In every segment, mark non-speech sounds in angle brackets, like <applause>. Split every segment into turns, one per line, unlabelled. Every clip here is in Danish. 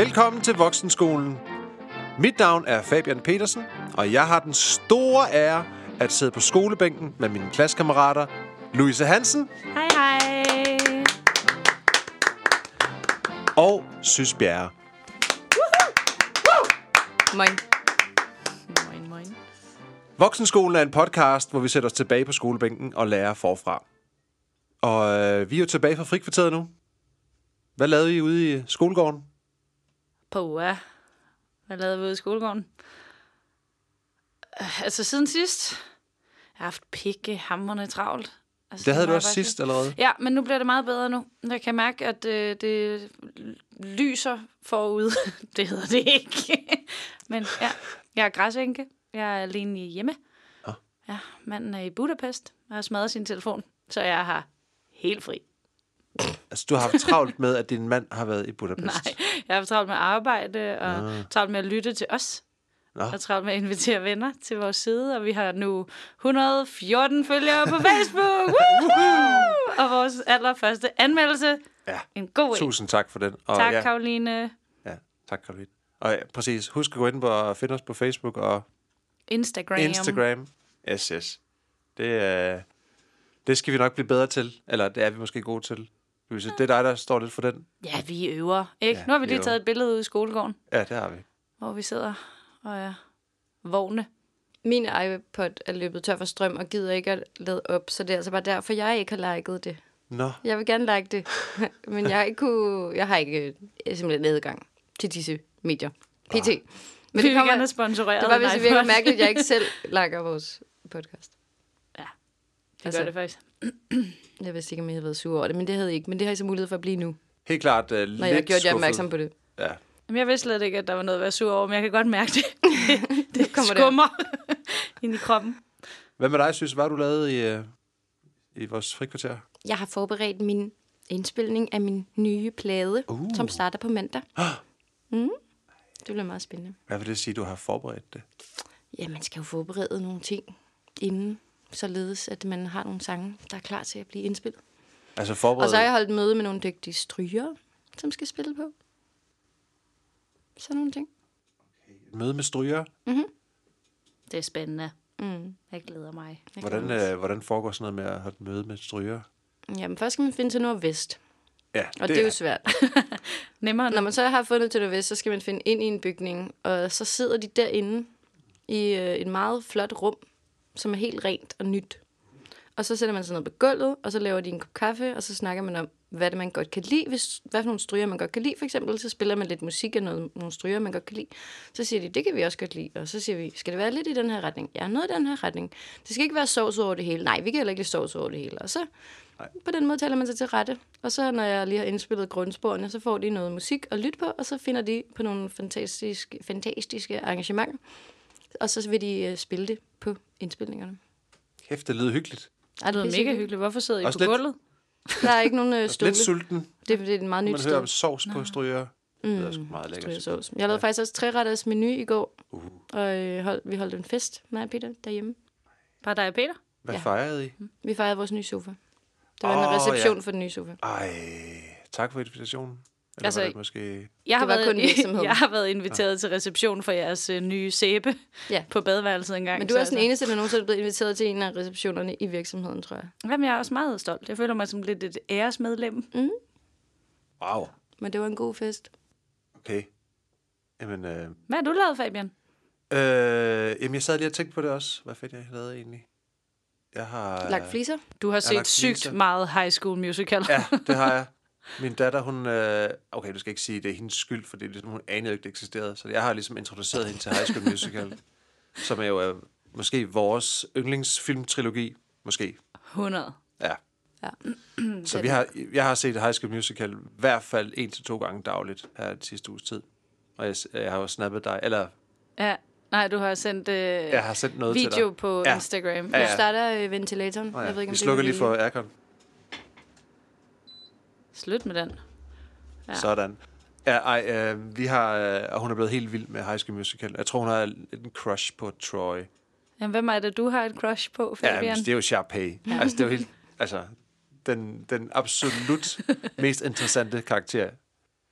Velkommen til Voksenskolen. Mit navn er Fabian Petersen, og jeg har den store ære at sidde på skolebænken med mine klassekammerater Louise Hansen
Hej, hej.
og Sys Bjerre.
Moin.
Moin, moin.
Voksenskolen er en podcast, hvor vi sætter os tilbage på skolebænken og lærer forfra. Og øh, vi er jo tilbage fra frikvarteret nu. Hvad lavede I ude i skolegården?
På hvad? Hvad lavede vi ude i skolegården? Altså siden sidst. Jeg har haft pikke hammerne travlt. Altså,
Det havde du også
sige.
sidst allerede.
Ja, men nu bliver det meget bedre nu. Jeg kan mærke, at øh, det lyser forud. <laughs> det hedder det ikke. men ja, jeg er græsænke. Jeg er alene hjemme.
Nå.
Ja, manden er i Budapest og har smadret sin telefon. Så jeg har helt fri.
Altså, du har haft travlt med, at din mand har været i Budapest.
Nej, jeg har travlt med arbejde, og
Nå.
travlt med at lytte til os.
Nå.
Og travlt med at invitere venner til vores side, og vi har nu 114 følgere på Facebook. <laughs> Woohoo! og vores allerførste anmeldelse.
Ja.
En god en.
Tusind tak for den. Og
Tak,
ja,
Karoline.
ja, tak, Karoline. Og ja, præcis, husk at gå ind på og finde os på Facebook og
Instagram.
Instagram. Yes, yes. Det, øh, det skal vi nok blive bedre til. Eller det er vi måske gode til. Louise, det er dig, der står lidt for den.
Ja, vi øver. Ikke?
Ja,
nu har vi
vi
lige
øver.
taget et billede ud i skolegården,
Ja, det har vi.
hvor vi sidder og er vågne.
Min iPod er løbet tør for strøm og gider ikke at lade op, så det er altså bare derfor, jeg ikke har liket det.
Nå,
Jeg vil gerne like det, <laughs> men jeg, ikke kunne, jeg har ikke simpelthen adgang til disse medier. PT. <laughs> Men
vi
det, kommer,
sponsoreret.
det var, hvis det virker
iPod.
mærkeligt, at jeg ikke <laughs> selv liker vores podcast.
Det
Altså,
gør det faktisk. <clears throat>
Jeg vidste ikke, om jeg havde været sur over det, men det havde jeg ikke. Men det har jeg så mulighed for at blive nu,
helt klart uh,
når
lidt
jeg har gjort jer opmærksom på det.
Ja.
Jamen, jeg vidste slet ikke, at der var noget at være sur over, men jeg kan godt mærke det. <laughs> det
kommer der.
skummer <laughs> ind i kroppen.
Hvad med dig, synes? Hvad har du lavet i, uh, i vores frikvarter?
Jeg har forberedt min indspilning af min nye plade,
Uh.
uh. som starter på mandag. <gasps> Mm. Det bliver meget spændende.
Hvad vil det sige, du har forberedt det?
Ja, man skal jo forberede nogle ting inden, således at man har nogle sange, der er klar til at blive indspillet.
Altså
Og
forberedt...
så har jeg holdt møde med nogle dygtige strygere, som skal spille på. Sådan nogle ting.
et møde med stryger.
Det er spændende.
Mm.
Jeg glæder mig.
Jeg
Hvordan,
glæder mig
øh, hvordan foregår sådan noget med at have et møde med stryger?
Jamen, først skal man finde til nordvest,
Ja,
og det, det er jo svært. <laughs>
Nemmere
Når man så har fundet til nordvest, så skal man finde ind i en bygning, og så sidder de derinde i øh, et meget flot rum, som er helt rent og nyt. Og så sætter man sig ned på gulvet, og så laver de en kop kaffe, og så snakker man om, hvad det man godt kan lide, hvis, hvad for nogle stryger man godt kan lide. For eksempel, så spiller man lidt musik af noget, nogle stryger, man godt kan lide. Så siger de, det kan vi også godt lide. Og så siger vi, skal det være lidt i den her retning? Ja, noget i den her retning. Det skal ikke være sovs over det hele. Nej, vi kan heller ikke sovs over det hele. Og så på den måde taler man sig til rette. Og så når jeg lige har indspillet grundsporene, så får de noget musik at lytte på, og så finder de på nogle fantastiske, fantastiske arrangementer. Og så vil de øh, spille det på indspilningerne.
Kæft, det lyder hyggeligt.
Ej,
Det lyder mega
hyggeligt.
Hvorfor sidder I
Også
på
lidt-
gulvet?
Der er ikke nogen øh, <laughs> stole.
Lidt sulten.
Det, det er et meget nyt
Man hører om sovs på stryger. Det er sgu meget lækkert.
Strygersauce. Jeg lavede faktisk også tre retters menu i går,
Uh.
og øh, hold, vi holdt en fest, og Peter, derhjemme.
Bare dig og Peter?
Hvad
Ja.
fejrede I?
Vi fejrede vores nye sofa. Det var
Åh,
en reception
ja.
for den nye sofa.
Ej, tak for invitationen. Eller
Altså,
var det måske...
Jeg har,
Det var
været,
kun virksomheden. <laughs>
jeg har været inviteret til reception for jeres øh, nye sæbe
Ja.
på badeværelset engang.
Men du er
så
også den
altså-
eneste, der nogensinde er blevet inviteret til en af receptionerne i virksomheden, tror jeg.
Jamen, jeg er også meget stolt. Jeg føler mig som lidt et æresmedlem.
Wow,
Men det var en god fest.
okay. Jamen, øh,
Hvad har du lavet, Fabian?
øh, jamen, jeg sad lige og tænkte på det også. Hvad fedt jeg lavede egentlig? Jeg har...
Lagt fliser?
Du har set sygt
fliser.
meget High School Musical.
Ja, det har jeg. Min datter, hun... Øh, okay, du skal ikke sige, at det er hendes skyld, for det er ligesom, hun anede ikke, det eksisterede. Så jeg har ligesom introduceret hende til High School Musical, <laughs> som er jo er måske vores yndlingsfilmtrilogi. Måske.
100.
Ja.
Ja. <clears throat>
Så vi har, jeg har set High School Musical i hvert fald en til to gange dagligt her de sidste uges tid. Og jeg, jeg har jo snappet dig, eller
Ja. Nej, du har sendt øh,
jeg har sendt noget til
video
dig.
på
Ja.
Instagram.
Ja, ja.
starter øh, ventilatoren.
Oh, ja.
Jeg ved ikke, om
vi slukker
er
lige for aircon.
Slut med den.
Ja.
Ja.
Sådan. Ja, ej, øh, vi har, øh, og hun er blevet helt vild med High School Musical. Jeg tror, hun har lidt en crush på Troy.
Jamen, hvem er det, du har et crush på,
Ja,
Fabian?
men det er jo Sharpay. Ja. Altså, det er jo helt, altså, den, den absolut <laughs> mest interessante karakter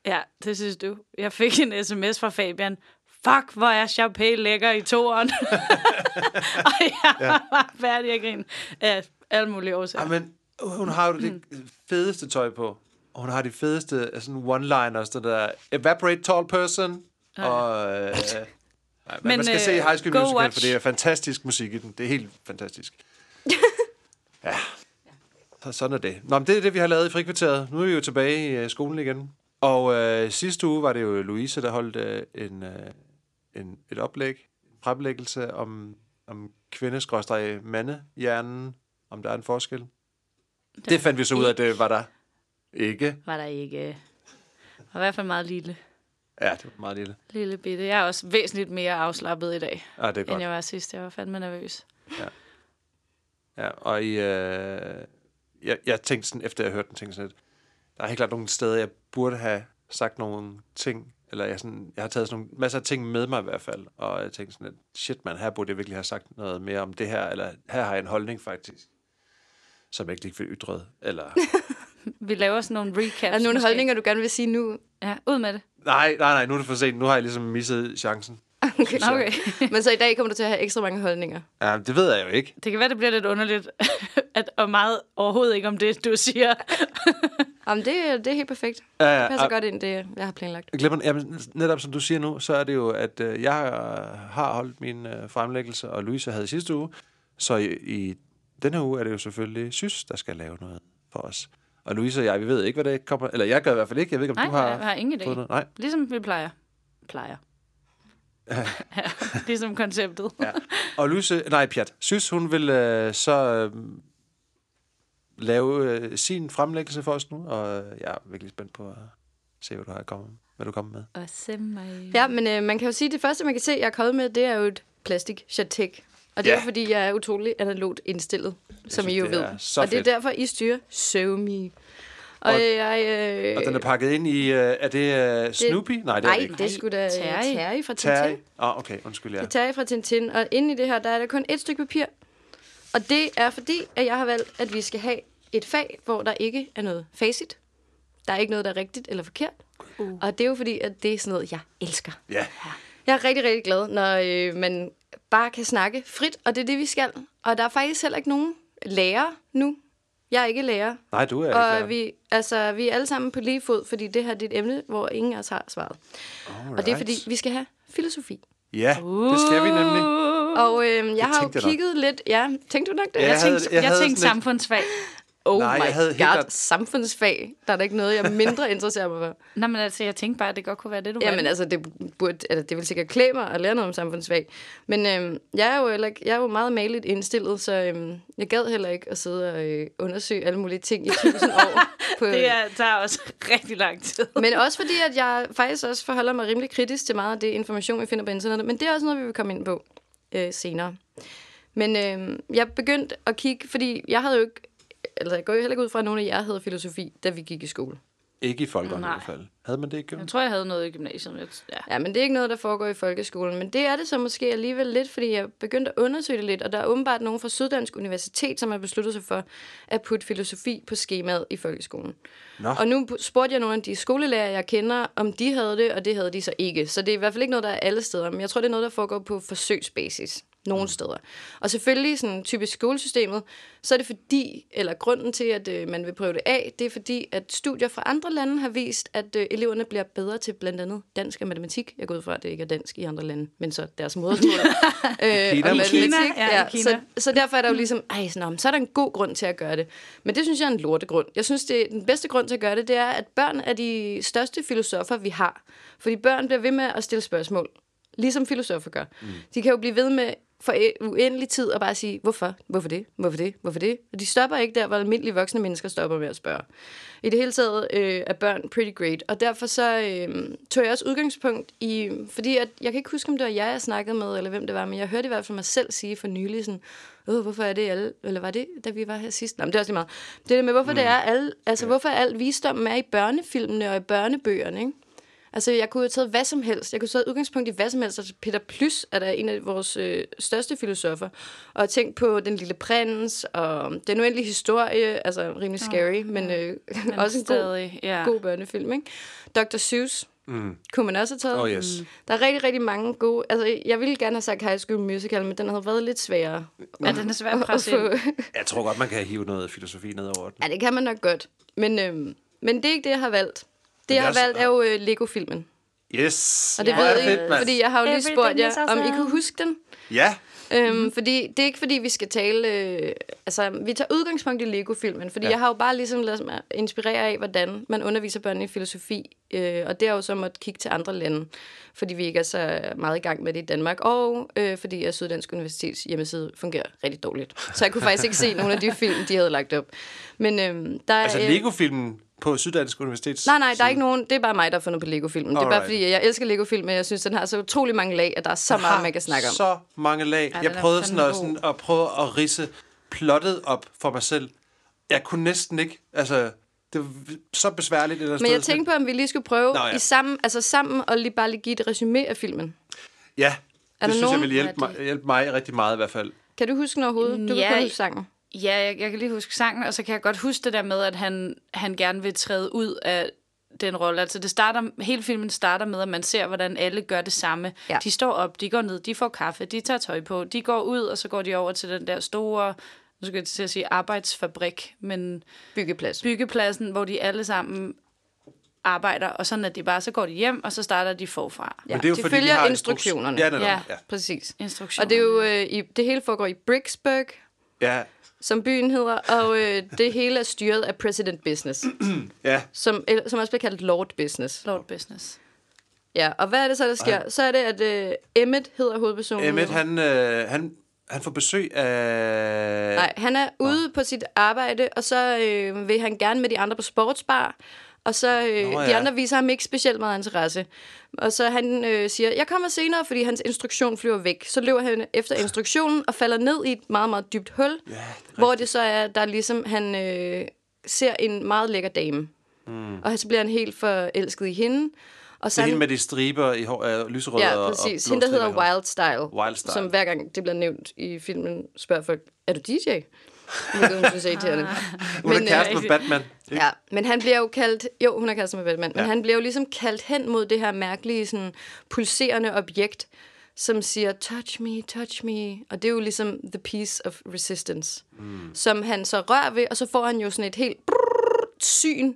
Ja, det synes du. Jeg fik en sms fra Fabian. Fuck, hvor er Chapé lækker i toeren. <laughs> og jeg ja. var færdig at grine af alle mulige årsager.
Ja, men hun har jo det fedeste tøj på. Og hun har de fedeste øh, sådan one-liners, der der evaporate tall person. Ja. Og, øh, nej, <laughs> men, man skal
øh,
se High School Musical,
watch.
for det er fantastisk musik i den. Det er helt fantastisk. <laughs> ja. Så sådan er det. Nå, men det er det, vi har lavet i frikvarteret. Nu er vi jo tilbage i øh, skolen igen. Og øh, sidste uge var det jo Louise, der holdt øh, en, øh, en, et oplæg, en fremlæggelse om, om kvindeskrådstræk mandehjernen, om der er en forskel. Det fandt vi så ud af, at det var der ikke.
Var der ikke... Var i hvert fald meget lille.
Ja, det var meget lille.
Lille bitte. Jeg er også væsentligt mere afslappet i dag,
Ja, det er
end
godt.
jeg var sidst. Jeg var fandme nervøs.
Ja, og i, øh, jeg, jeg tænkte sådan, efter jeg hørte den, tænkte sådan lidt, der er helt klart nogle steder, jeg burde have sagt nogle ting, eller jeg, sådan, jeg har taget sådan nogle, masser af ting med mig i hvert fald, og jeg tænkte sådan lidt, shit man, her burde jeg virkelig have sagt noget mere om det her, eller her har jeg en holdning faktisk, som jeg ikke lige fik ytret, eller... <laughs> <laughs>
Vi laver sådan nogle recaps.
Er der nogle
måske.
holdninger, du gerne vil sige nu?
Ja, ud med det.
nej, nej, nej, nu er det for sent, nu har jeg ligesom misset chancen.
Okay.
Så-
Okay.
Men så i dag kommer du til at have ekstra mange holdninger.
Ja, det ved jeg jo ikke.
Det kan være, det bliver lidt underligt, <laughs> at, og meget overhovedet ikke om det, du siger. <laughs>
Jamen, det, det er helt perfekt.
Ja,
Det
ja,
passer
og-
godt ind, det jeg har planlagt.
Glemmer, jamen, netop som du siger nu, så er det jo, at øh, jeg har holdt min øh, fremlæggelse, og Louise havde i sidste uge. Så i, i denne uge er det jo selvfølgelig Sys, der skal lave noget for os. Og Louise og jeg, vi ved ikke, hvad det kommer... Eller jeg gør i hvert fald ikke. Jeg ved ikke, om
Nej,
du har,
jeg har ingen idé.
Nej.
Ligesom vi plejer. Plejer. ja, <laughs> <laughs> ligesom konceptet.
Ja. Og Louise... Nej, Pjat. Sys, hun vil øh, så øh, lave øh, sin fremlæggelse for os nu, og øh, jeg er virkelig spændt på at se, hvad du har kommet, hvad du kommer med.
Og se mig.
Ja, men øh, man kan jo sige, at det første, man kan se, jeg er kommet med, det er jo et plastik chatek. Og det er
Ja.
fordi jeg er utrolig analogt indstillet, som
synes,
I jo
det
ved. og det er
fedt.
derfor, I styrer SoMe. Og,
Og-
jeg... Øh,
Og den er pakket ind i... Øh, er det øh, Snoopy? Nej, det er
nej,
det ikke.
det er sgu da
Terry.
Terry, Terry fra Tintin.
Terry? Oh, okay. Undskyld, ja.
Det er Terry fra Tintin. Og inde i det her, der er der kun et stykke papir. Og det er fordi, at jeg har valgt, at vi skal have et fag, hvor der ikke er noget facit. Der er ikke noget, der er rigtigt eller forkert. Uh. Og det er jo fordi, at det er sådan noget, jeg elsker.
Ja.
Jeg er rigtig, rigtig glad, når øh, man bare kan snakke frit, og det er det, vi skal. Og der er faktisk heller ikke nogen lærer nu. Jeg er ikke lærer.
Nej, du er ikke
Og
lærer.
vi, altså, vi er alle sammen på lige fod, fordi det her det er et emne, hvor ingen af os har svaret. Og det er fordi, vi skal have filosofi.
Ja, det skal vi nemlig.
Og øh, jeg har jo
jeg nok.
kigget lidt... Ja, tænkte du nok det?
Ja,
Jeg
jeg havde-
tænkte,
jeg
jeg, jeg
havde
tænkte samfundsfag.
Oh
Nej,
my
jeg havde
god,
klart-
samfundsfag. Der er da ikke noget, jeg mindre <laughs> interesserer mig for.
Nå, men altså, jeg tænkte bare, at det godt kunne være det, du
Jamen altså, det, burde, altså, det vil sikkert klæde mig at lære noget om samfundsfag. Men øhm, jeg, er jo heller, ikke- jeg er jo meget maligt indstillet, så øhm, jeg gad heller ikke at sidde og øh, undersøge alle mulige ting i tusind år. <laughs> På,
Det er, tager også <laughs> rigtig lang tid.
Men også fordi, at jeg faktisk også forholder mig rimelig kritisk til meget af det information, vi finder på internettet. Men det er også noget, vi vil komme ind på øh, senere. Men øh, jeg begyndte at kigge, fordi jeg havde jo ikke... Altså, jeg går jo heller ikke ud fra, at nogen af jer havde filosofi, da vi gik i skole.
Ikke i folkeånden i hvert fald. Havde man det ikke?
Jeg tror, jeg havde noget i gymnasiet. ja.
Ja, men det er ikke noget, der foregår i folkeskolen. Men det er det så måske alligevel lidt, fordi jeg begyndte at undersøge det lidt, og der er åbenbart nogen fra Syddansk Universitet, som har besluttet sig for at putte filosofi på skemaet i folkeskolen.
Nå.
Og nu spurgte jeg nogle af de skolelærer, jeg kender, om de havde det, og det havde de så ikke. Så det er i hvert fald ikke noget, der er alle steder, men jeg tror, det er noget, der foregår på forsøgsbasis nogle steder. Og selvfølgelig, sådan typisk skolesystemet, så er det fordi, eller grunden til, at øh, man vil prøve det af, det er fordi, at studier fra andre lande har vist, at øh, eleverne bliver bedre til blandt andet dansk og matematik. Jeg går ud fra, at det ikke er dansk i andre lande, men så deres modersmål. <laughs> øh,
Kina
og matematik.
Kina, ja, i Kina.
Så, så derfor er der jo ligesom, ej, sådan, om, så er der en god grund til at gøre det. Men det synes jeg er en lortegrund. Jeg synes, det, den bedste grund til at gøre det, det er, at børn er de største filosofer, vi har. Fordi børn bliver ved med at stille spørgsmål, ligesom filosofer gør. Mm. De kan jo blive ved med for uendelig tid og bare sige, hvorfor? Hvorfor det? Hvorfor det? Hvorfor det? Og de stopper ikke der, hvor almindelige voksne mennesker stopper med at spørge. I det hele taget øh, er børn pretty great, og derfor så øh, tog jeg også udgangspunkt i, fordi at, jeg kan ikke huske, om det var jeg, jeg snakkede med, eller hvem det var, men jeg hørte i hvert fald mig selv sige for nylig sådan, Åh, hvorfor er det alle, eller var det, da vi var her sidst? Nå, men det er også lige meget. Det er det med, hvorfor mm. det er alle, altså hvorfor er alt visdommen er i børnefilmene og i børnebøgerne, ikke? Altså, jeg kunne have taget hvad som helst. Jeg kunne have taget udgangspunkt i hvad som helst. Altså, Peter Plys er der en af vores øh, største filosofer. Og tænk på Den Lille Prins, og Den Uendelige Historie, altså rimelig scary, men øh, <laughs>
Men
også en god,
stadig, ja.
god børnefilm, ikke? Dr. Seuss mm. kunne man også have taget.
Oh, yes.
Der er rigtig, rigtig mange gode... Altså, jeg ville gerne have sagt High School Musical, men den havde været lidt sværere.
Ja, den er svær at <laughs>
at
presse ind. <laughs>
Jeg tror godt, man kan hive noget filosofi ned over den.
Ja, det kan man nok godt. Men, øhm, men det er ikke det, jeg har valgt. Det, jeg har valgt, er jo øh, Lego-filmen.
Yes!
Og det
Hvor
ved
er
I,
fedt, mand.
fordi jeg har jo lige spurgt jer, om I kunne huske den.
Ja,
Øhm,
Mhm.
Fordi det er ikke, fordi vi skal tale... Øh, altså, vi tager udgangspunkt i Lego-filmen, fordi
Ja.
ja. jeg har jo bare ligesom ladet mig inspirere af, hvordan man underviser børn i filosofi. Øh, og det er jo så måtte kigge til andre lande, fordi vi ikke er så meget i gang med det i Danmark, og øh, fordi at Syddansk Universitets hjemmeside fungerer rigtig dårligt. Så jeg kunne faktisk ikke se <laughs> nogle af de film, de havde lagt op. Men øh, der er...
altså
øh,
Lego-filmen på Syddansk Universitets
Nej, nej, der er ikke nogen. Det er bare mig, der har fundet på Lego-filmen. Det er bare fordi, jeg elsker Lego-film, men jeg synes, den har så utrolig mange lag, at der er så
Den
meget, man kan snakke om.
så mange lag.
Ja,
jeg prøvede sådan at, sådan at prøve at rise plottet op for mig selv. Jeg kunne næsten ikke. Altså, det var så besværligt. Det der
Men jeg tænkte på, om vi lige skulle prøve
Nå, ja.
i sammen, altså sammen og lige bare lige give et resume af filmen.
Ja,
Er
det
der
synes jeg
nogen-
vil hjælpe
Ja,
mig,
det-
hjælpe mig rigtig meget i hvert fald.
Kan du huske den overhovedet? Du
Ja,
kan kun huske sangen.
Ja, jeg, jeg kan lige huske sangen, og så kan jeg godt huske det der med, at han, han gerne vil træde ud af den rolle. Altså det starter, hele filmen starter med, at man ser, hvordan alle gør det samme.
Ja.
De står op, de går ned, de får kaffe, de tager tøj på, de går ud, og så går de over til den der store, nu skal jeg til at sige arbejdsfabrik, men
Byggeplads.
byggepladsen, hvor de alle sammen arbejder, og sådan at de bare, så går de hjem, og så starter de forfra.
Ja,
Men det er jo
de
fordi,
følger
har instruks-
instruktionerne.
Ja, netop.
Ja.
Ja.
Præcis.
Instruktioner.
Og det er jo, øh, i, det hele foregår i Bricksburg,
Ja,
som byen hedder, og øh, det hele er styret af President Business, <clears throat>
ja.
som, eller- som også bliver kaldt Lord Business.
Lord Business.
Ja, og hvad er det så, der sker? Så er det, at øh, Emmet hedder hovedpersonen.
Emmet, han, øh, han, han får besøg af...
Nej, han er ude på sit arbejde, og så øh, vil han gerne med de andre på sportsbar, og så øh,
Nå, ja.
de andre viser ham ikke specielt meget interesse. Og så han øh, siger, jeg kommer senere, fordi hans instruktion flyver væk. Så løber han efter instruktionen og falder ned i et meget, meget dybt hul,
Ja, det er
hvor det så er, der ligesom, han øh, ser en meget lækker dame. Mm. Og så bliver han helt forelsket i hende. Og
Det
så
er
han-
hende med de striber i hår, øh, lyserøde
Ja,
og-
præcis.
og
Hende, der hedder. Wild Style.
Wild Style.
Som hver gang det bliver nævnt i filmen, spørger folk, er du DJ? Hvilket hun synes er irriterende.
Hun er
Men,
kæreste
øh,
med Batman. ikke?
Ja, men han bliver jo kaldt... Jo, hun er kæreste med Batman. Men
Ja.
han bliver jo ligesom kaldt hen mod det her mærkelige, sådan, pulserende objekt, som siger, touch me, touch me. Og det er jo ligesom the piece of resistance, mm. som han så rører ved, og så får han jo sådan et helt brrrr syn,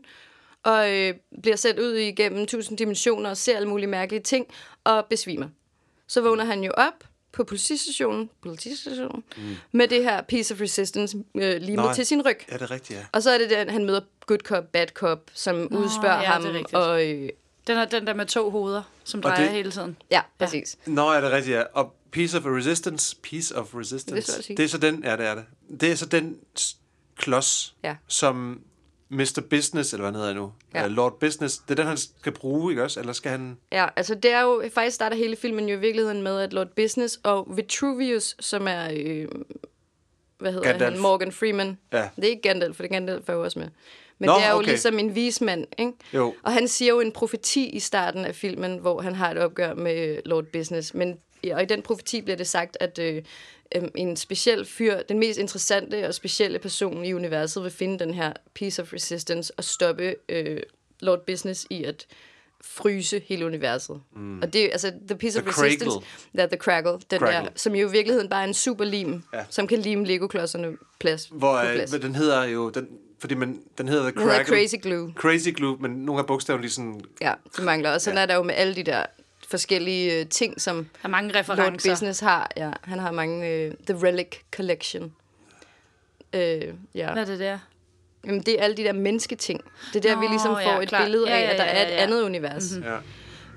og øh, bliver sat ud igennem tusind dimensioner og ser alle mulige mærkelige ting, og besvimer. Så vågner han jo op på politistationen, politistationen mm. med det her piece of resistance øh, limet til sin ryg.
Ja, det er rigtigt, ja.
Og så er det den, han møder good cop, bad cop, som Nå, udspørger
ja,
ham.
er.
Og, øh,
Den er den der med to hoveder, som drejer
det-
hele tiden.
ja, præcis.
Nå, er det rigtigt, ja. Og Piece of Resistance, Piece of Resistance,
Det er
det er så den, ja, det er det. Det er så den klods,
Ja.
som Mr. Business, eller hvad han hedder nu,
Ja.
Lord Business, det er den, han skal bruge, ikke også? Eller skal han...
Ja, altså det er jo, faktisk starter hele filmen jo i virkeligheden med, at Lord Business og Vitruvius, som er, øh, hvad hedder
Gandalf.
han, Morgan Freeman.
Ja.
Det er ikke Gandalf, for det Gandalf er jo også med. Men
Nå,
det er jo
okay.
ligesom en vismand, ikke?
Jo.
Og han siger jo en profeti i starten af filmen, hvor han har et opgør med Lord Business. Men ja, og i den profeti bliver det sagt, at øh, øh, en speciel fyr, den mest interessante og specielle person i universet, vil finde den her piece of resistance og stoppe øh, Lord Business i at fryse hele universet. Mm. Og det er altså the piece
The
of resistance,
Crackle.
ja, the crackle, den
Crackle.
der, som jo i virkeligheden bare er en super lim,
Ja.
som kan lime Lego-klodserne plads,
Hvor
på
øh,
plads.
den hedder jo... Den, fordi man, den hedder The
Den hedder
Crackle.
Crazy Glue.
Crazy Glue, men nogle af bogstaverne lige sådan...
Ja, de mangler. Og sådan
ja.
er der jo med alle de der forskellige øh, ting, som
Der er mange
Lord
referencer.
Business har. Ja, han har mange... Øh, The Relic Collection. Øh, ja.
Hvad er det der?
Jamen, det er alle de der mennesketing. Det er der,
Nå,
vi ligesom
ja,
får et
klart.
billede af,
Ja, ja,
at der
ja,
er et
ja.
andet univers. Mm-hmm.
Ja.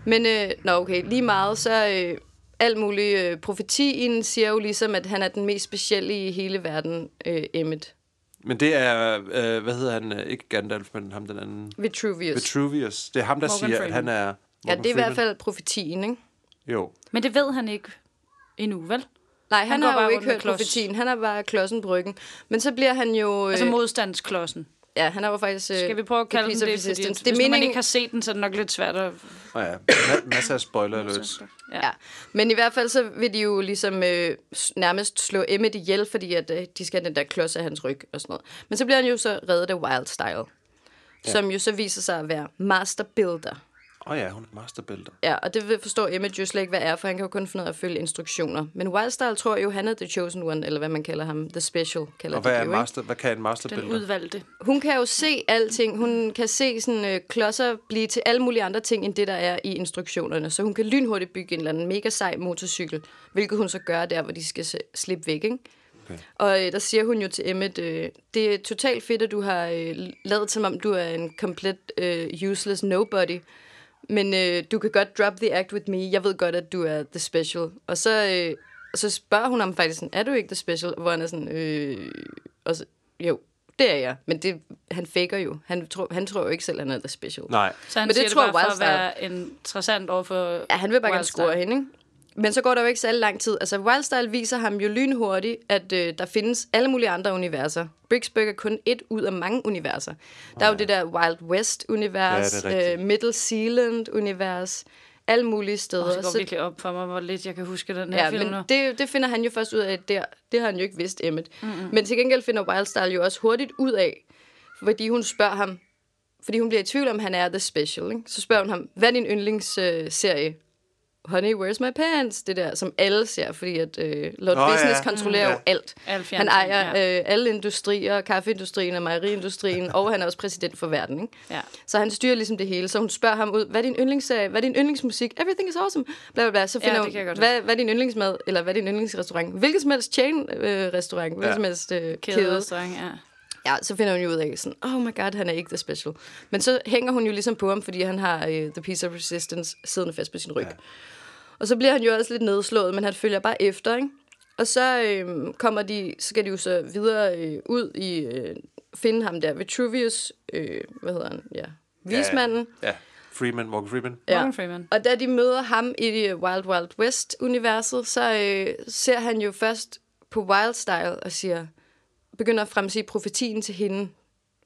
Men, øh, nå okay, lige meget, så øh, alt muligt. Øh, profetien siger jo ligesom, at han er den mest specielle i hele verden, øh, Emmet.
Men det er... Øh, hvad hedder han? Ikke Gandalf, men ham den anden.
Vitruvius.
Vitruvius. Det er ham, der
Morgan
siger,
Freeman.
at han er...
ja, det er i hvert fald profetien, ikke?
Jo.
Men det ved han ikke endnu, vel?
Nej,
Han
han, har jo ikke hørt
klods.
profetien. Han har bare klodsen på ryggen. Men så bliver han jo... Øh,
Altså modstandsklodsen.
Ja, han er jo faktisk... øh,
Skal vi prøve at kalde den det? Fordi
Resistance.
hvis
det er
nu man ikke har set den, så er det nok lidt svært at...
Nå ja, ma- masser af spoiler.
Ja.
Ja, men i hvert fald så vil de jo ligesom øh, nærmest slå Emmett ihjel, fordi at, øh, de skal have den der klods af hans ryg og sådan noget. Men så bliver han jo så reddet af Wildstyle, ja. som jo så viser sig at være master builder.
Åh oh ja, hun er masterbuilder.
Ja, og det vil- forstår Emmett jo slet ikke, hvad er, for han kan jo kun finde ud af at følge instruktioner. Men Wildstyle tror jo, han er the chosen one, eller hvad man kalder ham, the special, kalder
Og hvad,
de
er
det jo, ikke?
master, hvad kan en
Den
masterbuilder?
udvalgte.
Hun kan jo se alting. Hun kan se sådan, øh, klodser blive til alle mulige andre ting, end det, der er i instruktionerne. Så hun kan lynhurtigt bygge en eller anden mega sej motorcykel, hvilket hun så gør der, hvor de skal se- slippe væk, ikke?
Okay.
Og øh, der siger hun jo til Emmet, øh, det er totalt fedt, at du har øh, lavet som om, du er en komplet øh, useless nobody. Men øh, du kan godt drop the act with me. Jeg ved godt, at du er the special. Og så, øh, så spørger hun ham faktisk sådan, er du ikke the special? Hvor han er sådan, øh, og så, jo, det er jeg. Men det, han faker jo. Han tror, han tror jo ikke selv, at han er the special.
Nej.
Så han
Men det
siger det,
tror
bare for at være interessant over for
Ja, han vil bare gerne
Wildstyle.
score hende, ikke? Men så går der jo ikke særlig lang tid. Altså, Wildstyle viser ham jo lynhurtigt, at øh, der findes alle mulige andre universer. Bricksburg er kun et ud af mange universer. Der er jo det der Wild West-univers,
Ja,
øh, Middle Zealand-univers, alle mulige steder.
Og det går
Så-
virkelig op for mig, hvor lidt jeg kan huske den her
Ja,
film nu.
men det, det finder han jo først ud af der. Det har han jo ikke vidst, Emmet. Mm-hmm. Men til gengæld finder Wildstyle jo også hurtigt ud af, fordi hun spørger ham, fordi hun bliver i tvivl om, han er The Special. Ikke? Så spørger hun ham, hvad er din yndlingsserie? Øh, serie? Honey, where's my pants? Det der, som alle ser, fordi at øh, Lord oh,
ja.
Business kontrollerer
Mm,
jo
ja.
alt.
Al
Han ejer
ja.
øh, alle industrier, kaffeindustrien og mejeriindustrien, og han er også præsident for verden. Ikke?
Ja.
Så han styrer ligesom det hele. Så hun spørger ham ud, hvad er din yndlingsserie? Hvad er din yndlingsmusik? Everything is awesome. Bla, bla, bla. Så
Ja,
finder
jeg
hun, hvad, hvad er din yndlingsmad? Eller hvad er din yndlingsrestaurant? Hvilken som helst chain-restaurant. Hvilken
Ja.
som helst øh, kæde.
Ja.
Ja, så finder hun jo ud af sådan, oh my god, han er ikke the special. Men så hænger hun jo ligesom på ham, fordi han har øh, The Piece of Resistance siddende fast på sin ryg. Ja. Og så bliver han jo også lidt nedslået, men han følger bare efter, ikke? Og så øh, kommer de, så skal de jo så videre øh, ud i, øh, finde ham der, Vitruvius, øh, hvad hedder han, ja, vismanden.
Ja, Freeman, Morgan Freeman.
Ja.
Morgan Freeman.
Og da de møder ham i det Wild Wild West-universet, så øh, ser han jo først på Wildstyle og siger, begynder at fremsige profetien til hende.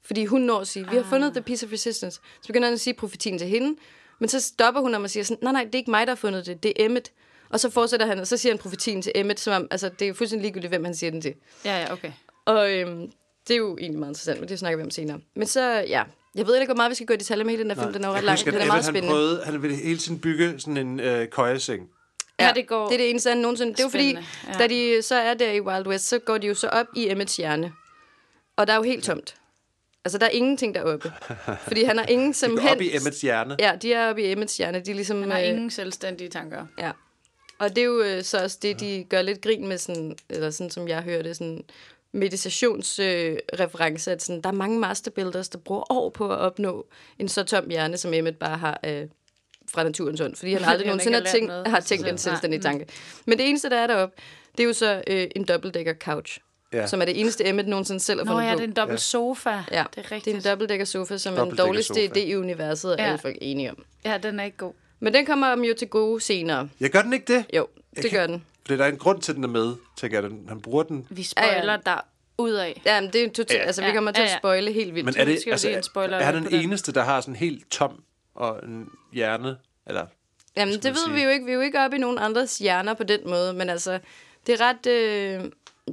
Fordi hun når at sige, vi har fundet The Piece of Resistance. Så begynder han at sige profetien til hende. Men så stopper hun ham og siger sådan, nej, nej, det er ikke mig, der har fundet det, det er Emmet. Og så fortsætter han, og så siger han profetien til Emmet, som om, altså, det er jo fuldstændig ligegyldigt, hvem han siger den til.
Ja, ja, okay.
Og øhm, det er jo egentlig meget interessant, men det snakker vi om senere. Men så, ja, jeg ved ikke, hvor meget vi skal gå i detaljer med hele den her film. Den er jo ret lang, den er meget
Evan, han
spændende.
prøvede, han ville hele tiden bygge sådan en øh, køjeseng.
Ja, det går...
Det er det eneste, han nogensinde... Det er jo fordi,
Spændende, ja.
da de så er der i Wild West, så går de jo så op i Emmets hjerne. Og der er jo helt tomt. Altså, der er ingenting deroppe. Fordi han har ingen <laughs>
Det
som
går op i Emmets hjerne.
Ja, de er oppe i Emmets hjerne. De er ligesom...
Han har
øh,
ingen selvstændige tanker.
Ja. Og det er jo øh, så også det, de gør lidt grin med, sådan, eller sådan som jeg hørte, sådan meditationsreference, øh, at sådan, der er mange masterbuilders, der bruger år på at opnå en så tom hjerne, som Emmet bare har øh, fra naturens hånd. Fordi han <laughs>
Fordi
aldrig
han
nogensinde har tænkt,
noget
har tænkt en selvstændig
mm.
tanke. Men det eneste, der er deroppe, det er jo så øh, en dobbeltdækker couch,
Ja.
som er det eneste, Emmet nogensinde selv har
Nå
fundet
ja,
på.
det er en dobbelt
Ja.
sofa.
Ja,
det er
det er
rigtigt.
en dobbeltdækker sofa, som er den dårligste idé i universet, er
Ja.
alle folk enige om.
Ja, den er ikke god.
Men den kommer dem jo til gode senere.
Jeg gør den ikke det?
Jo,
Jeg
det
kan-
gør den.
Fordi der er en grund til, at den er med, tænker jeg. Han bruger den.
Vi spoiler
Ja,
ja,
ja.
ja. der ud af.
Ja, men det er totalt,
Ja.
altså vi
Ja,
kommer til
ja,
at
ja.
spoile helt vildt.
Men er det, altså,
en spoiler
er den
den?
eneste, der har sådan helt tom og en hjerne? Eller,
Jamen, det ved
sige.
vi jo ikke. Vi er jo ikke oppe i nogen andres hjerner på den måde, men altså, det er ret... Øh,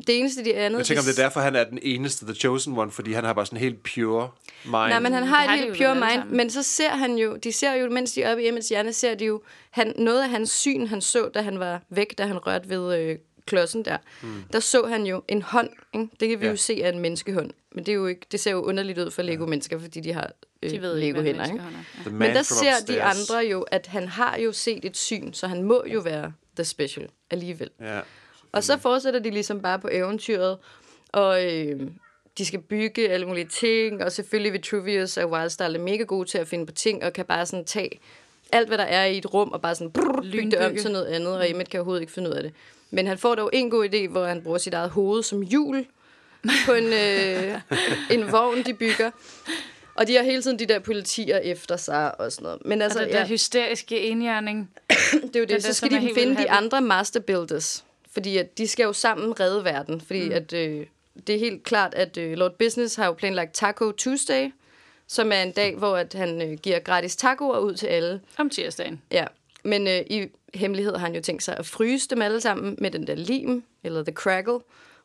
det eneste, de andet...
jeg tænker, om
de-
det er derfor, han er den eneste, the chosen one, fordi han har bare sådan helt pure mind.
Nej, men han
Det
har et helt pure mind,
sammen.
men så ser han jo, de ser jo, mens de er oppe i Emmets hjerne, ser de jo han, noget af hans syn, han så, da han var væk, da han rørte ved øh, klodsen der. Mm. Der så han jo en hånd, ikke? det kan vi
Ja.
jo se er en menneskehånd, men det, er jo ikke, det ser jo underligt ud for Lego-mennesker, fordi de har øh,
De ved
Lego-hænder,
en
ikke?
man
Men der ser
upstairs.
de andre jo, at han har jo set et syn, så han må jo være the special alligevel.
Ja.
Og så fortsætter de ligesom bare på eventyret, og øh, de skal bygge alle mulige ting, og selvfølgelig Vitruvius og Wildstyle er mega gode til at finde på ting, og kan bare sådan tage alt, hvad der er i et rum, og bare sådan brrr, bygge det om til noget andet, og Emmet kan overhovedet ikke finde ud af det. Men han får dog en god idé, hvor han bruger sit eget hoved som hjul på en, øh, en vogn, de bygger. Og de har hele tiden de der politier efter sig og sådan noget. Men altså,
Altså, den
ja,
der hysteriske enhjørning. <coughs>
det er jo det.
der,
Så skal de finde de
happy.
andre master builders. Fordi at de skal jo sammen redde verden. Fordi mm. at øh, det er helt klart, at øh, Lord Business har jo planlagt Taco Tuesday, som er en dag, hvor at han øh, giver gratis tacoer ud til alle.
Om tirsdagen.
Ja, men øh, i hemmelighed har han jo tænkt sig at fryse dem alle sammen med den der lim, eller the crackle,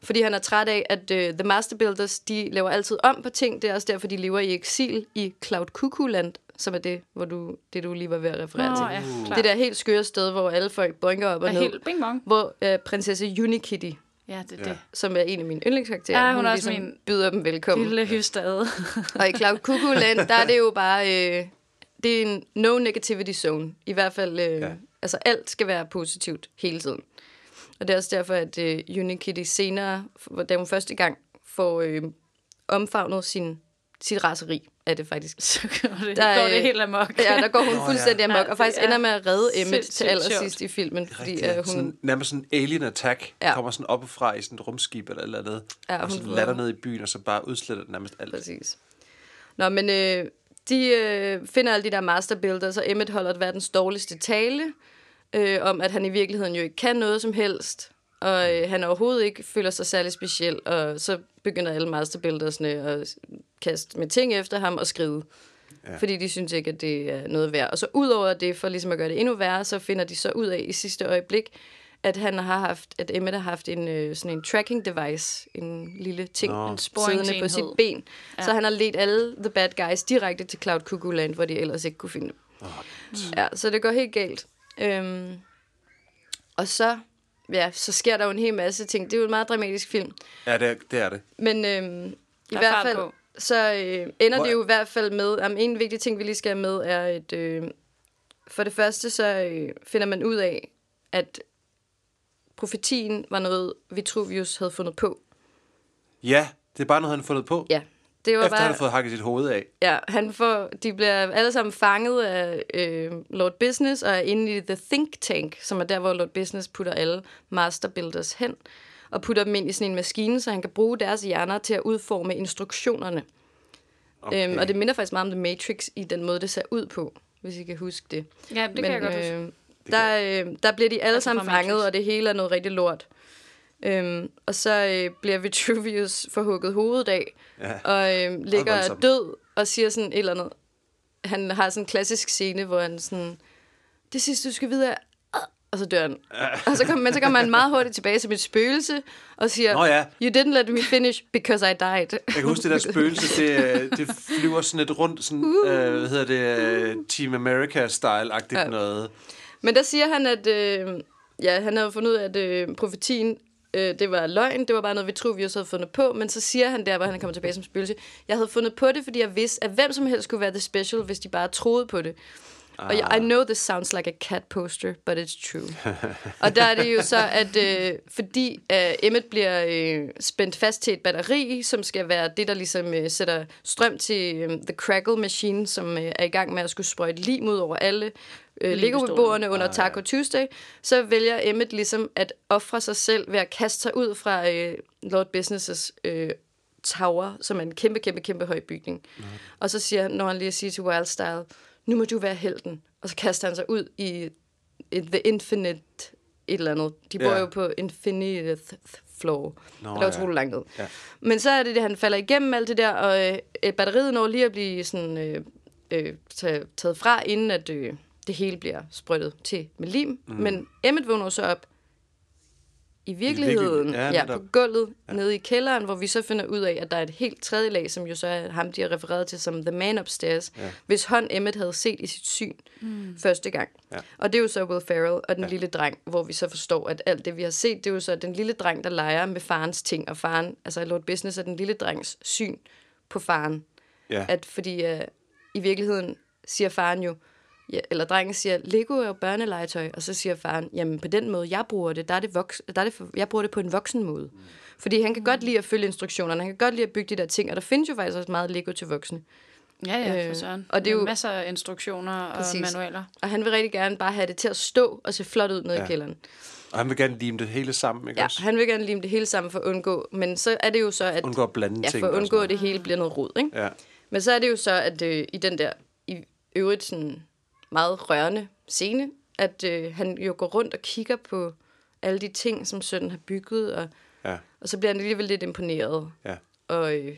fordi han er træt af, at øh, The Master Builders, de laver altid om på ting. Det er også derfor, de lever i eksil i Cloud Cuckoo-land, som er det, hvor du, det, du lige var ved at referere
Nå,
til.
ja, klart.
Det der helt skøre sted, hvor alle folk boinker op og
er
ned.
helt bing bong.
Hvor øh, prinsesse Unikitty,
Ja, det er
Ja.
det.
som er en af mine yndlingskarakterer,
Ja, hun er også
ligesom
min
byder dem velkommen.
Lille hystade.
Og i Cloud Cuckoo Land, der er det jo bare... Øh, det er en no negativity zone. I hvert fald... Øh. Ja. Altså, alt skal være positivt hele tiden. Og det er også derfor, at øh, Unikitty senere, da hun første gang får øh, omfavnet sin, sit raseri, er det faktisk. <laughs>
så går det,
Der er,
går det
øh,
helt amok.
Ja, der går hun <laughs>
Nå,
fuldstændig amok,
Ja,
og faktisk
er
ender med at redde Emmet til allersidst i filmen, fordi øh, hun...
sådan, nærmest sådan en alien attack
Ja.
kommer sådan oppefra i sådan et rumskib eller eller andet.
Ja,
og
hun
så
får-
lander ned i byen, og så bare udsletter nærmest alt.
Præcis. Nå, men øh, de øh, finder alle de der masterbuilders, og Emmet holder verdens dårligste tale, øh, om at han i virkeligheden jo ikke kan noget som helst, og øh, han overhovedet ikke føler sig særlig speciel, og så begynder alle masterbuildersne at kaste med ting efter ham og skride. Ja. Fordi de synes ikke, at det er noget værd. Og så ud over det, for ligesom at gøre det endnu værre, så finder de så ud af i sidste øjeblik, at han har haft, at Emmet har haft en, øh, sådan en tracking device, en lille ting,
Nå.
en
En
siddende på sit ben. Ja. Så han har ledt alle the bad guys direkte til Cloud Cuckoo Land, hvor de ellers ikke kunne finde dem.
Oh,
Ja, så det går helt galt. Øhm, og så, ja, så sker der jo en hel masse ting. Det er jo en meget dramatisk film.
ja, det er det. Er det.
Men øhm, i
Der er
hvert fald,
på.
så øh, ender
Hvor-
det jo i hvert fald med, jamen, en vigtig ting, vi lige skal have med, er, at øh, for det første, så øh, finder man ud af, at profetien var noget, Vitruvius havde fundet på.
Ja, det er bare noget, han har fundet på.
Ja, det var
Efter han
bare...
har fået hakket sit hoved af.
Ja, han får, de bliver alle sammen fanget af øh, Lord Business og er inde i The Think Tank, som er der, hvor Lord Business putter alle Master Builders hen og putter dem ind i sådan en maskine, så han kan bruge deres hjerner til at udforme instruktionerne. Okay. Øhm, og det minder faktisk meget om The Matrix i den måde, det ser ud på, hvis I kan huske det.
Ja, det kan jeg godt huske.
øh, der, øh, der bliver de alle
Altså
sammen
fra Matrix.
fanget, og det hele er noget rigtig lort. Øhm, og så øh, bliver Vitruvius forhugget hovedet af,
Ja.
og øh, ligger
voldsomt.
død og siger sådan et eller andet. Han har sådan en klassisk scene, hvor han sådan, det sidste du skal vide er, og så dør han. og så kommer, men så kommer han meget hurtigt tilbage som et spøgelse, og siger,
Nå ja.
you didn't let me finish because I died.
Jeg kan huske det der spøgelse, det, øh, det flyver sådan lidt rundt, sådan, uh. øh, hvad hedder det, øh, Team America-style-agtigt
Ja.
ja. noget.
Men der siger han, at øh, ja, han havde fundet ud af, at øh, profetien, øh, det var løgn, det var bare noget, Vitruvius havde fundet på, men så siger han der, hvor han kommer tilbage som spøgelse, jeg havde fundet på det, fordi jeg vidste, at hvem som helst skulle være the special, hvis de bare troede på det. Ah. Og jeg, I know this sounds like a cat poster, but it's true. og der er det jo så, at øh, fordi øh, Emmet bliver øh, spændt fast til et batteri, som skal være det, der ligesom øh, sætter strøm til øh, The Crackle Machine, som øh, er i gang med at skulle sprøjte lim ud over alle øh, Lego-beboerne under Taco Tuesday, så vælger Emmet ligesom at ofre sig selv ved at kaste sig ud fra øh, Lord Businesses øh, tower, som er en kæmpe, kæmpe, kæmpe høj bygning. Mm. Og så siger når han lige siger til Wildstyle, nu må du være helten. Og så kaster han sig ud i, The Infinite et eller andet. De bor
Ja.
jo på Infinite Floor.
Nå,
det er
ja.
utroligt langt ned.
Ja.
Men så er det det, han falder igennem alt det der, og øh, batteriet når lige at blive sådan, øh, øh, taget, taget fra, inden at øh, det hele bliver sprøjtet til med lim. Mm. Men Emmet vågner så op i virkeligheden,
virkeligheden,
ja,
ja,
ja, på gulvet ja. nede i kælderen, hvor vi så finder ud af, at der er et helt tredje lag, som jo så er ham, de har refereret til som The Man Upstairs, ja. hvis hånd Emmet havde set i sit syn mm. første gang. Ja. Og det er jo så Will Ferrell og den ja. lille dreng, hvor vi så forstår, at alt det, vi har set, det er jo så den lille dreng, der leger med farens ting, og faren, altså Lord Business er den lille drengs syn på faren.
Ja.
At fordi uh, i virkeligheden siger faren jo, ja, eller drengen siger, Lego er jo børnelegetøj, og så siger faren, jamen på den måde, jeg bruger det, der er det, voks, der er det for, jeg bruger det på en voksen måde. Mm. Fordi han kan godt lide at følge instruktionerne, han kan godt lide at bygge de der ting, og der findes jo faktisk også meget Lego til voksne.
Ja, ja,
Øh,
for søren.
og det er jo-
Masser af instruktioner
Præcis.
og manualer.
Og han vil rigtig gerne bare have det til at stå og se flot ud nede ja. I kælderen.
Og han vil gerne lime det hele sammen, ikke
Ja,
også?
han vil gerne lime det hele sammen for at undgå, men så er det jo så, at,
Undgå at blande
ja,
ting.
for at undgå, at det hele bliver noget rod, ikke?
Ja.
Men så er det jo så, at øh, i den der i øvrigt sådan meget rørende scene, at øh, han jo går rundt og kigger på alle de ting, som sønnen har bygget, og,
Ja.
Og så bliver han alligevel lidt imponeret.
Ja.
Og øh,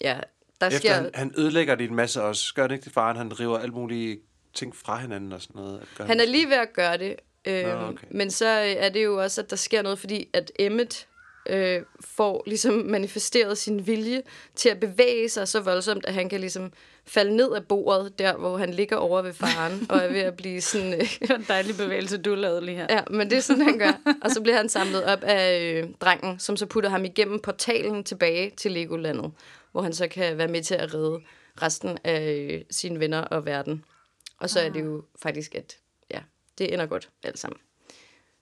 ja, der
Efter
sker...
han, han ødelægger det en masse også. Gør han ikke det faren? Han river alle mulige ting fra hinanden og sådan noget. Gør
Han er lige ved at gøre det. Øhm,
Nå, okay.
Men så øh, er det jo også, at der sker noget, fordi at Emmet øh, får ligesom manifesteret sin vilje til at bevæge sig så voldsomt, at han kan ligesom falde ned af bordet, der hvor han ligger over ved faren, og er ved at blive sådan... Øh, <laughs>
Det var en dejlig bevægelse, du lavede lige her.
Ja, men det er sådan, han gør. Og så bliver han samlet op af øh, drengen, som så putter ham igennem portalen tilbage til Legolandet, hvor han så kan være med til at redde resten af øh, sine venner og verden. Og så er det jo faktisk, at ja, det ender godt alt sammen.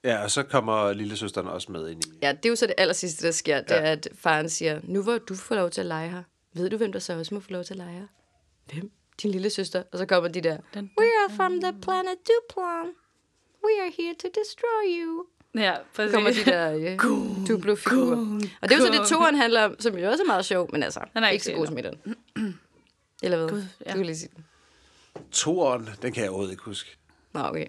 Ja, og så kommer lillesøsteren også med ind i...
Ja, det er jo så det aller sidste, der sker. Det
Ja.
er, at faren siger, nu hvor du får lov til at lege her, ved du, hvem der så også må få lov til at lege her? Hvem? Din lille søster. Og så kommer de der,
Den-
We are from the planet Duplan. We are here to destroy you.
Ja, præcis.
kommer de der øh, <laughs> Duplo-figurer. Og det er jo så det, toeren handler om, som jo også er meget sjov, men altså,
Den er
ikke
ikke
så god som etteren. Eller hvad?
Gud, ja.
Du kan lige sige den.
Toren, den kan jeg overhovedet ikke huske.
Nå, okay.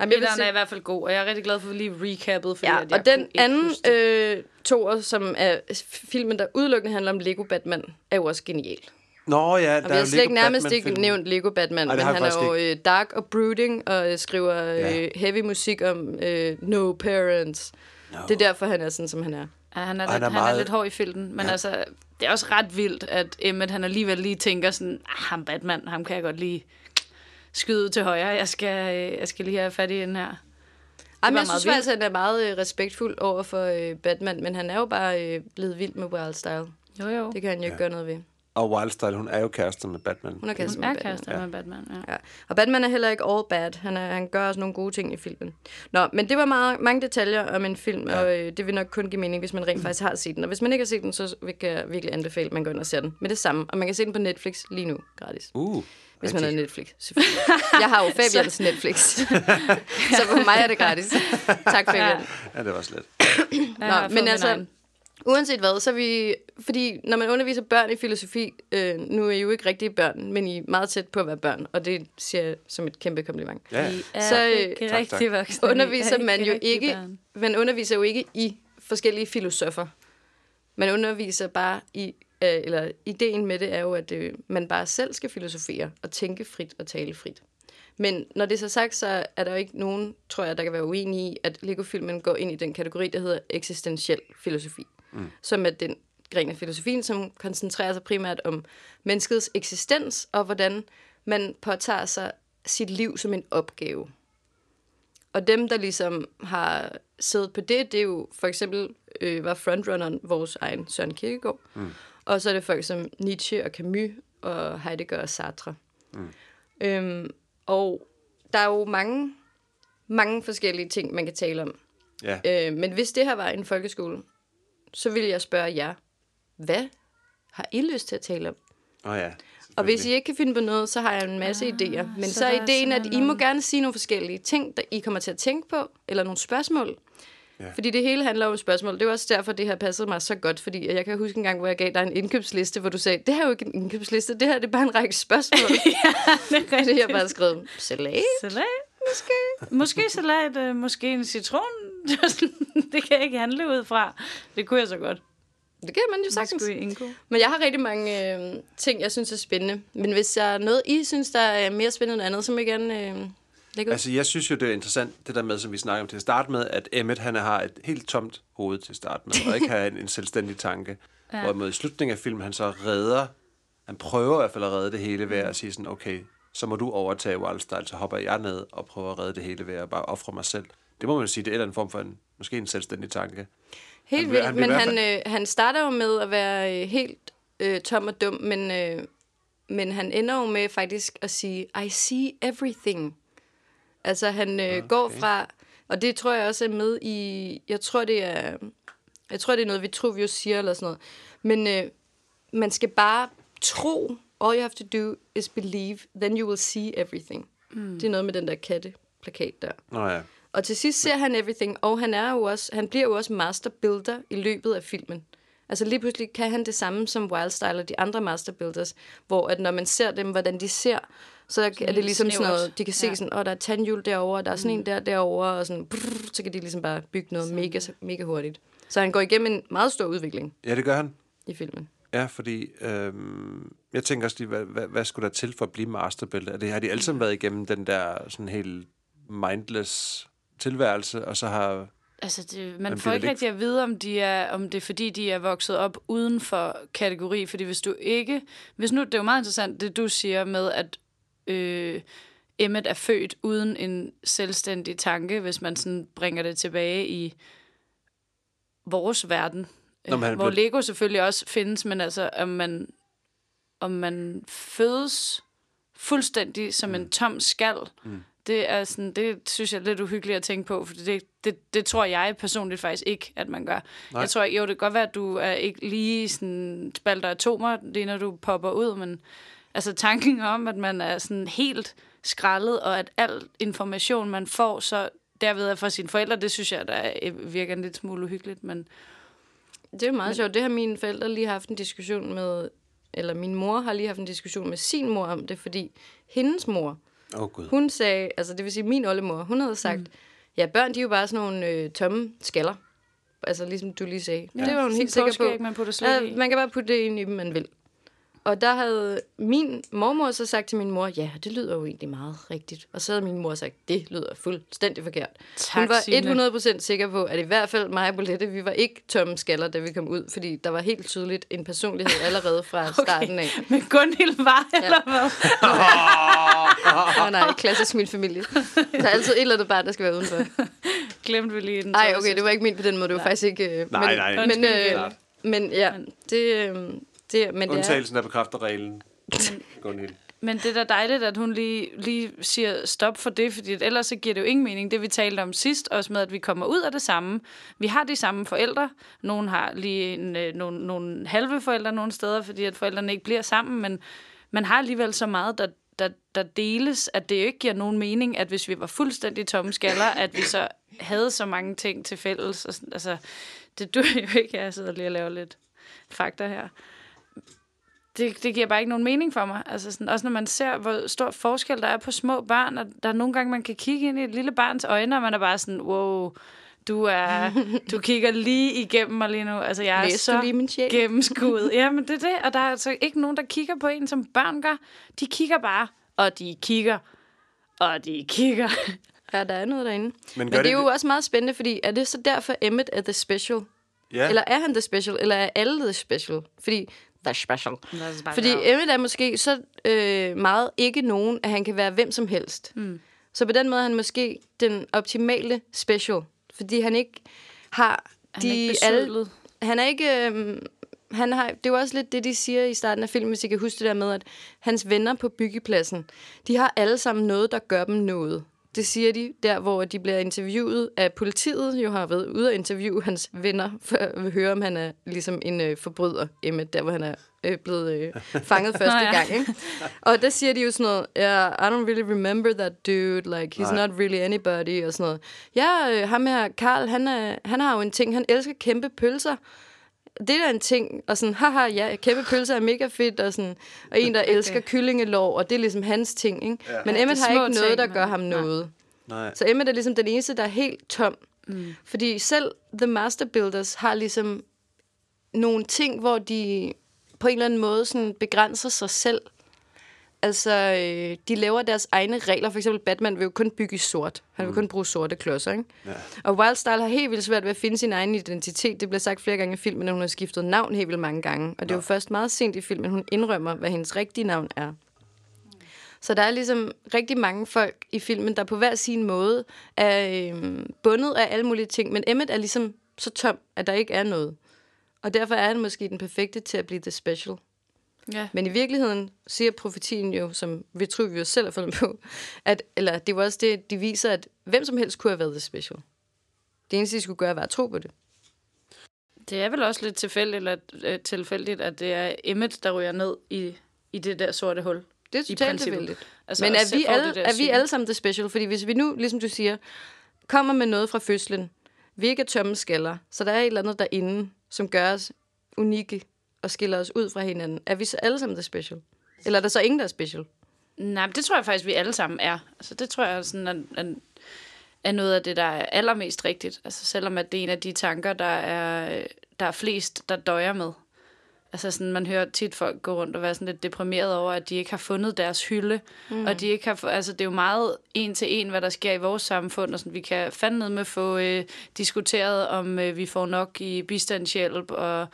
Jamen, jeg
Etteren er i
sige,
hvert fald god, og jeg er rigtig glad for, at vi lige recappede, fordi
ja,
at jeg
og den anden øh, toer, som er filmen, der udelukkende handler om Lego Batman, er jo også genial.
Nå ja,
Og
der
vi
er
har
jo
slet ikke
Lego
nærmest ikke nævnt Lego Batman,
Ej,
men
vi
han er jo øh, dark og brooding, og øh, skriver
Ja.
øh, heavy musik om øh, no parents.
No.
Det er derfor, han er sådan, som han er.
Ja, han er,
Og
lidt,
han er
han er lidt hård i filten, men ja. altså, det er også ret vildt, at Emmet, han alligevel lige tænker sådan, ah, ham Batman, ham kan jeg godt lige skyde til højre. Jeg skal, øh, jeg skal lige have fat i den her.
Jamen, jeg synes
vildt.
faktisk, at han er meget øh, respektfuld over for øh, Batman, men han er jo bare øh, blevet vild med Wild Style.
Jo, jo.
Det kan han jo ikke gøre noget ved.
Og Wildstyle, hun er jo kærester med Batman.
Hun er kæreste
Hun
med
er
Batman.
kærester med Batman, ja.
Ja. Og Batman er heller ikke all bad. Han, er, han gør også nogle gode ting i filmen. Nå, men det var meget, mange detaljer om en film, ja. og øh, det vil nok kun give mening, hvis man rent faktisk har set den. Og hvis man ikke har set den, så vil jeg virkelig anbefale, at man går ind og ser den med det samme. Og man kan se den på Netflix lige nu, gratis.
Uh,
Hvis man har. Netflix, selvfølgelig. Jeg har jo <laughs> Fabians Netflix. <laughs> så for mig er det gratis. <laughs> Tak, Fabian.
Ja, det var slet. <coughs>
Nå, men altså,
egen.
Uanset hvad, så er vi... Fordi når man underviser børn i filosofi, øh, nu er I jo ikke rigtige børn, men I er meget tæt på at være børn, og det siger jeg som et kæmpe kompliment.
Ja,
Vi er
Så, øh,
ikke
tak,
rigtig voksne. Vi
Underviser
er
man jo ikke,
børn.
man underviser jo ikke i forskellige filosofer. Man underviser bare i, øh, eller ideen med det er jo, at øh, man bare selv skal filosofere og tænke frit og tale frit. Men når det er så sagt, så er der jo ikke nogen, tror jeg, der kan være uenige i, at Lego-filmen går ind i den kategori, der hedder eksistentiel filosofi. Mm. Som er den gren af filosofien, som koncentrerer sig primært om menneskets eksistens, og hvordan man påtager sig sit liv som en opgave. Og dem, der ligesom har siddet på det, det er jo for eksempel øh, var frontrunneren vores egen Søren Kierkegaard. Mm. Og så er det folk som Nietzsche og Camus og Heidegger og Sartre. Mm. Øhm, og der er jo mange, mange forskellige ting, man kan tale om.
ja.
Øh, men hvis det her var en folkeskole, så ville jeg spørge jer, hvad har I lyst til at tale om?
Åh ja.
Og hvis I ikke kan finde på noget, så har jeg en masse ah, idéer. Men så,
så
er ideen, at I må
nogle-
gerne sige nogle forskellige ting, der I kommer til at tænke på, eller nogle spørgsmål.
Ja.
Fordi det hele handler om spørgsmål. Det var også derfor, det her passede mig så godt, fordi jeg kan huske en gang, hvor jeg gav dig en indkøbsliste, hvor du sagde, det her er jo ikke en indkøbsliste, det her det er bare en række spørgsmål. <laughs> ja, det er <laughs> rigtigt. Jeg bare skrevet, salat?
Salat, måske. Måske salat, øh, måske en citron. <laughs> Det kan jeg ikke handle ud fra. Det kunne jeg så godt.
Det kan man jo sagtens.
skulle indgå.
Men jeg har rigtig mange øh, ting, jeg synes er spændende. Men hvis der er noget, I synes, der er mere spændende end andet, så må I gerne øh, lægge ud.
Altså, jeg synes jo, det er interessant, det der med, som vi snakker om til at starte med, at Emmet, han har et helt tomt hoved til at starte med, og ikke har en, en selvstændig tanke. <laughs> ja. Hvorimod i slutningen af filmen, han så redder, han prøver i hvert fald at redde det hele ved at sige sådan, okay, så må du overtage Wildstyle, så hopper jeg ned og prøver at redde det hele ved at bare ofre mig selv. Det må man sige, det er en eller anden form for en, måske en selvstændig tanke.
Helt
Han
vildt,
vil- han vil
men
hvert
han, øh, han starter jo med at være øh, helt øh, tom og dum, men, øh, men han ender jo med faktisk at sige, I see everything. Altså han øh, okay. går fra, og det tror jeg også er med i, jeg tror det er, jeg tror det er noget, Vitruvius siger eller sådan noget, men øh, man skal bare tro, all you have to do is believe, then you will see everything. Mm. Det er noget med den der katteplakat der.
Nå ja.
Og til sidst ser han everything, og han er jo også, han bliver jo også master builder i løbet af filmen. Altså lige pludselig kan han det samme som Wildstyle og de andre masterbuilders, hvor at når man ser dem, hvordan de ser, så er det ligesom sådan
snævert.
noget, de kan se
Ja.
sådan, åh, der er tandhjul derovre, der er sådan en der derovre, og sådan, brrr, så kan de ligesom bare bygge noget mega, mega hurtigt. Så han går igennem en meget stor udvikling
Ja, det gør han.
i filmen.
Ja, fordi øhm, jeg tænker også lige, hvad, hvad, hvad skulle der til for at blive masterbælte? Er det, har de alle sammen været igennem den der sådan helt mindless tilværelse, og så har...
Altså, det, man får ikke rigtig at vide, om, de er, om det er, fordi de er vokset op uden for kategori. Fordi hvis du ikke... Hvis nu, det er jo meget interessant, det du siger med, at øh, Emmet er født uden en selvstændig tanke, hvis man sådan bringer det tilbage i vores verden.
Nå, men han
Øh, hvor Lego selvfølgelig også findes, men altså, om man, om man fødes fuldstændig som mm. en tom skal, mm. Det er sådan, det synes jeg er lidt uhyggeligt at tænke på, for det, det, det tror jeg personligt faktisk ikke, at man gør.
Nej.
Jeg tror, jo, det kan godt være, at du er ikke lige sådan spalter atomer, lige når du popper ud, men altså tanken om, at man er sådan helt skrællet, og at al information, man får, så derved er fra sine forældre, det synes jeg, der øh, virker en lidt smule uhyggeligt, men
Det er jo meget sjovt. Det har mine forældre lige haft en diskussion med, eller min mor har lige haft en diskussion med sin mor om det, fordi hendes mor,
oh, Gud.
hun sagde, altså det vil sige min oldemor, hun havde sagt, mm. ja, børn de er jo bare sådan nogle øh, tomme skaller. Altså ligesom du lige sagde. Ja. Det var hun
Sådan
helt sikker på.
påskeæg, man putter
Ja, man kan bare putte det ind i dem, man vil. Og der havde min mormor så sagt til min mor, ja, det lyder jo egentlig meget rigtigt. Og så havde min mor sagt, det lyder fuldstændig forkert.
Tak,
Hun var
Signe.
100% sikker på, at i hvert fald mig og Bolette, vi var ikke tomme skaller, da vi kom ud, fordi der var helt tydeligt en personlighed allerede fra <laughs> okay. starten af.
Men Gunhild var, ja. eller hvad? <laughs>
Åh oh, nej, klassisk min familie. Der er altid et eller andet barn, der skal være udenfor. <laughs>
Glemte vi lige den.
Nej, okay, det var ikke min på den måde. Det var faktisk ikke... Øh,
Nej,
men,
nej.
Men, øh, men ja, det, øh, det, men er,
Undtagelsen, der bekræfter reglen. Gunhild.
Men det er da dejligt, at hun lige, lige siger stop for det, fordi ellers så giver det jo ingen mening. Det vi talte om sidst, også med, at vi kommer ud af det samme. Vi har de samme forældre. Nogle har lige en, øh, nogle, nogle halve forældre nogle steder, fordi at forældrene ikke bliver sammen, men man har alligevel så meget, der, der, der deles, at det jo ikke giver nogen mening, at hvis vi var fuldstændig tomme skaller, at vi så havde så mange ting til fælles. Og sådan, altså, det dør jo ikke, at jeg sidder lige og laver lidt fakta her det, det giver bare ikke nogen mening for mig. Altså sådan, også når man ser, hvor stor forskel der er på små børn, og der er nogle gange, man kan kigge ind i et lille barns øjne, og man er bare sådan, wow, du er, <laughs> du kigger lige igennem mig lige nu. Altså, jeg er
Læste
så
lige min sjæl?
gennemskuet. <laughs> Jamen, det er det. Og der er altså ikke nogen, der kigger på en, som børn gør. De kigger bare, og de kigger, og de kigger.
ja, der er noget derinde. Men,
Men
men
gør
det er
det
jo
det-
også meget spændende, fordi er det så derfor Emmet er the special?
Ja.
Eller er han the special? Eller er alle the special? Fordi the special. Fordi Emmet er måske så øh, meget ikke nogen, at han kan være hvem som helst. Mm. Så på den måde er han måske den optimale special. Fordi han ikke har
Han
de
er ikke
alle, han er ikke... Øh, han har, det er jo også lidt det, de siger i starten af filmen, hvis I kan huske det der med, at hans venner på byggepladsen, de har alle sammen noget, der gør dem noget. Det siger de der, hvor de bliver interviewet af politiet, jo har været ude at interviewe hans venner, for at høre, om han er ligesom en øh, forbryder, Emmet, der hvor han er øh, blevet øh, <laughs> fanget første
Nå ja.
gang. Ikke? Og der siger de jo sådan noget, yeah, I don't really remember that dude, like, he's
Nej.
not really anybody, og sådan noget. Ja, øh, ham her, Karl, han, er, han har jo en ting, han elsker kæmpe pølser. Det er da en ting, og sådan, haha, ja, kæmpe pølser er mega fedt, og, sådan, og en, der elsker kyllingelår, og det er ligesom hans ting, ikke? Ja. Men
Ja,
Emmet har ikke noget,
ting,
der
men-
gør ham
nej.
noget.
Nej.
Så Emmet er ligesom den eneste, der er helt tom. Mm. Fordi selv The Master Builders har ligesom nogle ting, hvor de på en eller anden måde sådan begrænser sig selv. Altså, øh, de laver deres egne regler. For eksempel Batman vil jo kun bygge i sort. Han vil kun bruge sorte klodser, ikke?
Ja.
Og Wildstyle har helt vildt svært ved at finde sin egen identitet. Det bliver sagt flere gange i filmen, at hun har skiftet navn helt vildt mange gange. Og det er jo først meget sent i filmen, hun indrømmer, hvad hendes rigtige navn er. Så der er ligesom rigtig mange folk i filmen, der på hver sin måde er øh, bundet af alle mulige ting. Men Emmet er ligesom så tom, at der ikke er noget. Og derfor er han måske den perfekte til at blive the special.
Ja.
Men i virkeligheden siger profetien jo, som Vitruvius selv har fundet på, at, eller det var også det, de viser, at hvem som helst kunne have været the special. Det eneste, de skulle gøre, var at tro på det.
Det er vel også lidt tilfældigt, at, øh, tilfældigt, at det er Emmet, der ryger ned i, i det der sorte hul.
Det er totalt tilfældigt.
Altså,
Men er vi, alle, er vi alle sammen the special? Fordi hvis vi nu, ligesom du siger, kommer med noget fra fødslen, vi ikke er tomme skaller, så der er et eller andet derinde, som gør os unikke og skiller os ud fra hinanden? Er vi så alle sammen the special? Eller er der så ingen, der er special?
Nej, men det tror jeg faktisk, vi alle sammen er. Altså, det tror jeg sådan, er, er, er noget af det, der er allermest rigtigt. Altså, selvom at det er en af de tanker, der er, der er flest, der døjer med. Altså sådan, man hører tit folk gå rundt og være sådan lidt deprimeret over, at de ikke har fundet deres hylde, mm. og de ikke har, altså det er jo meget en til en, hvad der sker i vores samfund, og sådan, vi kan fandme med få øh, diskuteret, om øh, vi får nok i bistandshjælp og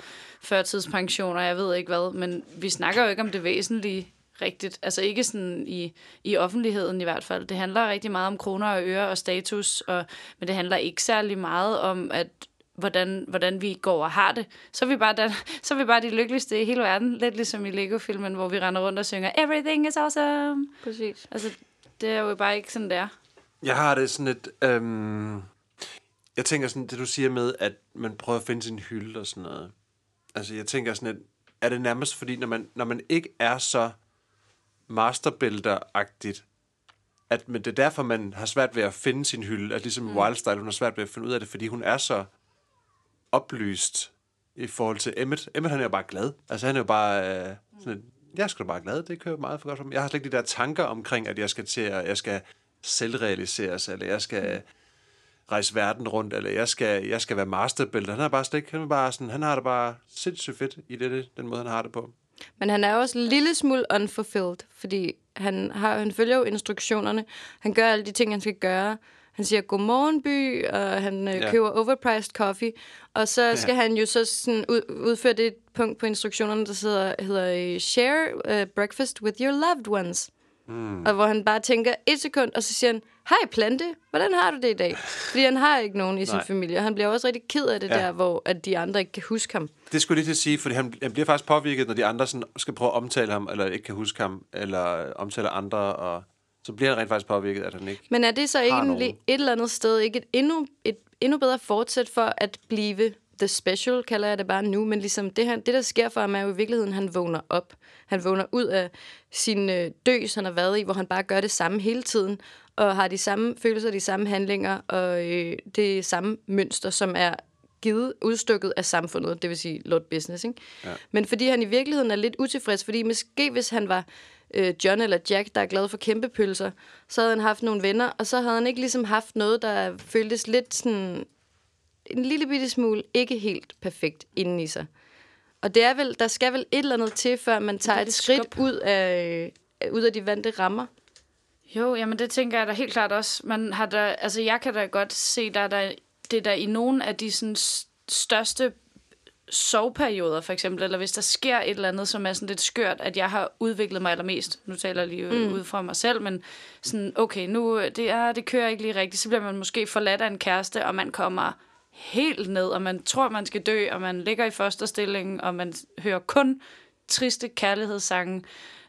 førtidspension, og jeg ved ikke hvad, men vi snakker jo ikke om det væsentlige rigtigt. Altså ikke sådan i, i offentligheden i hvert fald. Det handler rigtig meget om kroner og øre og status, og, men det handler ikke særlig meget om, at hvordan, hvordan vi går og har det. Så er, vi bare den, <laughs> så er vi bare de lykkeligste i hele verden. Lidt ligesom i Lego-filmen, hvor vi render rundt og synger Everything is awesome.
Præcis.
Altså, det er jo bare ikke sådan, det er.
Jeg har det sådan et... Øhm, jeg tænker sådan, det du siger med, at man prøver at finde sin hylde og sådan noget. Altså, jeg tænker sådan, at er det nærmest fordi, når man, når man ikke er så masterbuilder-agtigt, at men det er derfor, man har svært ved at finde sin hylde. At ligesom mm. Wildstyle, hun har svært ved at finde ud af det, fordi hun er så oplyst i forhold til Emmet. Emmet, han er jo bare glad. Altså, han er jo bare øh, sådan jeg er sgu da bare glad, det kører meget for godt for mig. Jeg har slet ikke de der tanker omkring, at jeg skal til at, jeg skal selvrealiseres, eller jeg skal rejse verden rundt, eller jeg skal, jeg skal være masterbuilder. Han er bare slet ikke, han, er bare sådan, han har det bare sindssygt fedt i det, den måde, han har det på.
Men han er også en lille smule unfulfilled, fordi han, har, han følger jo instruktionerne. Han gør alle de ting, han skal gøre. Han siger godmorgen by, og han øh,
Ja.
køber overpriced coffee. Og så skal han jo så sådan ud, udføre det punkt på instruktionerne, der hedder, hedder øh, share uh, breakfast with your loved ones. Mm. Og hvor han bare tænker et sekund, og så siger han, hej plante, hvordan har du det i dag? Fordi han har ikke nogen i sin
Nej.
familie, og han bliver også rigtig ked af det
Ja.
der, hvor at de andre ikke kan huske ham.
Det skulle lige til at sige, fordi han, han bliver faktisk påvirket, når de andre sådan skal prøve at omtale ham, eller ikke kan huske ham, eller omtale andre, og så bliver han rent faktisk påvirket, at han ikke...
Men er det så egentlig
nogen.
et eller andet sted ikke et endnu, et endnu bedre fortsæt for at blive the special, kalder jeg det bare nu, men ligesom det, han, det der sker for ham er jo i virkeligheden, han vågner op. Han vågner ud af sin øh, døs, han har været i, hvor han bare gør det samme hele tiden, og har de samme følelser, de samme handlinger, og øh, det samme mønster, som er givet, udstukket af samfundet, det vil sige Lord Business. Ikke? Ja. Men fordi han i virkeligheden er lidt utilfreds, fordi måske hvis han var øh, John eller Jack, der er glad for kæmpepølser, så havde han haft nogle venner, og så havde han ikke ligesom haft noget, der føltes lidt sådan en lille bitte smule ikke helt perfekt inden i sig. Og det er vel, der skal vel et eller andet til, før man tager et skridt
skub.
ud af, øh, ud af de vante rammer.
Jo, jamen det tænker jeg da helt klart også. Man har da, altså jeg kan da godt se, der er der, det er der i nogle af de sådan, største soveperioder, for eksempel, eller hvis der sker et eller andet, som er sådan lidt skørt, at jeg har udviklet mig allermest. Nu taler jeg lige mm. ud fra mig selv, men sådan, okay, nu det, er, det kører ikke lige rigtigt, så bliver man måske forladt af en kæreste, og man kommer helt ned, og man tror, man skal dø, og man ligger i fosterstilling, og man hører kun triste kærlighedssange,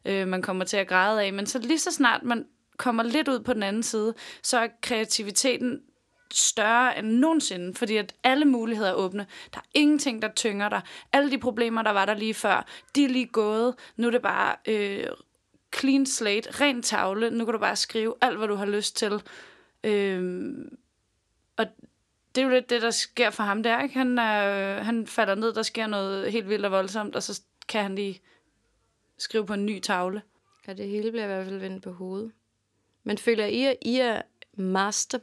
øh, man kommer til at græde af. Men så lige så snart man kommer lidt ud på den anden side, så er kreativiteten større end nogensinde, fordi at alle muligheder er åbne. Der er ingenting, der tynger dig. Alle de problemer, der var der lige før, de er lige gået. Nu er det bare øh, clean slate, ren tavle. Nu kan du bare skrive alt, hvad du har lyst til. Øh, og det er jo lidt det, der sker for ham der, ikke? Han, øh, han falder ned, der sker noget helt vildt og voldsomt, og så kan han lige skrive på en ny tavle.
Ja, det hele bliver i hvert fald vendt på hovedet. Men føler I, at I er master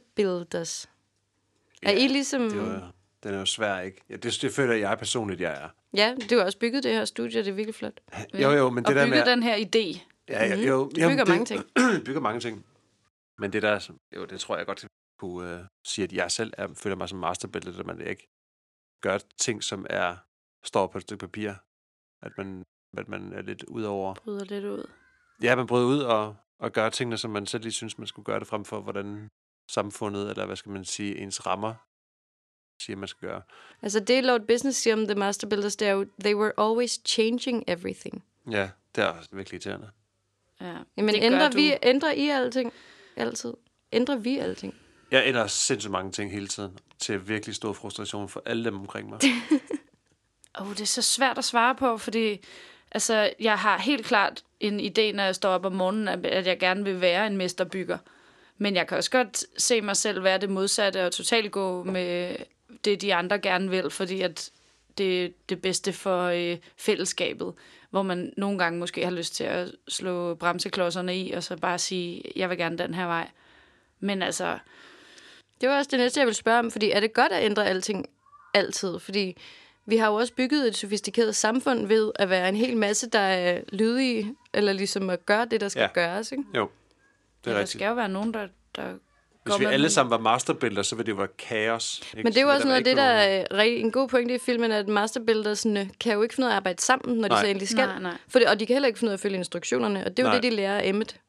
builders? Er I ligesom...
Det var, den er jo svær, ikke? Ja, det, det føler jeg personligt, jeg er.
Ja, du har også bygget det her studie, det er virkelig flot.
Jo, jo, men
og
det der
bygge
med...
den her idé.
Ja, ja, jo,
Du bygger mange ting. <clears throat>
bygger mange ting. Men det der, jo, det tror jeg godt kunne uh, sige, at jeg selv er, føler mig som masterbuilder, at man ikke gør ting, som er står på et stykke papir. At man, at man er lidt ud over...
Bryder lidt ud.
Ja, man bryder ud og, og gør tingene, som man selv lige synes, man skulle gøre det frem for, hvordan samfundet, eller hvad skal man sige, ens rammer siger, man skal gøre.
Altså det Lord Business siger om The Master Builders, det er jo, they were always changing everything.
Ja, det er virkelig irriterende.
Ja.
Jamen
Det
ændrer,
du.
vi, ændrer I alting? Altid. Ændrer vi alting?
Jeg ændrer sindssygt mange ting hele tiden, til virkelig stor frustration for alle dem omkring mig. <laughs>
Oh, det er så svært at svare på, fordi altså, jeg har helt klart en idé, når jeg står op om morgenen, at at jeg gerne vil være en mesterbygger. Men jeg kan også godt se mig selv være det modsatte og totalt gå med det, de andre gerne vil, fordi at det, det bedste for øh, fællesskabet, hvor man nogle gange måske har lyst til at slå bremseklodserne i, og så bare sige, jeg vil gerne den her vej. Men altså,
Det var også det næste, jeg ville spørge om, fordi er det godt at ændre alting altid? Fordi vi har jo også bygget et sofistikeret samfund ved at være en hel masse, der er lydige, eller ligesom at gøre det, der skal
ja.
gøres, ikke?
Jo, det
ja,
er
der
rigtigt.
skal jo være nogen, der, der
Hvis vi alle sammen var masterbuilder, så ville det jo være kaos. Ikke?
Men det er jo
Så
også noget af det,
der
der er en god pointe i filmen, at masterbuildersne kan jo ikke finde ud af at arbejde sammen, når de
Nej.
så endelig skal.
Nej, nej.
For det, og de kan heller ikke finde ud af at følge instruktionerne, og det er jo
Nej.
det, de lærer af Emmet.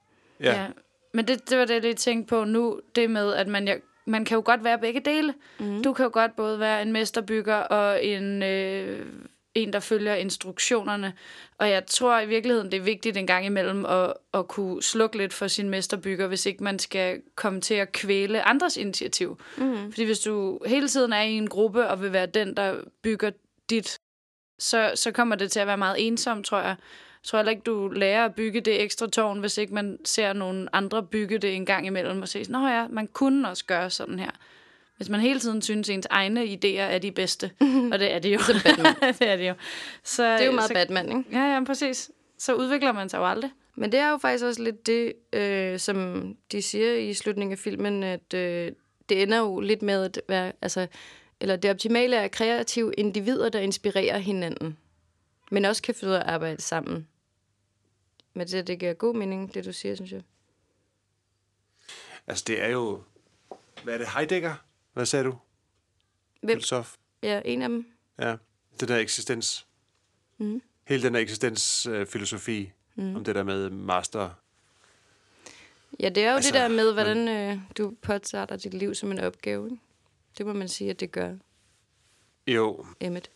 nogen-
Ja. Men det, det var det, jeg lige tænkte på nu, det med, at man, jeg, man kan jo godt være begge dele. Mm. Du kan jo godt både være en mesterbygger og en, øh, en, der følger instruktionerne. Og jeg tror i virkeligheden, det er vigtigt en gang imellem at, at kunne slukke lidt for sin mesterbygger, hvis ikke man skal komme til at kvæle andres initiativ. Mm. Fordi hvis du hele tiden er i en gruppe og vil være den, der bygger dit, så, så kommer det til at være meget ensomt, tror jeg. Jeg tror heller ikke, du lærer at bygge det ekstra tårn, hvis ikke man ser nogle andre bygge det en gang imellem og siger, nå ja, man kunne også gøre sådan her. Hvis man hele tiden synes, ens egne idéer er de bedste, <laughs> og det er det jo. <laughs> det er det jo. Så,
Det er jo meget
så,
Batman, ikke?
Ja, ja, præcis. Så udvikler man sig jo aldrig.
Men det er jo faktisk også lidt det, øh, som de siger i slutningen af filmen, at øh, det ender jo lidt med at være, altså, eller det optimale er kreative individer, der inspirerer hinanden, men også kan finde at arbejde sammen. Men det, det giver god mening, det du siger, synes jeg.
Altså, det er jo... Hvad er det? Heidegger? Hvad sagde du?
Hvem?
Filosof?
Ja, en af dem.
Ja. Den der eksistens. Mm. Hele den der eksistensfilosofi. Mm. Om det der med master.
Ja, det er jo
altså,
det der med, hvordan øh, du påtager dig dit liv som en opgave. Ikke? Det må man sige, at det gør
Jo,
Emmet.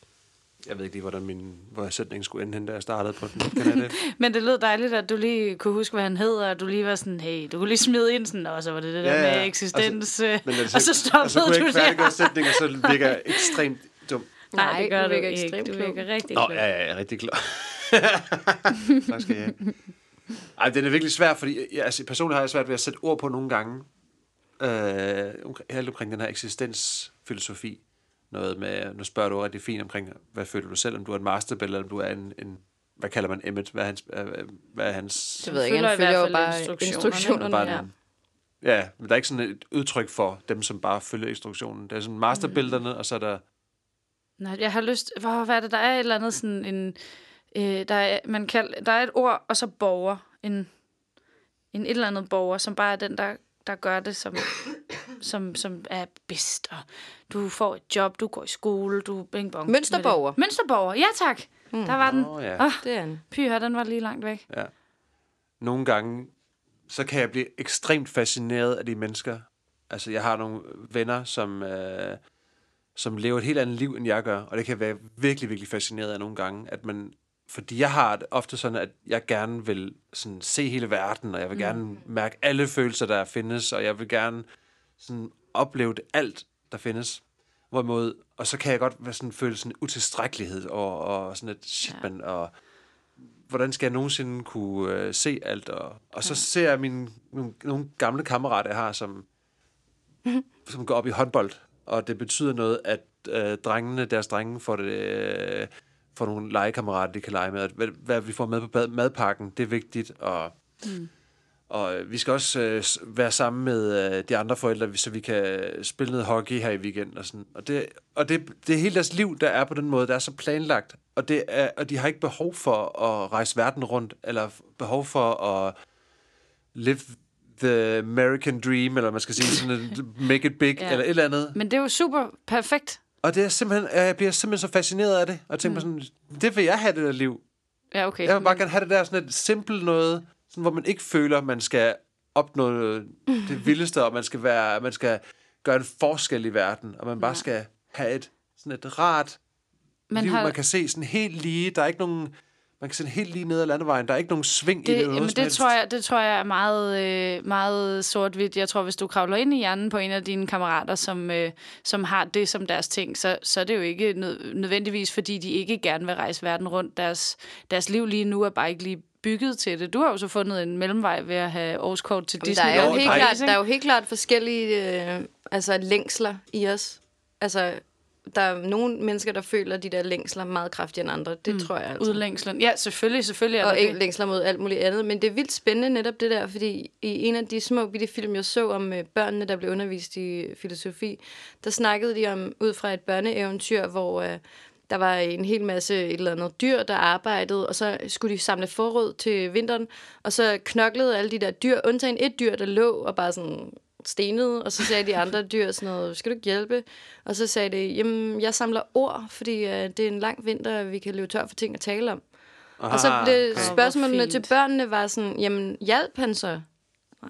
Jeg ved ikke lige, hvordan min hvor sætning skulle ende hen, da jeg startede på den. Kan jeg det? <laughs>
Men det lød dejligt, at du lige kunne huske, hvad han hedder, og du lige var sådan, hey, du kunne lige smide ind sådan, og så var det det der
Ja,
ja,
ja.
med eksistens,
Og <laughs>
og
Men
så, og så stoppede
og så kunne jeg
du
ikke færdiggøre sætningen, og så virker jeg ekstremt dum. <laughs>
Nej,
Nej,
det gør
du
du
virker
ikke.
ekstremt
Du
klog.
virker rigtig
Nå,
klog.
ja, ja, jeg er rigtig klar. tak skal jeg have. Ej, den er virkelig svær, fordi jeg, altså, personligt har jeg svært ved at sætte ord på nogle gange. Øh, helt omkring den her eksistensfilosofi. Noget med, nu spørger du rigtig fint omkring, hvad føler du selv, om du er en masterbuilder, eller om du er en, en hvad kalder man Emmet? Hvad er hans... øh, Hvad er hans
Det ved jeg ikke,
følger
han
i hvert
følger jo
fald
bare
instruktionerne.
instruktionerne.
bare
ja.
den, ja, men der er ikke sådan et udtryk for dem, som bare følger instruktionen. Der er sådan masterbuilderne, og så er der...
Nej, jeg har lyst... Hvor, hvad er det? Der er et eller andet sådan en... Øh, der, er, man kald, der er et ord, og så borger. En, en et eller andet borger, som bare er den, der, der gør det, som, som, som er bedst. Og du får et job, du går i skole, du bing bong.
Mønsterborger.
Mønsterborger, ja tak. Mm. Der var den.
Åh, ja.
Åh,
Det er han.
pyha, den var lige langt væk.
Ja. Nogle gange, så kan jeg blive ekstremt fascineret af de mennesker. Altså, jeg har nogle venner, som, øh, som lever et helt andet liv, end jeg gør. Og det kan være virkelig, virkelig fascineret af nogle gange, at man... Fordi jeg har det ofte sådan, at jeg gerne vil sådan, se hele verden, og jeg vil gerne mærke alle følelser, der findes, og jeg vil gerne sådan, opleve det alt, der findes. Hvorimod, og så kan jeg godt være sådan, føle sådan utilstrækkelighed, og, og sådan et shit, ja. man, og hvordan skal jeg nogensinde kunne øh, se alt? Og, og så ja. ser jeg mine, nogle, nogle gamle kammerater, jeg har, som, <laughs> som går op i håndbold. Og det betyder noget, at øh, drengene, deres drenge får, det, øh, får nogle legekammerater, de kan lege med. Hvad, hvad vi får med på bad, madpakken, det er vigtigt. Og, mm. Og øh, vi skal også øh, være sammen med øh, de andre forældre, så vi kan spille noget hockey her i weekenden. Og, sådan. og, det, og det, det er hele deres liv, der er på den måde, der er så planlagt. Og, det er, og de har ikke behov for at rejse verden rundt, eller behov for at live the American dream, eller man skal sige sådan, <laughs> make it big,
Ja.
eller et eller andet.
Men det er jo super perfekt.
Og det er simpelthen, jeg bliver simpelthen så fascineret af det, og tænker mm. sådan, det vil jeg have, det der liv.
Ja, okay.
Jeg vil bare gerne have det der sådan et simpelt noget, sådan, hvor man ikke føler, man skal opnå det <laughs> vildeste, og man skal, være, man skal gøre en forskel i verden, og man bare skal have et, sådan et rart
Man
liv,
har-
man kan se sådan helt lige, der er ikke nogen, man kan se helt lige ned ad landevejen, der er ikke nogen sving i
Det,
det. eller
jamen,
noget
det,
helst.
tror jeg, det tror jeg er meget, øh, meget sort-hvidt. Jeg tror, hvis du kravler ind i hjernen på en af dine kammerater, som, øh, som har det som deres ting, så, så er det jo ikke nød, nødvendigvis, fordi de ikke gerne vil rejse verden rundt. Deres, deres liv lige nu er bare ikke lige bygget til det. Du har jo så fundet en mellemvej ved at have årskort til Disney.
der er, jo helt klart, der er jo helt klart forskellige øh, altså, længsler i os. Altså, der er nogle mennesker, der føler de der længsler meget kraftigere end andre. Det mm. tror jeg altså.
Udlængslen. Ja, selvfølgelig, selvfølgelig er
og
der
ikke længsler mod alt muligt andet. Men det er vildt spændende netop det der, fordi i en af de små bitte film, jeg så om øh, børnene, der blev undervist i filosofi, der snakkede de om ud fra et børneeventyr, hvor øh, der var en hel masse et eller andet dyr, der arbejdede, og så skulle de samle forråd til vinteren, og så knoklede alle de der dyr, undtagen et dyr, der lå og bare sådan stenede, og så sagde de andre dyr sådan noget, skal du ikke hjælpe? Og så sagde det, jamen, jeg samler ord, fordi øh, det er en lang vinter, og vi kan løbe tør for ting at tale om. Og så
Aha,
blev
okay.
spørgsmålene til børnene var sådan, jamen, hjalp han så?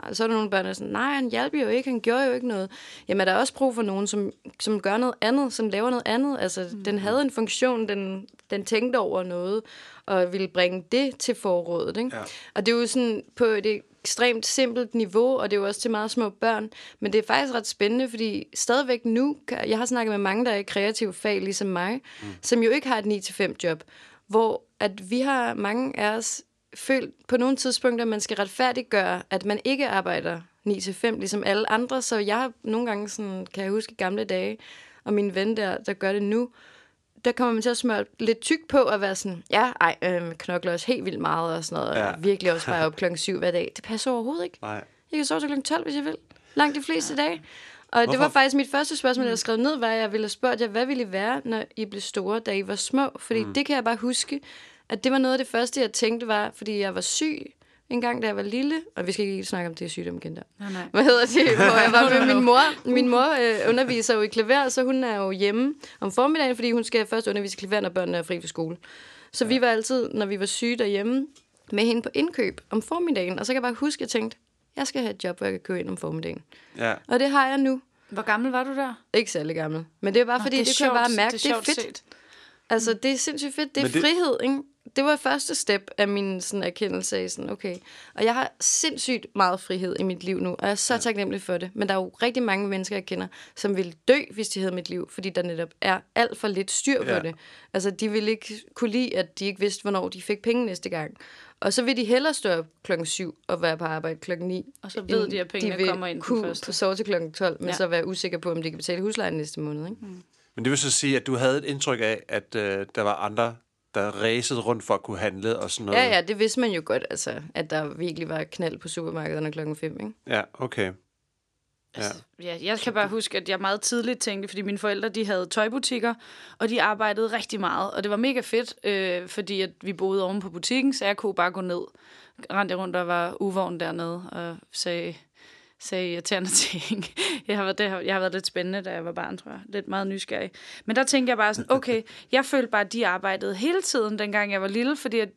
Og så er der nogle børn, der er sådan, nej, han hjalp jo ikke, han gjorde jo ikke noget. Jamen, er der også brug for nogen, som, som gør noget andet, som laver noget andet? Altså, mm. den havde en funktion, den, den tænkte over noget, og ville bringe det til forrådet, ikke?
Ja.
Og det er jo sådan på et ekstremt simpelt niveau, og det er jo også til meget små børn. Men det er faktisk ret spændende, fordi stadigvæk nu, jeg har snakket med mange, der er i kreative fag, ligesom mig, mm. som jo ikke har et 9-5 job, hvor at vi har mange af os følt på nogle tidspunkter, at man skal retfærdiggøre, at man ikke arbejder 9-5, ligesom alle andre. Så jeg nogle gange, sådan, kan jeg huske gamle dage, og min ven der, der gør det nu, der kommer man til at smøre lidt tyk på at være sådan, ja, ej, øh, knokler også helt vildt meget og sådan noget, ja. Og virkelig også bare op klokken 7 hver dag. Det passer overhovedet ikke.
Nej.
Jeg kan sove til klokken 12, hvis jeg vil. Langt de fleste dage. Og det
Hvorfor?
var faktisk mit første spørgsmål, jeg skrev ned, var, at jeg ville have spurgt jer, hvad ville I være, når I blev store, da I var små? Fordi mm. det kan jeg bare huske, at det var noget af det første, jeg tænkte var, fordi jeg var syg en gang, da jeg var lille, og vi skal ikke snakke om det sygdom igen der.
Nej, nej.
Hvad hedder det? <laughs> Hvor jeg var med min mor. Min mor øh, underviser jo i klaver, så hun er jo hjemme om formiddagen, fordi hun skal først undervise i klaver, når børnene er fri fra skole. Så ja. vi var altid, når vi var syge derhjemme, med hende på indkøb om formiddagen. Og så kan jeg bare huske, at jeg tænkte, jeg skal have et job, hvor jeg kan købe ind om formiddagen.
Ja.
Og det har jeg nu.
Hvor gammel var du der?
Ikke særlig gammel. Men det er bare, fordi det, det kan jeg bare mærke, det er,
sjovt
fedt.
set.
Altså, det er sindssygt fedt. Det er
Men det-
frihed, ikke? Det var første step af min sådan, erkendelse af sådan, okay. Og jeg har sindssygt meget frihed i mit liv nu, og jeg er så ja. taknemmelig for det. Men der er jo rigtig mange mennesker, jeg kender, som ville dø, hvis de havde mit liv, fordi der netop er alt for lidt styr på
Ja.
det. Altså, de ville ikke kunne lide, at de ikke vidste, hvornår de fik penge næste gang. Og så vil de hellere stå op klokken 7 og være på arbejde klokken 9.
Og så ved de, at pengene
vil
kommer ind den
kunne
første.
sove til klokken 12, men
Ja.
så være usikker på, om de kan betale huslejen næste måned. Ikke?
Men det vil så sige, at du havde et indtryk af, at øh, der var andre, der racede rundt for at kunne handle og sådan noget.
Ja, ja, det vidste man jo godt, altså, at der virkelig var knald på supermarkederne klokken 5, ikke?
Ja, okay. Ja.
Altså, ja, jeg kan bare huske, at jeg meget tidligt tænkte, fordi mine forældre de havde tøjbutikker, og de arbejdede rigtig meget, og det var mega fedt, øh, fordi at vi boede oven på butikken, så jeg kunne bare gå ned, rendte rundt og var uvogn dernede, og sagde, sagde irriterende <laughs> ting. Jeg har, været, det har, jeg har været lidt spændende, da jeg var barn, tror jeg. Lidt meget nysgerrig. Men der tænkte jeg bare sådan, okay, <laughs> jeg følte bare, at de arbejdede hele tiden, dengang jeg var lille, fordi at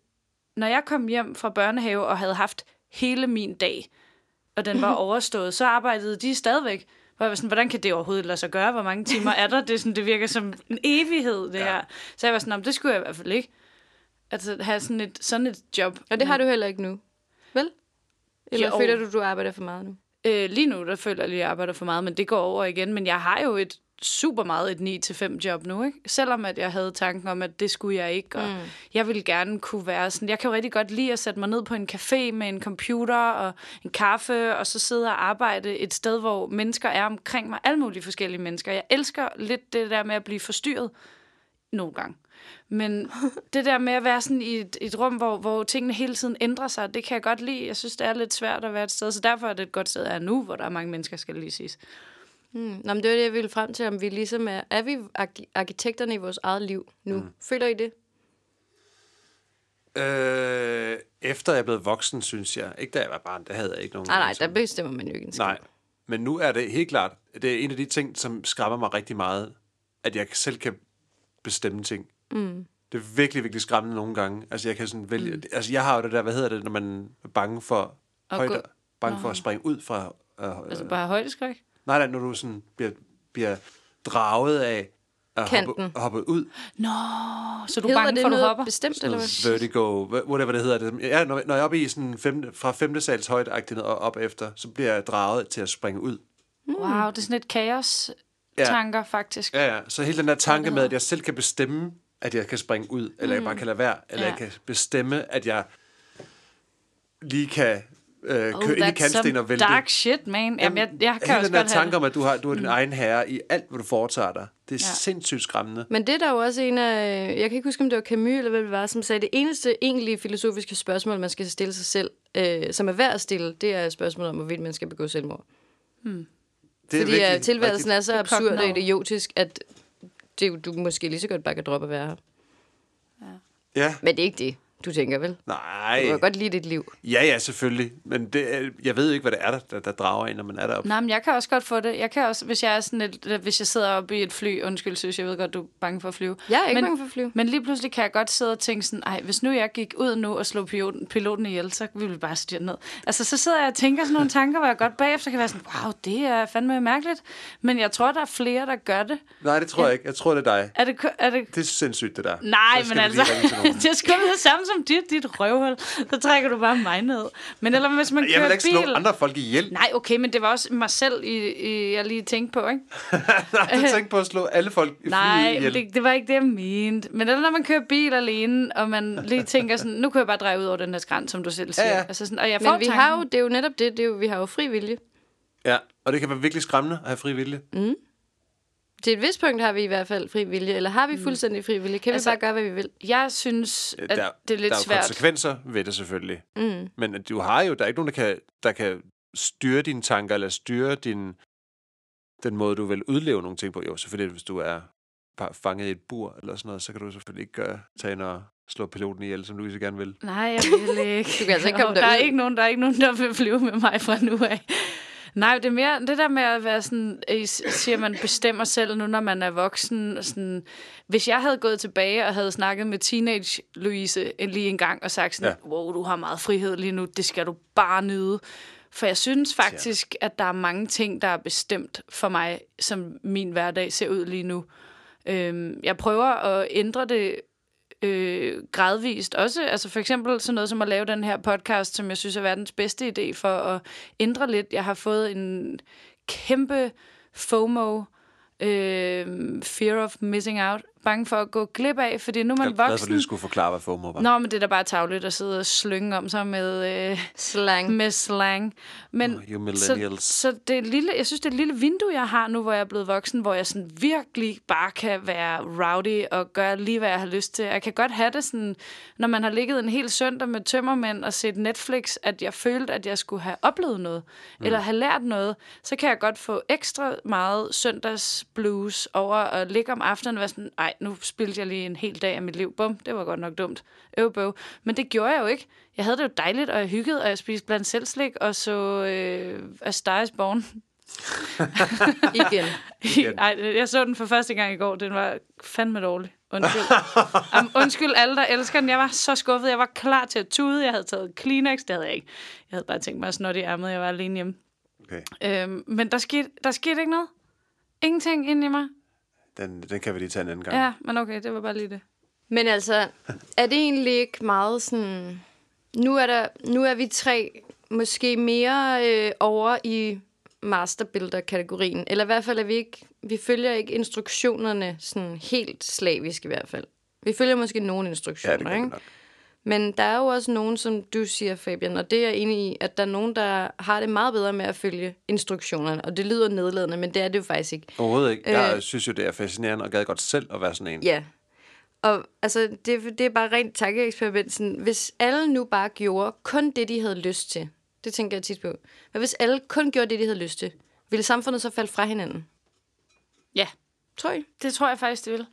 når jeg kom hjem fra børnehave og havde haft hele min dag, og den var <laughs> overstået, så arbejdede de stadigvæk. Hvor jeg var sådan, hvordan kan det overhovedet lade sig gøre? Hvor mange timer er der? Det, er sådan, det virker som en evighed, det ja. her. Så jeg var sådan, "Nå, men det skulle jeg i hvert fald ikke. Altså have sådan et, sådan et job.
Og det har du heller ikke nu, vel? Eller
Jo.
føler du, du arbejder for meget nu?
Øh, lige nu, der føler jeg lige, at jeg arbejder for meget, men det går over igen. Men jeg har jo et super meget et 9-5 job nu, ikke? Selvom at jeg havde tanken om, at det skulle jeg ikke, og mm. jeg ville gerne kunne være sådan, jeg kan jo rigtig godt lide at sætte mig ned på en café med en computer og en kaffe, og så sidde og arbejde et sted, hvor mennesker er omkring mig, alle mulige forskellige mennesker. Jeg elsker lidt det der med at blive forstyrret nogle gange. Men <laughs> det der med at være sådan i et, et rum, hvor, hvor tingene hele tiden ændrer sig, det kan jeg godt lide. Jeg synes, det er lidt svært at være et sted, så derfor er det et godt sted, at jeg er nu, hvor der er mange mennesker, skal lige siges.
Hmm. Nå, men det var det, jeg ville frem til, om vi ligesom er... Er vi arki- arkitekterne i vores eget liv nu? Mm. Føler I det?
Øh, efter jeg er blevet voksen, synes jeg. Ikke da jeg var barn, der havde jeg ikke nogen...
Nej, nej, der bestemmer man jo ikke en.
Nej, men nu er det helt klart, det er en af de ting, som skræmmer mig rigtig meget, at jeg selv kan bestemme ting. Mm. Det er virkelig, virkelig skræmmende nogle gange. Altså, jeg kan sådan vælge... Mm. Altså, jeg har jo det der, hvad hedder det, når man er bange for
At
højder,
gå-
bange for at springe ud fra... Øh,
Altså bare højdeskræk.
nej, nej, når du sådan bliver, bliver draget af at hoppe,
Kanten.
hoppe ud.
Nå, så du er bange
det
for, at du hopper?
bestemt, eller hvad?
Vertigo, wh- whatever det hedder. Det. Ja, når, når jeg er oppe i sådan femte, fra femte sals højde og op efter, så bliver jeg draget til at springe ud.
Wow, det er sådan et kaos
Ja.
tanker faktisk.
Ja, ja. Så hele den der tanke med, at jeg selv kan bestemme, at jeg kan springe ud, eller jeg bare kan lade være, eller
Ja.
jeg kan bestemme, at jeg lige kan øh,
Oh,
køre ind i kantsten og vælte.
dark shit, man. Jamen, jeg, jeg kan
Hele
også
den der
godt have
tanke om, at du, har, du er din mm. egen herre i alt, hvad du foretager dig, det er ja. Sindssygt skræmmende.
Men det er der jo også en af, jeg kan ikke huske, om det var Camus eller hvad det var, som sagde, det eneste egentlige filosofiske spørgsmål, man skal stille sig selv, øh, som er værd at stille, det er spørgsmålet om, hvorvidt man skal begå selvmord.
Det
Fordi
virkelig
at tilværelsen er så
er
absurd og idiotisk, at det, du måske lige så godt bare kan droppe at være her.
Ja,
Men det er ikke det, du tænker vel?
nej.
Du kan godt lide dit liv.
Ja, ja, selvfølgelig. Men det, jeg ved ikke, hvad det er, der, der, der drager ind, når man er deroppe.
Nej, men jeg kan også godt få det. Jeg kan også, hvis jeg er sådan et, hvis jeg sidder oppe i et fly, undskyld, synes jeg ved godt, du er bange for at flyve.
Jeg er ikke
men,
bange for at flyve.
Men lige pludselig kan jeg godt sidde og tænke sådan, ej, hvis nu jeg gik ud nu og slog piloten, piloten ihjel, så ville vi bare styre ned. Altså, så sidder jeg og tænker sådan nogle tanker, hvor jeg godt bagefter kan være sådan, wow, det er fandme mærkeligt. Men jeg tror, der er flere, der gør det.
Nej, det tror jeg ikke. Jeg tror, det er dig.
Er det, er det
Det er sindssygt, det der.
Nej, men altså, <laughs> det skal være det samme som dit, dit røvhul. Så trækker du bare mig ned. Men eller hvis man
Jeg
kører
vil ikke slå
bil...
andre folk ihjel.
Nej, okay, men det var også mig selv, i, i, jeg lige tænkte på, ikke? <laughs>
Nej, du tænker på at slå alle folk i
Nej,
ihjel.
det, det var ikke det, jeg mente. Men eller når man kører bil alene, og man lige tænker sådan, nu kan jeg bare dreje ud over den her skrænt, som du selv siger.
Ja, ja.
Altså sådan, og jeg får
Men vi
tanken,
har jo, det er jo netop det, det er jo, vi har jo fri vilje.
Ja, og det kan være virkelig skræmmende at have fri vilje.
Til et vist punkt har vi i hvert fald fri vilje, eller har vi fuldstændig fri vilje? Kan
Altså,
vi bare gøre, hvad vi vil?
Jeg synes, at
der,
det er lidt
der er jo
svært.
konsekvenser ved det selvfølgelig.
Mm.
Men du har jo, der er ikke nogen, der kan, der kan styre dine tanker, eller styre din, den måde, du vil udleve nogle ting på. Jo, selvfølgelig, hvis du er fa- fanget i et bur, eller sådan noget, så kan du selvfølgelig ikke gøre, tage ind og slå piloten ihjel, som du så gerne vil.
Nej, jeg vil <laughs> ikke.
Du kan altså ikke komme
der er ikke nogen, der er ikke nogen, der vil flyve med mig fra nu af. Nej, det er mere det der med at være sådan, I siger, man bestemmer selv nu, når man er voksen. Sådan, hvis jeg havde gået tilbage og havde snakket med teenage Louise lige en gang og sagt sådan,
Ja.
ja. wow, du har meget frihed lige nu, det skal du bare nyde. For jeg synes faktisk, at der er mange ting, der er bestemt for mig, som min hverdag ser ud lige nu. Øhm, jeg prøver at ændre det øh, gradvist også. Altså for eksempel sådan noget som at lave den her podcast, som jeg synes er verdens bedste idé for at ændre lidt. Jeg har fået en kæmpe FOMO, øh, fear of missing out, bange for at gå glip af, fordi nu er
Jeg
man
er glad for, at
voksen.
du skulle forklare, hvad FOMO var.
Nå, men det er da bare tavligt at sidde og slynge om sig med, øh,
Slang.
med slang. Men
Oh, you
så,
millennials.
så det er et lille, jeg synes, det er et lille vindue, jeg har nu, hvor jeg er blevet voksen, hvor jeg sådan virkelig bare kan være rowdy og gøre lige, hvad jeg har lyst til. Jeg kan godt have det sådan, når man har ligget en hel søndag med tømmermænd og set Netflix, at jeg følte, at jeg skulle have oplevet noget, mm. eller have lært noget, så kan jeg godt få ekstra meget søndagsblues over at ligge om aftenen og være sådan, ej, nu spildte jeg lige en hel dag af mit liv. Bum, det var godt nok dumt. Øv, bøv. Men det gjorde jeg jo ikke. Jeg havde det jo dejligt, og jeg hyggede, og jeg spiste blandt selv slik, og så øh, A Star is Born. <laughs>
Igen.
Ej, jeg så den for første gang i går. Den var fandme dårlig. Undskyld. um, undskyld alle, der elsker den. Jeg var så skuffet. Jeg var klar til at tude. Jeg havde taget Kleenex. Det havde jeg ikke. Jeg havde bare tænkt mig at snotte i ærmet. Jeg var alene hjemme.
Okay.
Øhm, men der skete, der skete ikke noget. Ingenting inde i mig.
Den, den kan vi lige tage en anden gang.
Ja, men okay, det var bare lige det.
Men altså, er det egentlig ikke meget sådan... Nu er, der, nu er vi tre måske mere øh, over i masterbuilder-kategorien. Eller i hvert fald er vi ikke... Vi følger ikke instruktionerne sådan helt slavisk i hvert fald. Vi følger måske nogle
Ja,
instruktioner,
det kan vi
ikke?
nok.
Men der er jo også nogen, som du siger, Fabian, og det er jeg enig i, at der er nogen, der har det meget bedre med at følge instruktionerne. Og det lyder nedladende, men det er det jo faktisk ikke.
Overhovedet ikke. Jeg
Øh.
synes jo, det er fascinerende, og gad godt selv at være sådan en.
Ja. Og altså, det, det er bare rent tankeeksperiment. Sådan, Hvis alle nu bare gjorde kun det, de havde lyst til, det tænker jeg tit på. Men hvis alle kun gjorde det, de havde lyst til, ville samfundet så falde fra hinanden?
Ja,
Tror I?
det tror jeg faktisk, det vil.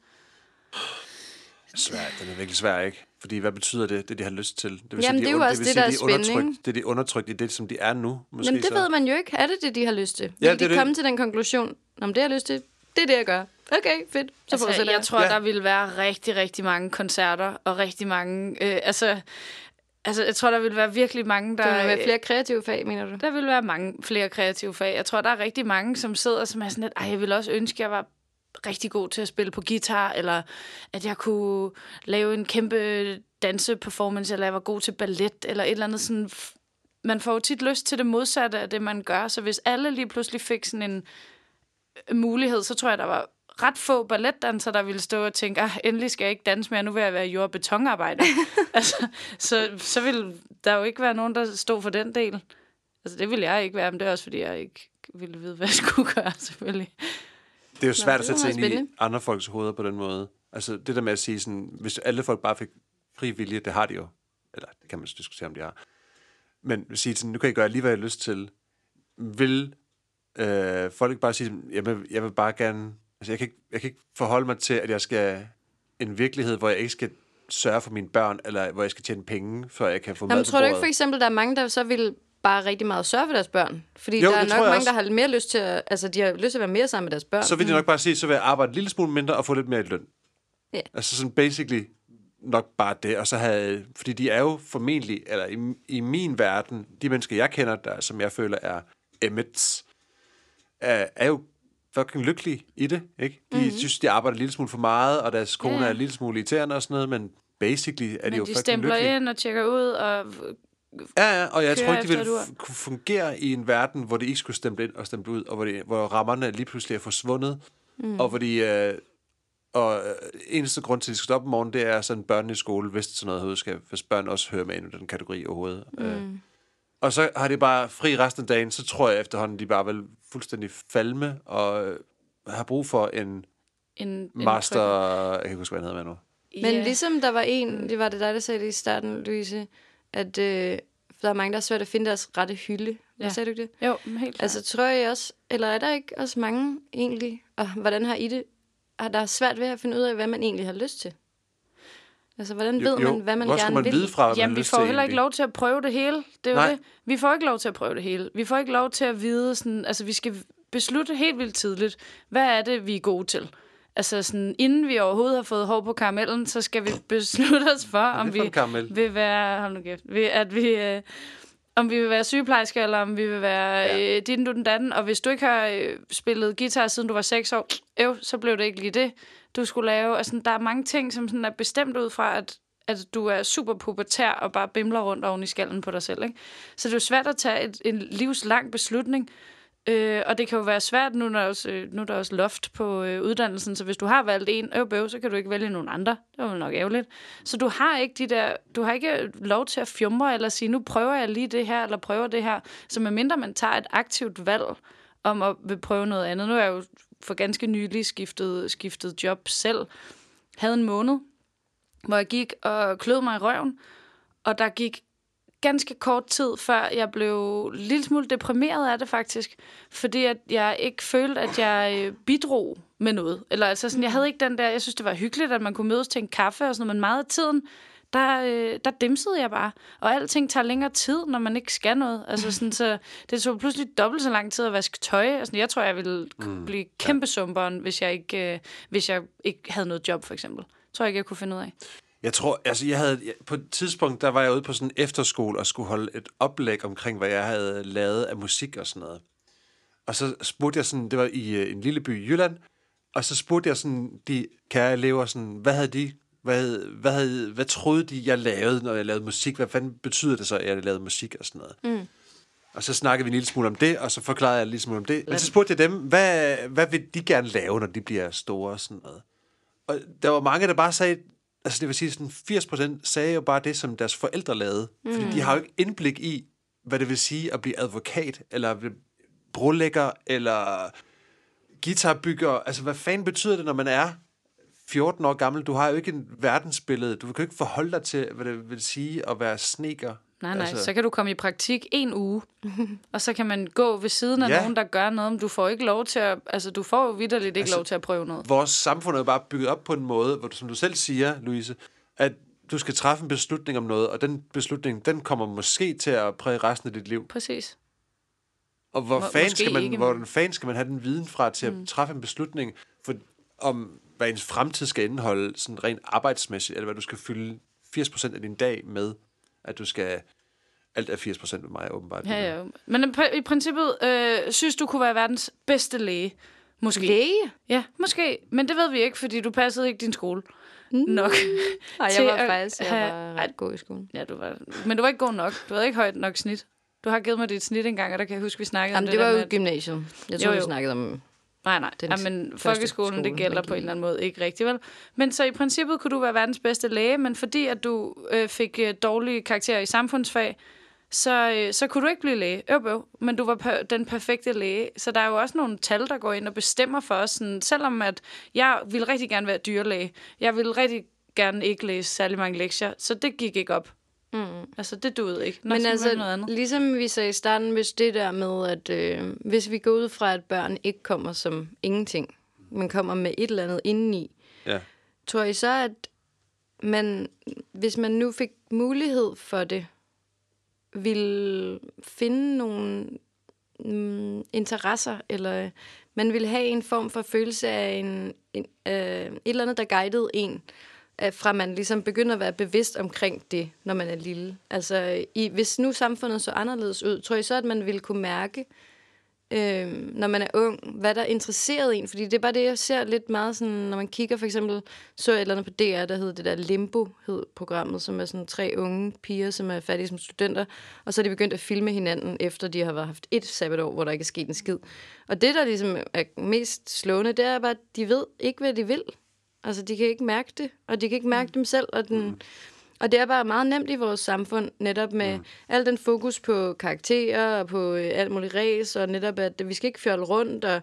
Svær, den er virkelig svær, ikke? Fordi hvad betyder det, det de har lyst til? Det vil
Jamen,
de
det er jo også
vil
det,
sige,
der er
de undertrykt- Det er de undertrykt i det, som de er nu, måske
Jamen, det
så.
ved man jo ikke. Er det det, de har lyst til? Vil
Ja, det
de
er det.
komme til den konklusion? Om det har jeg lyst til, det er det, jeg gør. Okay, fedt. Så
Altså, jeg
jeg.
tror,
Ja.
der ville være rigtig, rigtig mange koncerter, og rigtig mange... Øh, altså, altså, jeg tror, der ville være virkelig mange, der...
Der vil være flere kreative fag, mener du?
Der vil være mange flere kreative fag. Jeg tror, der er rigtig mange, som sidder som er sådan lidt, ej, jeg ville også ønske, at jeg var rigtig god til at spille på guitar, eller at jeg kunne lave en kæmpe danseperformance, eller jeg var god til ballet, eller et eller andet sådan... Man får jo tit lyst til det modsatte af det, man gør. Så hvis alle lige pludselig fik sådan en øh, mulighed, så tror jeg, der var ret få balletdansere, der ville stå og tænke, ah, endelig skal jeg ikke danse mere, nu vil jeg være jord- og betonarbejder. <laughs> altså, så, så ville der jo ikke være nogen, der stod for den del. Altså, det ville jeg ikke være, men det er også, fordi jeg ikke ville vide, hvad jeg skulle gøre, selvfølgelig.
Det er jo svært at sætte sig ind i andre folks hoveder på den måde. Altså det der med at sige sådan, hvis alle folk bare fik fri vilje, det har de jo. Eller det kan man så diskutere, om de har. Men at sige sådan, nu kan I gøre lige, hvad jeg har lyst til. Vil øh, folk bare sige, jeg vil, jeg vil bare gerne, altså jeg kan, ikke, jeg kan ikke forholde mig til, at jeg skal en virkelighed, hvor jeg ikke skal sørge for mine børn, eller hvor jeg skal tjene penge, før jeg kan få
Jamen,
mad på
tror du ikke
bordet.
for eksempel, der er mange, der så vil bare rigtig meget sørge for deres børn? Fordi
Jo,
der er nok mange,
også.
der har mere lyst til at, altså de har lyst til at være mere sammen med deres børn.
Så vil de nok bare sige, så vil jeg arbejde en lille smule mindre og få lidt mere i løn.
Ja.
Altså sådan basically nok bare det, og så have, fordi de er jo formentlig, eller i, i min verden, de mennesker, jeg kender, der, som jeg føler er Emmets, er, er jo fucking lykkelige i det, ikke? De mm-hmm. synes, de arbejder en lille smule for meget, og deres kone
ja.
er en lille smule irriterende og sådan noget, men basically er de
Men
jo
de
fucking
stempler
lykkelige.
ind og tjekker ud, og
Ja, ja, og jeg tror ikke, de
efter
ville kunne fungere i en verden, hvor de ikke skulle stemple ind og stemple ud, og hvor, de, hvor rammerne lige pludselig er forsvundet, mm. og hvor de... Øh, og øh, eneste grund til, at de skal stoppe om morgenen, det er sådan børnene i skole, hvis sådan noget overhovedet skal, hvis børn også hører med ind i den kategori overhovedet. Mm. Øh. Og så har de bare fri resten af dagen, så tror jeg efterhånden, de bare vil fuldstændig falme og øh, har brug for en
en, en
master... Jeg kan ikke huske, hvad han hedder med nu.
Men
Ja.
ligesom der var en, det var det dig, der sagde det i starten, Louise, at øh, der er mange, der er svært at finde deres rette hylde. Hvad
Ja.
sagde du ikke det?
Jo, helt klart.
Altså tror jeg også, eller er der ikke også mange egentlig, og hvordan har I det, har der svært ved at finde ud af, hvad man egentlig har lyst til? Altså, hvordan ved man, hvad man
Hvor
gerne
man
vil?
vide fra,
Jamen, vi får heller ikke
egentlig?
lov til at prøve det hele. Det er jo
Nej.
det. Vi får ikke lov til at prøve det hele. Vi får ikke lov til at vide sådan... Altså, vi skal beslutte helt vildt tidligt, hvad er det, vi er gode til. Altså, sådan, inden vi overhovedet har fået hår på karamellen, så skal vi beslutte os for, om vi vil være... Hold nu kæft. At vi... Øh, om vi vil være sygeplejerske, eller om vi vil være
Ja.
øh, din, du, den anden. Og hvis du ikke har øh, spillet guitar, siden du var 6 år, øv, så blev det ikke lige det, du skulle lave. Altså, der er mange ting, som sådan er bestemt ud fra, at, at du er super pubertær og bare bimler rundt oven i skallen på dig selv. Ikke? Så det er jo svært at tage et, en livslang beslutning. Øh, og det kan jo være svært, nu er der også, øh, nu er der også loft på øh, uddannelsen, så hvis du har valgt en øh, bøv, så kan du ikke vælge nogen andre. Det var nok ærgerligt. Så du har ikke de der, du har ikke øh, lov til at fjumre eller sige, nu prøver jeg lige det her, eller prøver det her. Så medmindre man tager et aktivt valg om at vil prøve noget andet. Nu er jeg jo for ganske nylig skiftet, skiftet job selv. Havde en måned, hvor jeg gik og klød mig i røven, og der gik ganske kort tid, før jeg blev en lille smule deprimeret af det faktisk, fordi at jeg ikke følte, at jeg øh, bidrog med noget. Eller altså sådan, jeg havde ikke den der, jeg synes, det var hyggeligt, at man kunne mødes til en kaffe og sådan noget, men meget af tiden, der, øh, der dimsede jeg bare. Og alting tager længere tid, når man ikke skal noget. Altså sådan, så det tog pludselig dobbelt så lang tid at vaske tøj. Altså, jeg tror, jeg ville mm, blive kæmpe sumperen, hvis jeg, ikke, øh, hvis jeg ikke havde noget job, for eksempel. Tror jeg ikke, jeg kunne finde ud af.
Jeg tror, altså jeg havde, jeg- på et tidspunkt, der var jeg ude på sådan en efterskole og skulle holde et oplæg omkring, hvad jeg havde lavet af musik og sådan noget. Og så spurgte jeg sådan, det var i øh, en lille by i Jylland, og så spurgte jeg sådan, de kære elever, sådan, hvad havde de, hvad, hvad, havde, hvad troede de, jeg lavede, når jeg lavede musik? Hvad fanden betyder det så, at jeg lavede musik og sådan noget? Mm. Og så snakkede vi en lille smule om det, og så forklarede jeg en lille smule om det. Men så spurgte jeg dem, hvad, hvad vil de gerne lave, når de bliver store og sådan noget? Og der var mange, der bare sagde, altså det vil sige, sådan 80% sagde jo bare det, som deres forældre lavede. Mm. Fordi de har jo ikke indblik i, hvad det vil sige at blive advokat, eller brolægger, eller guitarbygger. Altså, hvad fanden betyder det, når man er 14 år gammel? Du har jo ikke en verdensbillede. Du kan jo ikke forholde dig til, hvad det vil sige at være sneker.
Nej, nej, altså... så kan du komme i praktik en uge, <laughs> og så kan man gå ved siden af
Ja.
nogen, der gør noget, men du får ikke lov til at, altså du får jo vidderligt ikke
Altså-
lov til at prøve noget.
Vores samfund er bare bygget op på en måde, hvor du, som du selv siger, Louise, at du skal træffe en beslutning om noget, og den beslutning, den kommer måske til at præge resten af dit liv.
Præcis.
Og hvor
Må-
fanden skal, man,
ikke,
hvor den fanden skal man have den viden fra til at mm. træffe en beslutning for, om, hvad ens fremtid skal indeholde, sådan rent arbejdsmæssigt, eller hvad du skal fylde 80% af din dag med, at du skal... Alt er 80% med mig, åbenbart.
Ja, ja. Men i- i princippet, øh, synes du kunne være verdens bedste læge? Måske.
Læge?
Ja, måske. Men det ved vi ikke, fordi du passede ikke din skole. Nok. <laughs>
Nej, jeg var
at
faktisk jeg
have-
var ret god i skolen.
Ja, du var, men du var ikke god nok. Du havde ikke højt nok snit. Du har givet mig dit snit engang, og der kan jeg huske, vi snakkede
Jamen,
om
det
det
var jo
med,
gymnasium. Jeg tror,
Jo,
vi
jo.
snakkede om
Nej, nej.
Den
ja, men
første
folkeskolen,
skole,
det gælder på en eller anden måde ikke rigtigt, vel? Men så i princippet kunne du være verdens bedste læge, men fordi at du øh, fik øh, dårlige karakterer i samfundsfag, så, øh, så kunne du ikke blive læge. Øv, øv. Men du var per- den perfekte læge. Så der er jo også nogle tal, der går ind og bestemmer for os. Sådan, selvom at jeg ville rigtig gerne være dyrlæge, jeg ville rigtig gerne ikke læse særlig mange lektier, så det gik ikke op.
Mm.
Altså, det duede ikke. Nå,
Men
så
altså,
noget andet.
ligesom vi sagde i starten, hvis det der med, at øh, hvis vi går ud fra, at børn ikke kommer som ingenting, men kommer med et eller andet indeni,
Ja.
tror I så, at man, hvis man nu fik mulighed for det, ville finde nogle mm, interesser, eller man ville have en form for følelse af en, en, øh, et eller andet, der guidede en, øh, fra man ligesom begynder at være bevidst omkring det, når man er lille. Altså, i, hvis nu samfundet så anderledes ud, tror jeg så, at man ville kunne mærke, øh, når man er ung, hvad der interesserede en. Fordi det er bare det, jeg ser lidt meget sådan, når man kigger for eksempel, så et eller andet på DR, der hedder det der Limbo, hed programmet, som er sådan tre unge piger, som er færdige som studenter, og så er de begyndt at filme hinanden, efter de har været- haft et sabbatår, hvor der ikke er sket en skid. Og det, der ligesom er mest slående, det er bare, at de ved ikke, hvad de vil. Altså, de kan ikke mærke det, og de kan ikke mærke mm. dem selv, og den... Og det er bare meget nemt i vores samfund, netop med mm. al den fokus på karakterer og på øh, alt muligt ræs, og netop at vi skal ikke fjolle rundt. Og,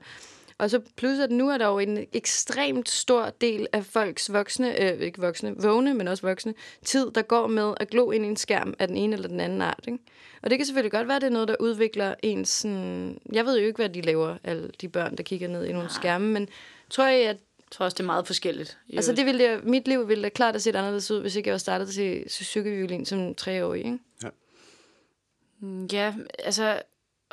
og så plus at nu er der jo en ekstremt stor del af folks voksne, øh, ikke voksne, vågne, men også voksne, tid, der går med at glo ind i en skærm af den ene eller den anden art. Ikke? Og det kan selvfølgelig godt være, at det er noget, der udvikler ens... Sådan, jeg ved jo ikke, hvad de laver, alle de børn, der kigger ned i nogle skærme, men tror jeg, at
Jeg tror også, det er meget forskelligt. i
Altså, det ville det, mit liv ville da klart have set anderledes ud, hvis ikke jeg var startet til Suzuki-violin som treårig, ikke?
Ja, altså,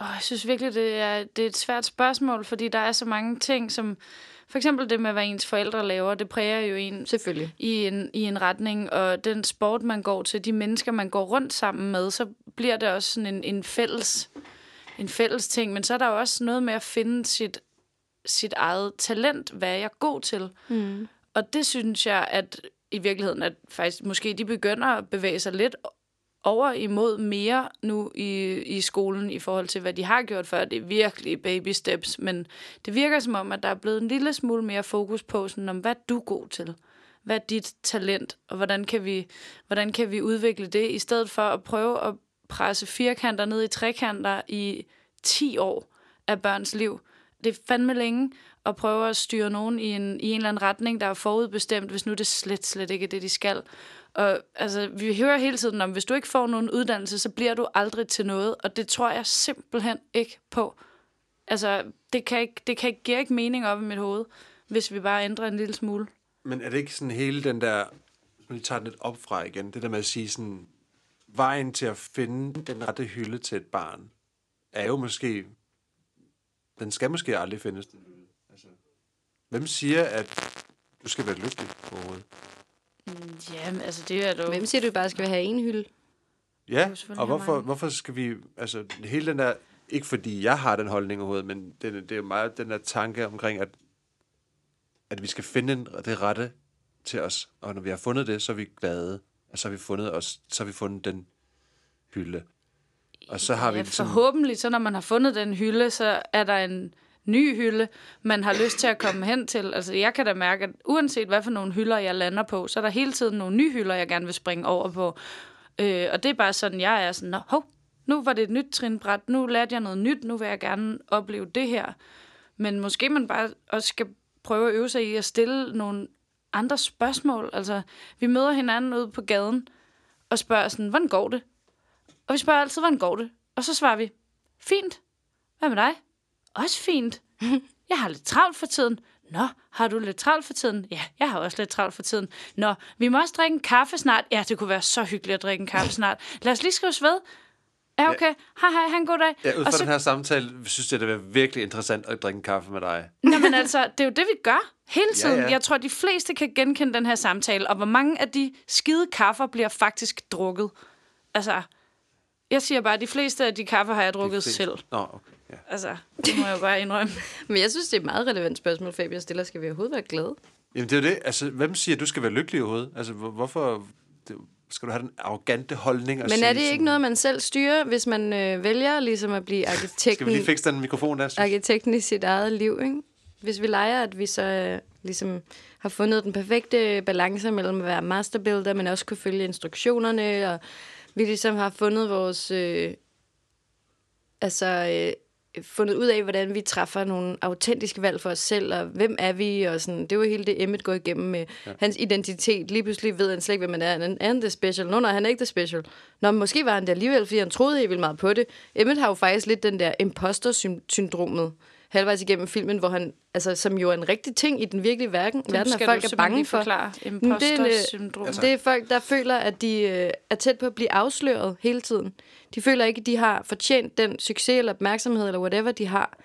åh, jeg synes virkelig, det er, det er et svært spørgsmål, fordi der er så mange ting, som... For eksempel det med, hvad ens forældre laver, det præger jo en
Selvfølgelig.
i en, i en retning, og den sport, man går til, de mennesker, man går rundt sammen med, så bliver det også sådan en, en, fælles, en fælles ting. Men så er der jo også noget med at finde sit, sit eget talent, hvad er jeg god til.
Mm.
Og det synes jeg, at i virkeligheden, at faktisk måske de begynder at bevæge sig lidt over imod mere nu i, i skolen i forhold til, hvad de har gjort før. Det er virkelig baby steps, men det virker som om, at der er blevet en lille smule mere fokus på, sådan, om hvad er du god til? Hvad er dit talent? Og hvordan kan, vi, hvordan kan vi udvikle det, i stedet for at prøve at presse firkanter ned i trekanter i 10 år af børns liv. Det er fandme længe at prøve at styre nogen i en, i en eller anden retning, der er forudbestemt, hvis nu det slet, slet ikke er det, de skal. Og altså, vi hører hele tiden om, hvis du ikke får nogen uddannelse, så bliver du aldrig til noget, og det tror jeg simpelthen ikke på. Altså, det, kan ikke, det kan ikke, giver ikke mening op i mit hoved, hvis vi bare ændrer en lille smule.
Men er det ikke sådan hele den der, nu vi tager den lidt op fra igen, det der med at sige sådan, vejen til at finde den rette hylde til et barn, er jo måske, den skal måske aldrig findes, den. Altså, hvem siger, at du skal være lykkelig overhovedet?
Jamen, altså, det er jo...
Hvem siger, du bare skal have en hylde?
Ja, og hvorfor, hvorfor skal vi, altså hele den der, ikke fordi jeg har den holdning overhovedet, men det, det er jo meget den der tanke omkring, at, at vi skal finde den, det rette til os, og når vi har fundet det, så er vi glade, og så har vi fundet os, så har vi fundet den hylde. Og så har vi
Ja,
ligesom,
forhåbentlig, så når man har fundet den hylde, så er der en ny hylde, man har lyst til at komme hen til. Altså, jeg kan da mærke, at uanset hvad for nogle hylder, jeg lander på, så er der hele tiden nogle nye hylder, jeg gerne vil springe over på. Øh, og det er bare sådan, jeg er sådan, Nå, hov, nu var det et nyt trinbræt, nu lærte jeg noget nyt, nu vil jeg gerne opleve det her. Men måske man bare også skal prøve at øve sig i at stille nogle andre spørgsmål. Altså, vi møder hinanden ude på gaden og spørger sådan, hvordan går det? Og vi spørger altid, hvordan går det? Og så svarer vi, fint. Hvad med dig? Også fint. <laughs> Jeg har lidt travlt for tiden. Nå, har du lidt travlt for tiden? Ja, jeg har også lidt travlt for tiden. Nå, vi må også drikke en kaffe snart. Ja, det kunne være så hyggeligt at drikke en kaffe snart. <laughs> Lad os lige skrives ved. Ja, okay. Hej, hej, han god dag.
ja, ud fra
så
den her samtale, synes jeg, det er virkelig interessant at drikke en kaffe med dig.
Nå, men altså, det er jo det, vi gør hele tiden.
Ja.
ja. Jeg tror, de fleste kan genkende den her samtale, og hvor mange af de skide kaffer bliver faktisk drukket. Altså, jeg siger bare, at de fleste af de kaffer har jeg drukket selv.
Nå, okay, ja.
Altså, det må jeg jo bare indrømme. <laughs>
Men jeg synes, det er et meget relevant spørgsmål, Fabian stiller. Skal vi overhovedet være glade?
Jamen det er jo det, altså hvem siger, at du skal være lykkelig i hovedet? Altså hvor- hvorfor skal du have den arrogante holdning? Og
Men er det
sådan,
ikke noget, man selv styrer, hvis man øh, vælger ligesom at blive
Skal vi
arkitekten,
lige fikse den mikrofon der, synes?
arkitekten i sit eget liv, ikke? hvis vi leger, at vi så øh, ligesom har fundet den perfekte balance mellem at være masterbuilder, men også kunne følge instruktionerne, og vi ligesom har fundet vores... Øh, altså... Øh, fundet ud af, hvordan vi træffer nogle autentiske valg for os selv, og hvem er vi, og sådan. Det var hele det, Emmet går igennem med ja. hans identitet. Lige pludselig ved han slet ikke, hvem man er. Han er han the special? Nå, nej, han er ikke the special. Nå, måske var han det alligevel, fordi han troede helt vildt meget på det. Emmet har jo faktisk lidt den der imposter-syndromet halvvejs igennem filmen, hvor han, altså, som jo er en rigtig ting i den virkelige verden, verden at folk er bange for.
Forklare.
Det er,
Imposter-syndrom.
det, det er folk, der føler, at de øh, er tæt på at blive afsløret hele tiden. De føler ikke, at de har fortjent den succes eller opmærksomhed, eller whatever de har.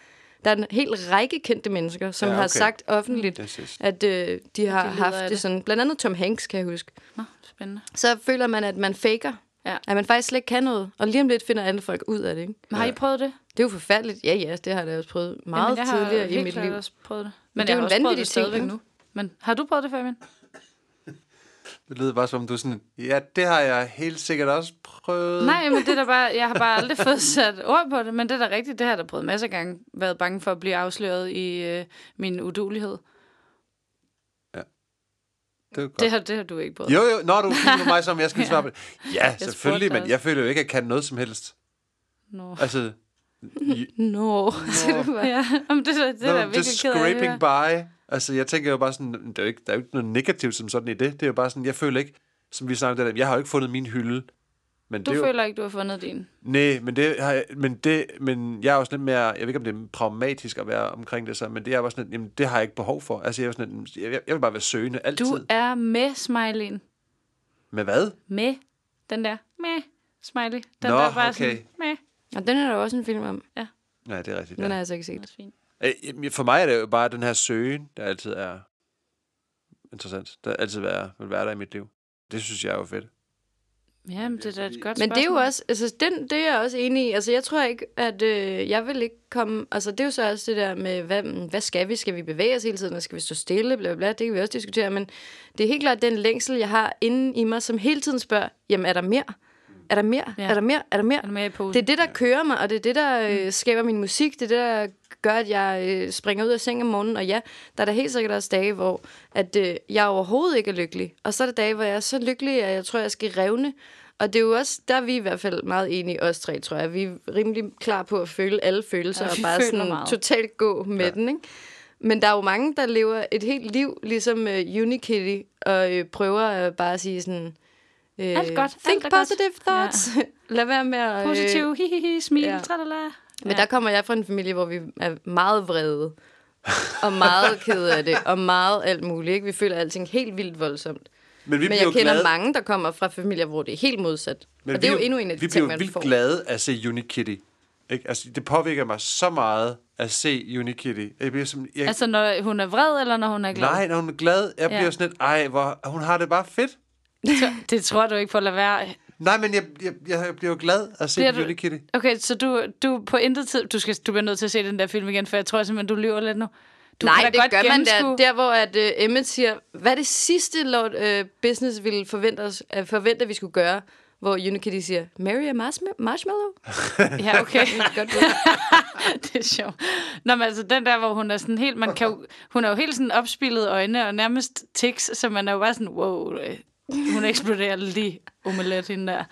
Der er en hel række kendte mennesker, som
Ja,
okay. har sagt offentligt, at øh, de har
lider
haft
af
det.
det.
sådan. Blandt andet Tom Hanks, kan jeg huske.
Nå, spændende.
Så føler man, at man faker.
Ja.
At man faktisk slet ikke kan noget. Og lige om lidt finder alle folk ud af det. Ikke?
Men har I prøvet det?
Det er jo forfærdeligt. Ja, ja, det har jeg da også prøvet meget
Jamen, jeg har
tidligere i
helt
mit
klart
liv.
også prøvet det.
Men
Men
det er
jeg
jo
har
en vanvittig
det stadigvæk
ting,
nu. Men har du prøvet det, Fabian? <laughs>
Det lyder bare som om du er sådan, ja, det har jeg helt sikkert også prøvet.
Nej, men det er da bare, jeg har bare aldrig <laughs> fået sat ord på det, men det er da rigtigt, det har jeg da prøvet masser af gange, været bange for at blive afsløret i øh, min udulighed.
det er godt.
Det har, det har du ikke prøvet.
Jo, jo, når du <laughs> kigger mig, som jeg skal
Ja.
svare på det. Ja, selvfølgelig,
spurgte
men jeg føler jo ikke, at jeg kan noget som helst.
Nå.
Altså, <laughs>
det var...
Ja, men det, det, det er
no,
da virkelig
just scraping by. Altså, jeg tænker jo bare sådan, der er jo ikke, der er jo ikke noget negativt som sådan i det. Det er jo bare sådan, jeg føler ikke, som vi snakkede om, jeg har jo ikke fundet min hylde. Men
Du
det er jo,
føler ikke, du har fundet din.
Nej, men, det har jeg, men, det, men jeg er også lidt mere, jeg ved ikke, om det er pragmatisk at være omkring det så, men det er bare sådan, jamen, det har jeg ikke behov for. Altså, jeg, er sådan, jeg, jeg vil bare være søgende altid.
Du er med smileyen.
Med hvad?
Med den der med smiley. Den
Nå,
der bare
okay.
sådan, med.
Og den er der også en film om.
Nej, det er rigtigt.
Den har
Ja.
jeg altså ikke set.
Jamen, For mig er det jo bare den her søgen, der altid er interessant. Der altid være, vil være der i mit liv. Det synes jeg er jo fedt.
Ja, men det er da et godt
Men det er jo også, altså den, det er jeg også enig i. Altså jeg tror ikke, at øh, jeg vil ikke komme, altså det er jo så også det der med, hvad, hvad skal vi? Skal vi bevæge os hele tiden, eller skal vi stå stille, bla bla, bla. det kan vi også diskutere, men det er helt klart den længsel, jeg har inde i mig, som hele tiden spørger, jamen er der mere? Er der mere?
Ja.
Er der mere? Er der mere?
Er du med i posen?
Det er det, der kører mig, og det er det, der øh, skaber min musik. Det er det, der gør, at jeg øh, springer ud af seng om morgenen. Og ja, der er der helt sikkert også dage, hvor at, øh, jeg overhovedet ikke er lykkelig. Og så er der dage, hvor jeg er så lykkelig, at jeg tror, jeg skal revne. Og det er jo også, der er vi i hvert fald meget enige, os tre, tror jeg. Vi er rimelig klar på at føle alle følelser,
Ja,
og bare sådan
meget.
totalt gå med ja. den, ikke? Men der er jo mange, der lever et helt liv, ligesom uh, Unikitty, og øh, prøver at bare sige sådan... Øh,
Alt godt,
Think
alt er godt."
positive thoughts. <laughs> Lad være med at... øh,
Positiv, hi, hi, hi, smil,
ja.
ja. tralala.
men ja. der kommer jeg fra en familie, hvor vi er meget vrede. og meget <laughs> kede af det. Og meget alt muligt. Ikke? Vi føler alting helt vildt voldsomt.
Men vi
Men jeg kender
glade,
mange, der kommer fra familier, hvor det er helt modsat.
men
og det er
vi,
jo endnu en af de
vi
ting,
bliver
man
vildt
får.
glade af at se Unikitty. Ikke? Altså, det påvirker mig så meget at se Unikitty. Jeg bliver som, jeg,
Altså, når hun er vred, eller når hun er glad?
nej, når hun er glad, jeg
Ja.
bliver sådan lidt, ej, hvor, hun har det bare fedt.
Det tror du ikke på at lade være.
Nej, men jeg, jeg, jeg bliver jo glad at se du...
du-
Unikitty.
Okay, så du, du på intet tid... Du, skal, du bliver nødt til at se den der film igen, for jeg tror simpelthen, du lyver lidt nu. Du
Nej, det
godt
gør man der, der hvor at, uh, Emmett siger, hvad er det sidste, Lord uh, Business ville forvente, os, uh, forvente, at vi skulle gøre? Hvor Unikitty siger, marry a marshma- marshmallow?
Ja, okay.
Godt <laughs>
det er sjovt. Nå, men altså den der, hvor hun er sådan helt... Man kan jo, hun er jo helt sådan opspillet øjne og nærmest tics, så man er jo bare sådan, wow, hun eksploderer lige omelet hende der.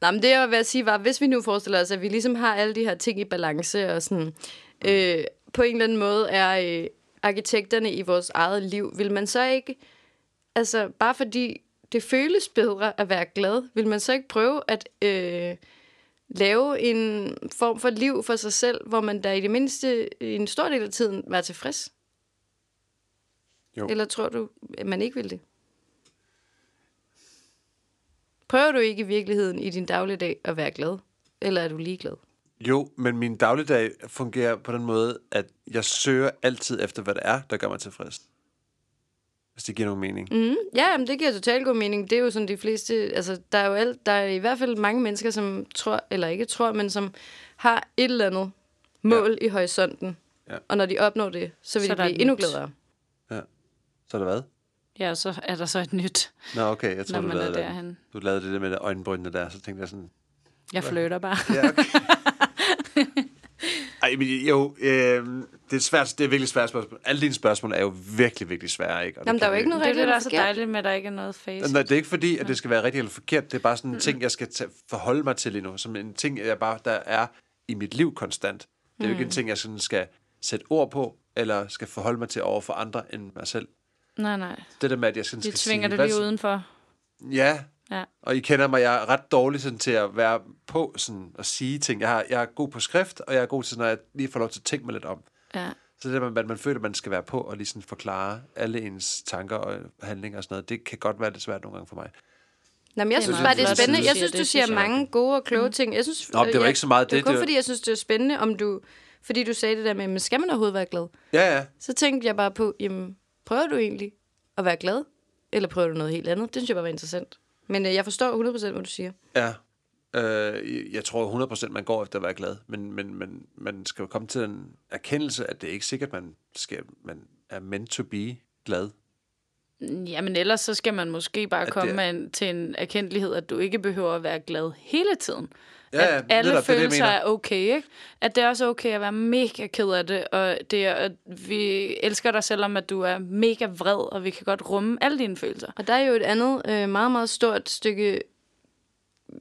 Nej, men det jeg vil at sige var, hvis vi nu forestiller os, at vi ligesom har alle de her ting i balance, og sådan, øh, på en eller anden måde er øh, arkitekterne i vores eget liv, vil man så ikke, altså bare fordi det føles bedre at være glad, vil man så ikke prøve at øh, lave en form for liv for sig selv, hvor man da i det mindste i en stor del af tiden var tilfreds?
Jo.
Eller tror du, at man ikke vil det? Prøver du ikke i virkeligheden i din dagligdag at være glad? Eller er du ligeglad?
Jo, men min dagligdag fungerer på den måde, at jeg søger altid efter, hvad det er, der gør mig tilfreds. Hvis det giver nogen mening.
Mm, ja, jamen, det giver totalt god mening. Det er jo sådan de fleste... Altså, der er jo alt, der er i hvert fald mange mennesker, som tror, eller ikke tror, men som har et eller andet mål ja. i horisonten.
Ja.
Og når de opnår det, så vil
Så der
de blive endnu gladere.
Så er det hvad?
Ja, og så er der så et nyt,
Nå, okay, jeg tror, du
er
lavede, det.
derhen.
du lavede det der med øjenbrynene der, så tænkte jeg sådan,
Jeg flytter bare.
ja, okay. <laughs> Ej, men jo, øh, det, er svært, det er virkelig svært spørgsmål. Alle dine spørgsmål er jo virkelig, virkelig svære, ikke? Og
Jamen, der er jo ikke noget rigtigt
det, der er så dejligt med, at der ikke er noget face.
Nej, det er ikke fordi, at det skal være rigtigt eller forkert. Det er bare sådan en ting, jeg skal tage, forholde mig til lige nu. Som en ting, jeg bare, der er i mit liv konstant. Det er jo ikke en ting, jeg sådan skal sætte ord på, eller skal forholde mig til over for andre end mig selv.
Nej, nej.
Det der med, at jeg sådan
De
skal
tvinger
sige,
det lige
hvad-
udenfor.
Ja,
Ja.
og I kender mig, jeg er ret dårlig sådan, til at være på sådan, at sige ting. Jeg, har, jeg er god på skrift, og jeg er god til, når jeg lige får lov til at tænke mig lidt om.
Ja.
Så det der med, at man føler, at man skal være på og lige sådan forklare alle ens tanker og handlinger og sådan noget, det kan godt være lidt svært nogle gange for mig.
Nå, men jeg synes bare, det er spændende. Jeg synes, du siger mange gode og kloge ting. Jeg synes,
Nå, det var ikke så meget
det.
det,
var kun
det var-
fordi, jeg synes, det er spændende, om du... Fordi du sagde det der med, men skal man overhovedet være glad?
Ja, ja.
Så tænkte jeg bare på, jamen, prøver du egentlig at være glad? Eller prøver du noget helt andet? Det synes jeg bare var interessant. Men øh, jeg forstår 100% hvad du siger.
Ja. Øh, jeg tror 100% man går efter at være glad, men, men, men man skal jo komme til en erkendelse, at det er ikke sikkert, man, skal, man er meant to be glad.
Jamen ellers så skal man måske bare
det
komme
er-
med en, til en erkendelighed, at du ikke behøver at være glad hele tiden.
Ja,
at alle
netop, det er det, jeg
følelser
mener.
er okay, ikke? At det er også okay at være mega ked af det, og det er, at vi elsker dig selvom at du er mega vred, og vi kan godt rumme alle dine følelser.
Og der er jo et andet øh, meget, meget stort stykke,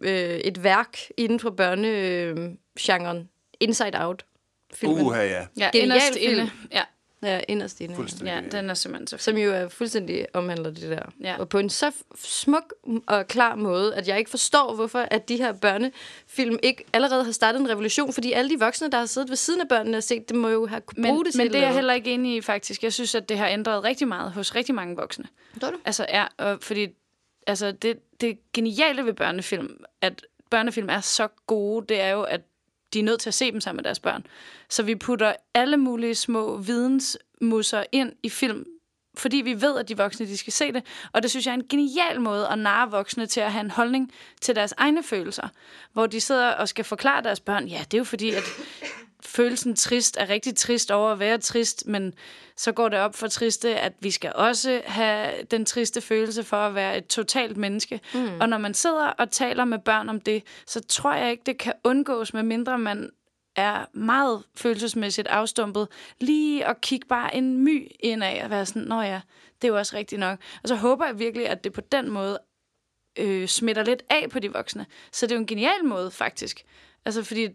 øh, et værk inden for børnegenren, Inside Out. Filmen.
Uha, ja.
Ja,
Genial
inderst
film.
inde. Ja,
Ja, inderst inde.
Fuldstændig.
ja, den er simpelthen så
Som jo er fuldstændig omhandler det der.
Ja.
Og på en så smuk og klar måde, at jeg ikke forstår, hvorfor at de her børnefilm ikke allerede har startet en revolution, fordi alle de voksne, der har siddet ved siden af børnene og set, det må jo have kunne
Men,
bruge det
men
et
det er jeg heller ikke enig i, faktisk. Jeg synes, at det har ændret rigtig meget hos rigtig mange voksne.
Tror du?
Altså, ja, og fordi altså, det, det geniale ved børnefilm, at børnefilm er så gode, det er jo, at de er nødt til at se dem sammen med deres børn. Så vi putter alle mulige små vidensmusser ind i film, fordi vi ved, at de voksne de skal se det. Og det synes jeg er en genial måde at narre voksne til at have en holdning til deres egne følelser. Hvor de sidder og skal forklare deres børn, ja, det er jo fordi, at følelsen trist er rigtig trist over at være trist, men så går det op for triste, at vi skal også have den triste følelse for at være et totalt menneske. Mm. Og når man sidder og taler med børn om det, så tror jeg ikke, det kan undgås, med mindre man er meget følelsesmæssigt afstumpet, lige at kigge bare en my ind af og være sådan, nå ja, det er jo også rigtigt nok. Og så håber jeg virkelig, at det på den måde øh, smitter lidt af på de voksne. Så det er jo en genial måde, faktisk. Altså, fordi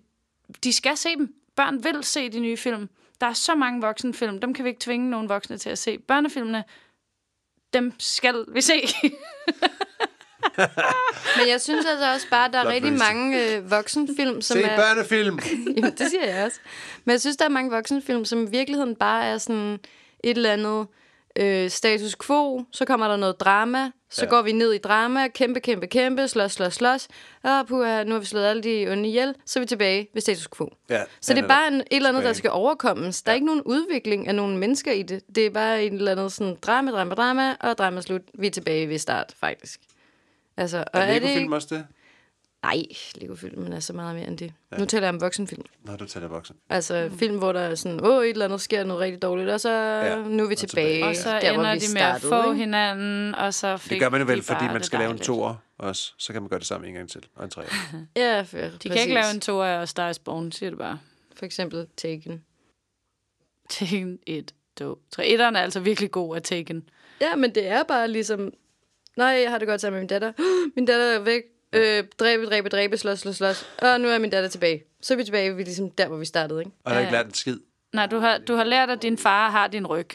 de skal se dem. Børn vil se de nye film. Der er så mange voksenfilm. Dem kan vi ikke tvinge nogen voksne til at se. Børnefilmene, dem skal vi se. <laughs>
Men jeg synes altså også bare, at der er rigtig mange øh, voksenfilm, som
Se
er...
børnefilm! <laughs>
Jamen, det siger jeg også. Men jeg synes, der er mange voksenfilm, som i virkeligheden bare er sådan et eller andet øh, status quo. Så kommer der noget drama. Så
Ja.
går vi ned i drama. Kæmpe, kæmpe, kæmpe. Slås, slås, slås. Og puha, nu har vi slået alle de onde ihjel. Så er vi tilbage ved status quo.
Ja,
Så det er bare en, et eller andet, der skal overkommes. Der er ikke nogen udvikling af nogle mennesker i det. Det er bare et eller andet sådan drama, drama, drama, og drama slut. Vi er tilbage ved start, faktisk. Altså, og
Er
er det ikke...
også det?
Nej, Lego-filmen er så meget mere end det. Ja. Nu taler jeg om voksenfilm.
Nå, du taler voksen.
Altså mm. film, hvor der er sådan, åh, et eller andet sker noget rigtig dårligt, og så
Ja,
nu er vi
og
tilbage,
tilbage.
og så
der,
ender
hvor vi
de med at få
ikke?
hinanden, og så fik
Det gør man jo vel,
de
fordi man skal lave en toer også. Så kan man gøre det sammen en gang til. Og en treer. <laughs>
Ja, for,
De kan ikke lave en toer af Star is Born, siger det bare.
For eksempel Taken.
Taken 1, 2, 3. Etteren er altså virkelig god af Taken.
Ja, men det er bare ligesom, nej, jeg har det godt sammen med min datter. <gasps> Min datter er væk. Øh, dræbe, dræbe, dræbe, slås, slås, slås. Og nu er min datter tilbage. Så er vi tilbage ved ligesom der, hvor vi startede, ikke?
Og jeg har ikke lært en skid.
Nej, du har, du har lært, at din far har din ryg.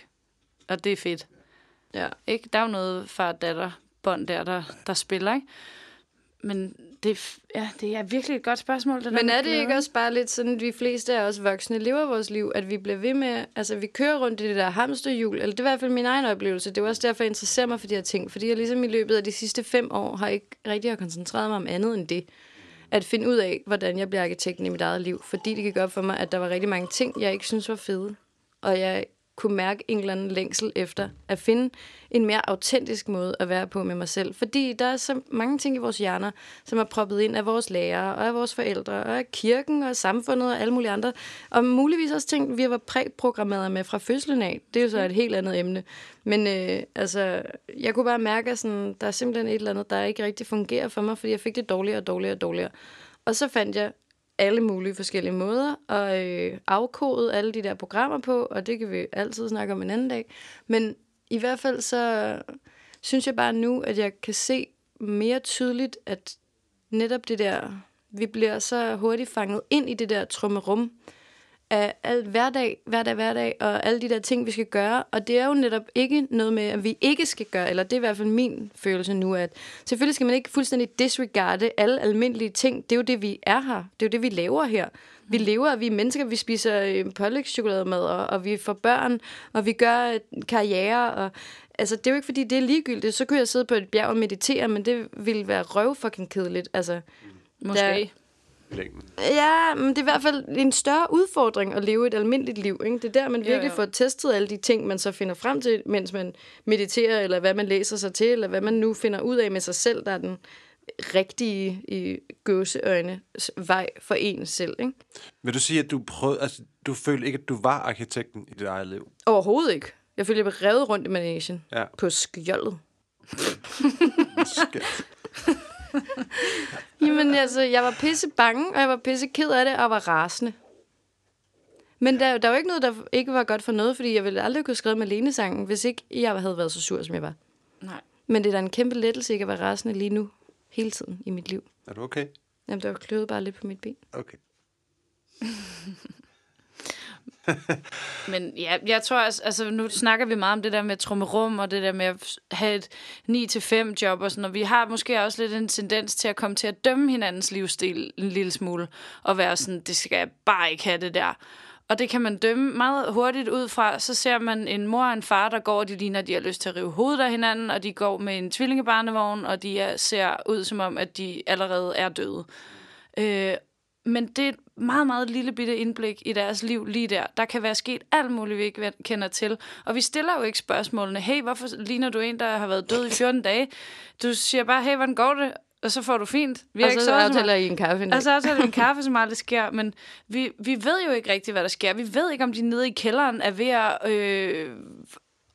Og det er fedt.
Ja.
Ikke? Der er jo noget far-datter-bånd der, der, der spiller, ikke? Men det, ja, det er virkelig et godt spørgsmål. Det der
Men er det ikke også bare lidt sådan, at vi fleste af os voksne lever vores liv, at vi bliver ved med, altså vi kører rundt i det der hamsterhjul, eller det er i hvert fald min egen oplevelse. Det er også derfor, jeg interesserer mig for de her ting, fordi jeg ligesom i løbet af de sidste fem år har ikke rigtig har koncentreret mig om andet end det. At finde ud af, hvordan jeg bliver arkitekten i mit eget liv. Fordi det gik op for mig, at der var rigtig mange ting, jeg ikke synes var fede. Og jeg kunne mærke en eller anden længsel efter at finde en mere autentisk måde at være på med mig selv. Fordi der er så mange ting i vores hjerner, som er proppet ind af vores lærere, og af vores forældre, og af kirken, og samfundet, og alle mulige andre. Og muligvis også ting, vi var præprogrammeret med fra fødslen af. Det er jo så et helt andet emne. Men øh, altså, jeg kunne bare mærke, at sådan, der er simpelthen et eller andet, der ikke rigtig fungerer for mig, fordi jeg fik det dårligere og dårligere og dårligere. Og så fandt jeg alle mulige forskellige måder, og øh, afkodet alle de der programmer på, og det kan vi altid snakke om en anden dag. Men i hvert fald så synes jeg bare nu, at jeg kan se mere tydeligt, at netop det der, vi bliver så hurtigt fanget ind i det der trummerum af alt hverdag, hverdag, hverdag, og alle de der ting, vi skal gøre. Og det er jo netop ikke noget med, at vi ikke skal gøre, eller det er i hvert fald min følelse nu, at selvfølgelig skal man ikke fuldstændig disregarde alle almindelige ting. Det er jo det, vi er her. Det er jo det, vi laver her. Vi lever, vi er mennesker, vi spiser øh, pålægschokolademad, og, og vi får børn, og vi gør øh, karriere, og altså, det er jo ikke, fordi det er ligegyldigt. Så kunne jeg sidde på et bjerg og meditere, men det ville være røv fucking kedeligt. Altså,
Måske.
Der-
i længden.
Ja, men det er i hvert fald en større udfordring at leve et almindeligt liv. Ikke? Det er der, man virkelig
jo.
får testet alle de ting, man så finder frem til, mens man mediterer, eller hvad man læser sig til, eller hvad man nu finder ud af med sig selv, der er den rigtige i gåseøjne vej for en selv. Ikke?
Vil du sige, at du prøvede, altså, du følte ikke, at du var arkitekten i dit eget liv?
Overhovedet ikke. Jeg følte, jeg blev revet rundt i managen
Ja.
på skjoldet.
Skal- <laughs>
Jamen altså, jeg var pisse bange, og jeg var pisse ked af det, og var rasende. Men der, der var ikke noget, der ikke var godt for noget, fordi jeg ville aldrig kunne skrive med Lene-sangen, hvis ikke jeg havde været så sur, som jeg var.
Nej.
Men det er da en kæmpe lettelse ikke at være rasende lige nu, hele tiden i mit liv.
Er du okay?
Jamen, der var kløet bare lidt på mit ben.
Okay.
Men ja, jeg tror altså, altså, nu snakker vi meget om det der med trummerum, og det der med at have et 9-5 job og sådan, og vi har måske også lidt en tendens til at komme til at dømme hinandens livsstil en lille smule, og være sådan, det skal jeg bare ikke have det der. Og det kan man dømme meget hurtigt ud fra. Så ser man en mor og en far, der går, og de ligner, at de har lyst til at rive hovedet af hinanden, og de går med en tvillingebarnevogn, og de er, ser ud som om, at de allerede er døde. Øh, men det er et meget, meget lille bitte indblik i deres liv lige der. Der kan være sket alt muligt, vi ikke kender til. Og vi stiller jo ikke spørgsmålene. Hey, hvorfor ligner du en, der har været død i 14 dage? Du siger bare, hey, hvordan går det? Og så får du fint. Vi
Og så
så
aftaler. I en kaffe en.
Og så aftaler vi en <laughs> kaffe, som aldrig sker. Men vi, vi ved jo ikke rigtigt, hvad der sker. Vi ved ikke, om de nede i kælderen er ved at øh,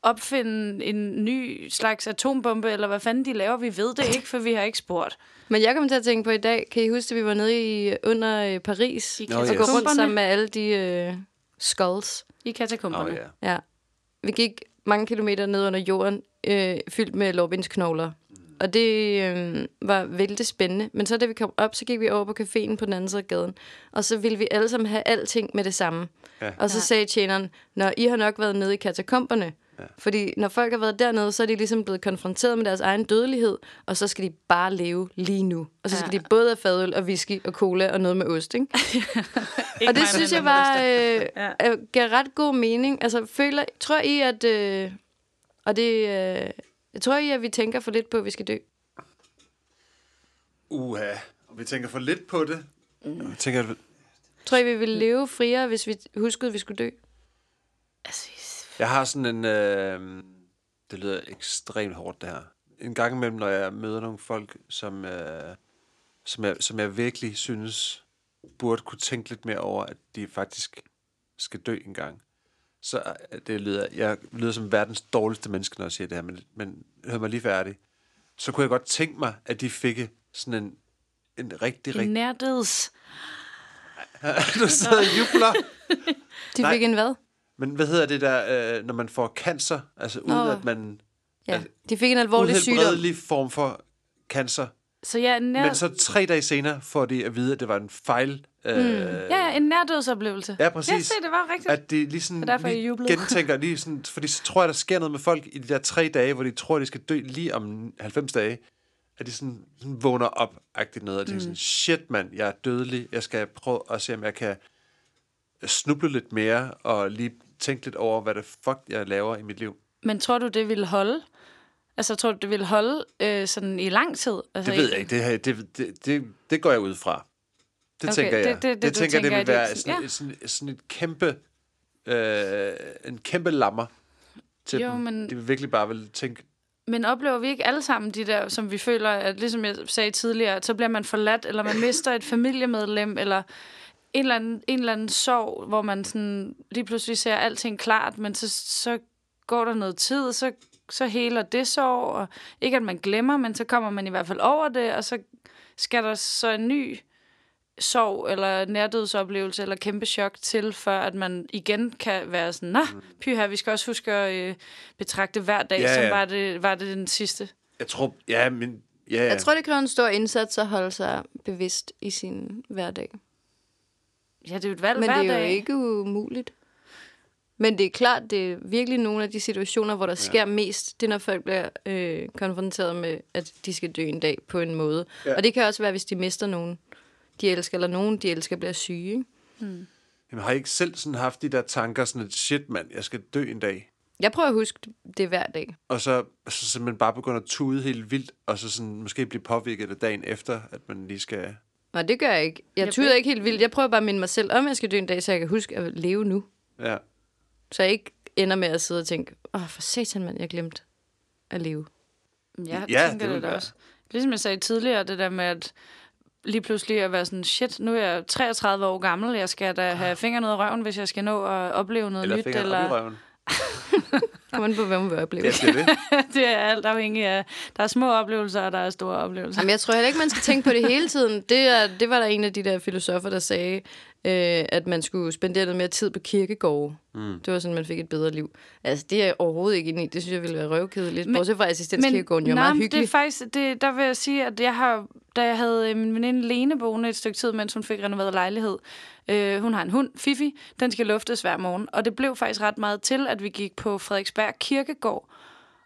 opfinde en ny slags atombombe, eller hvad fanden de laver. Vi ved det ikke, for vi har ikke spurgt.
Men jeg kom til at tænke på i dag, kan I huske, at vi var nede i, under øh, Paris?
I
Nå,
og
yes.
gå rundt
katakomberne.
sammen med alle de øh, skulls.
I katakomberne.
Åh, ja.
Ja. Vi gik mange kilometer ned under jorden, øh, fyldt med lårbindsknogler. Og det øh, var vældig spændende. Men så da vi kom op, så gik vi over på caféen på den anden side af gaden. Og så ville vi alle sammen have alting med det samme.
Ja.
Og så
Ja.
sagde tjeneren, når I har nok været nede i katakomberne. Ja. Fordi når folk har været dernede, så er de ligesom blevet konfronteret med deres egen dødelighed, og så skal de bare leve lige nu. Og så skal
Ja.
de både have fadøl og whisky og cola og noget med ost, ikke? <laughs>
Ikke
og det synes jeg
modstand.
øh, <laughs>
Ja.
ja. giver ret god mening. Altså, føler, tror I, at... Øh, og det... Øh, jeg tror I, at vi tænker for lidt på, at vi skal dø?
Uha. Og vi tænker for lidt på det. Mm. Jeg tænker, at
Tror I, vi ville leve friere, hvis vi huskede, at vi skulle dø?
Altså,
Jeg har sådan en... Øh, det lyder ekstremt hårdt, det her. En gang imellem, når jeg møder nogle folk, som, øh, som, jeg, som jeg virkelig synes burde kunne tænke lidt mere over, at de faktisk skal dø en gang. Så øh, det lyder, jeg lyder som verdens dårligste menneske, når jeg siger det her, men, men hør mig lige færdig. Så kunne jeg godt tænke mig, at de fik sådan en, en rigtig, rigtig...
nærdøds. <laughs>
du sidder og jubler. <laughs>
De
Nej.
fik en hvad?
Men hvad hedder det der, øh, når man får cancer? Altså uden
Nå.
at man...
Ja,
Altså,
de fik en alvorlig sygdom.
form for cancer.
Så ja, nær...
Men så tre dage senere får de at vide, at det var en fejl. Øh,
ja, ja, en nærdødsoplevelse.
Ja, præcis.
Ja, se, det var rigtigt.
At de lige sådan
Det er derfor,
lige gentænker, lige sådan, fordi så tror jeg, der sker noget med folk i de der tre dage, hvor de tror, de skal dø lige om 90 dage. At de sådan, sådan vågner op agtigt noget, og tænker
Mm.
sådan, shit mand, jeg er dødelig, jeg skal prøve at se, om jeg kan snuble lidt mere, og lige tænke lidt over, hvad det fuck, jeg laver i mit liv.
Men tror du, det ville holde? Altså, tror du, det ville holde øh, sådan i lang tid? Altså,
Det ved jeg ikke. Det, det, det, det, det går jeg ud fra. Det
Okay,
tænker
det-
jeg.
det- det,
det
du
tænker, det vil
det
være sådan,
ja.
sådan, sådan et kæmpe, øh, en kæmpe lammer til
Jo,
dem.
men-
De vil virkelig bare vil tænke,
Men oplever vi ikke alle sammen de der, som vi føler, at ligesom jeg sagde tidligere, så bliver man forladt, eller man mister et familiemedlem, eller en eller anden, en eller anden sorg, hvor man sådan lige pludselig ser alting klart, men så, så går der noget tid, så, så heler det sorg, og ikke at man glemmer, men så kommer man i hvert fald over det, og så skal der så en ny sorg eller nærdødsoplevelse eller kæmpe chok til, før at man igen kan være sådan, nå, pyha, vi skal også huske at øh, betragte hver dag,
Ja,
som
ja.
var det, var det den sidste.
Jeg tror, ja, men... Ja, ja.
Jeg tror, det kræver en stor indsats at holde sig bevidst i sin hverdag.
Ja, det er jo et valg
Men
hver
det er jo
dag.
ikke umuligt. Men det er klart, det er virkelig nogle af de situationer, hvor der sker mest, det er, når folk bliver øh, konfronteret med, at de skal dø en dag på en måde.
Ja.
Ja. Og det kan også være, hvis de mister nogen, de elsker, eller nogen, de elsker, bliver syge. Ikke?
Jamen, har I ikke selv sådan haft de der tanker, sådan et shit, mand, jeg skal dø en dag?
Jeg prøver at huske det hver dag.
Og så, så simpelthen bare begynde at tude helt vildt, og så sådan, måske blive påvirket af dagen efter, at man lige skal...
Nej, det gør jeg ikke. Jeg
Jeg
tuder
ved-
ikke helt vildt. Jeg prøver bare at minde mig selv om, at jeg skal dø en dag, så jeg kan huske at leve nu.
Ja.
Så jeg ikke ender med at sidde og tænke, åh, for satan, mand, jeg glemte at leve.
Ja,
Ja, det
tænker
vil
det da også. Ligesom jeg sagde tidligere, det der med at lige pludselig at være sådan, shit, nu er jeg 33 år gammel, jeg skal da have fingeren ud af røven, hvis jeg skal nå at opleve noget
Eller
nyt.
eller... i røven. <laughs>
Kommer an på, hvad man vil opleve.
Ja, det er det. <laughs>
det er alt afhængigt af, der er små oplevelser, og der er store oplevelser.
Jamen, jeg tror heller ikke, man skal tænke på det hele tiden. Det, er, det var der en af de der filosofer, der sagde, øh, at man skulle spendere noget mere tid på kirkegårde. Mm. Det var sådan, man fik et bedre liv. Altså, det er jeg overhovedet ikke inde i. Det synes jeg ville være røvkedeligt.
Men-
Bortset fra assistenskirkegården, jo er
nej,
meget
men
hyggelig.
Det er faktisk, det, der vil jeg sige, at jeg har, da jeg havde øh, min veninde Lene boende et stykke tid, mens hun fik renoveret lejlighed. Øh, hun har en hund, Fifi. Den skal luftes hver morgen. Og det blev faktisk ret meget til, at vi gik på Frederiksberg Kirkegård.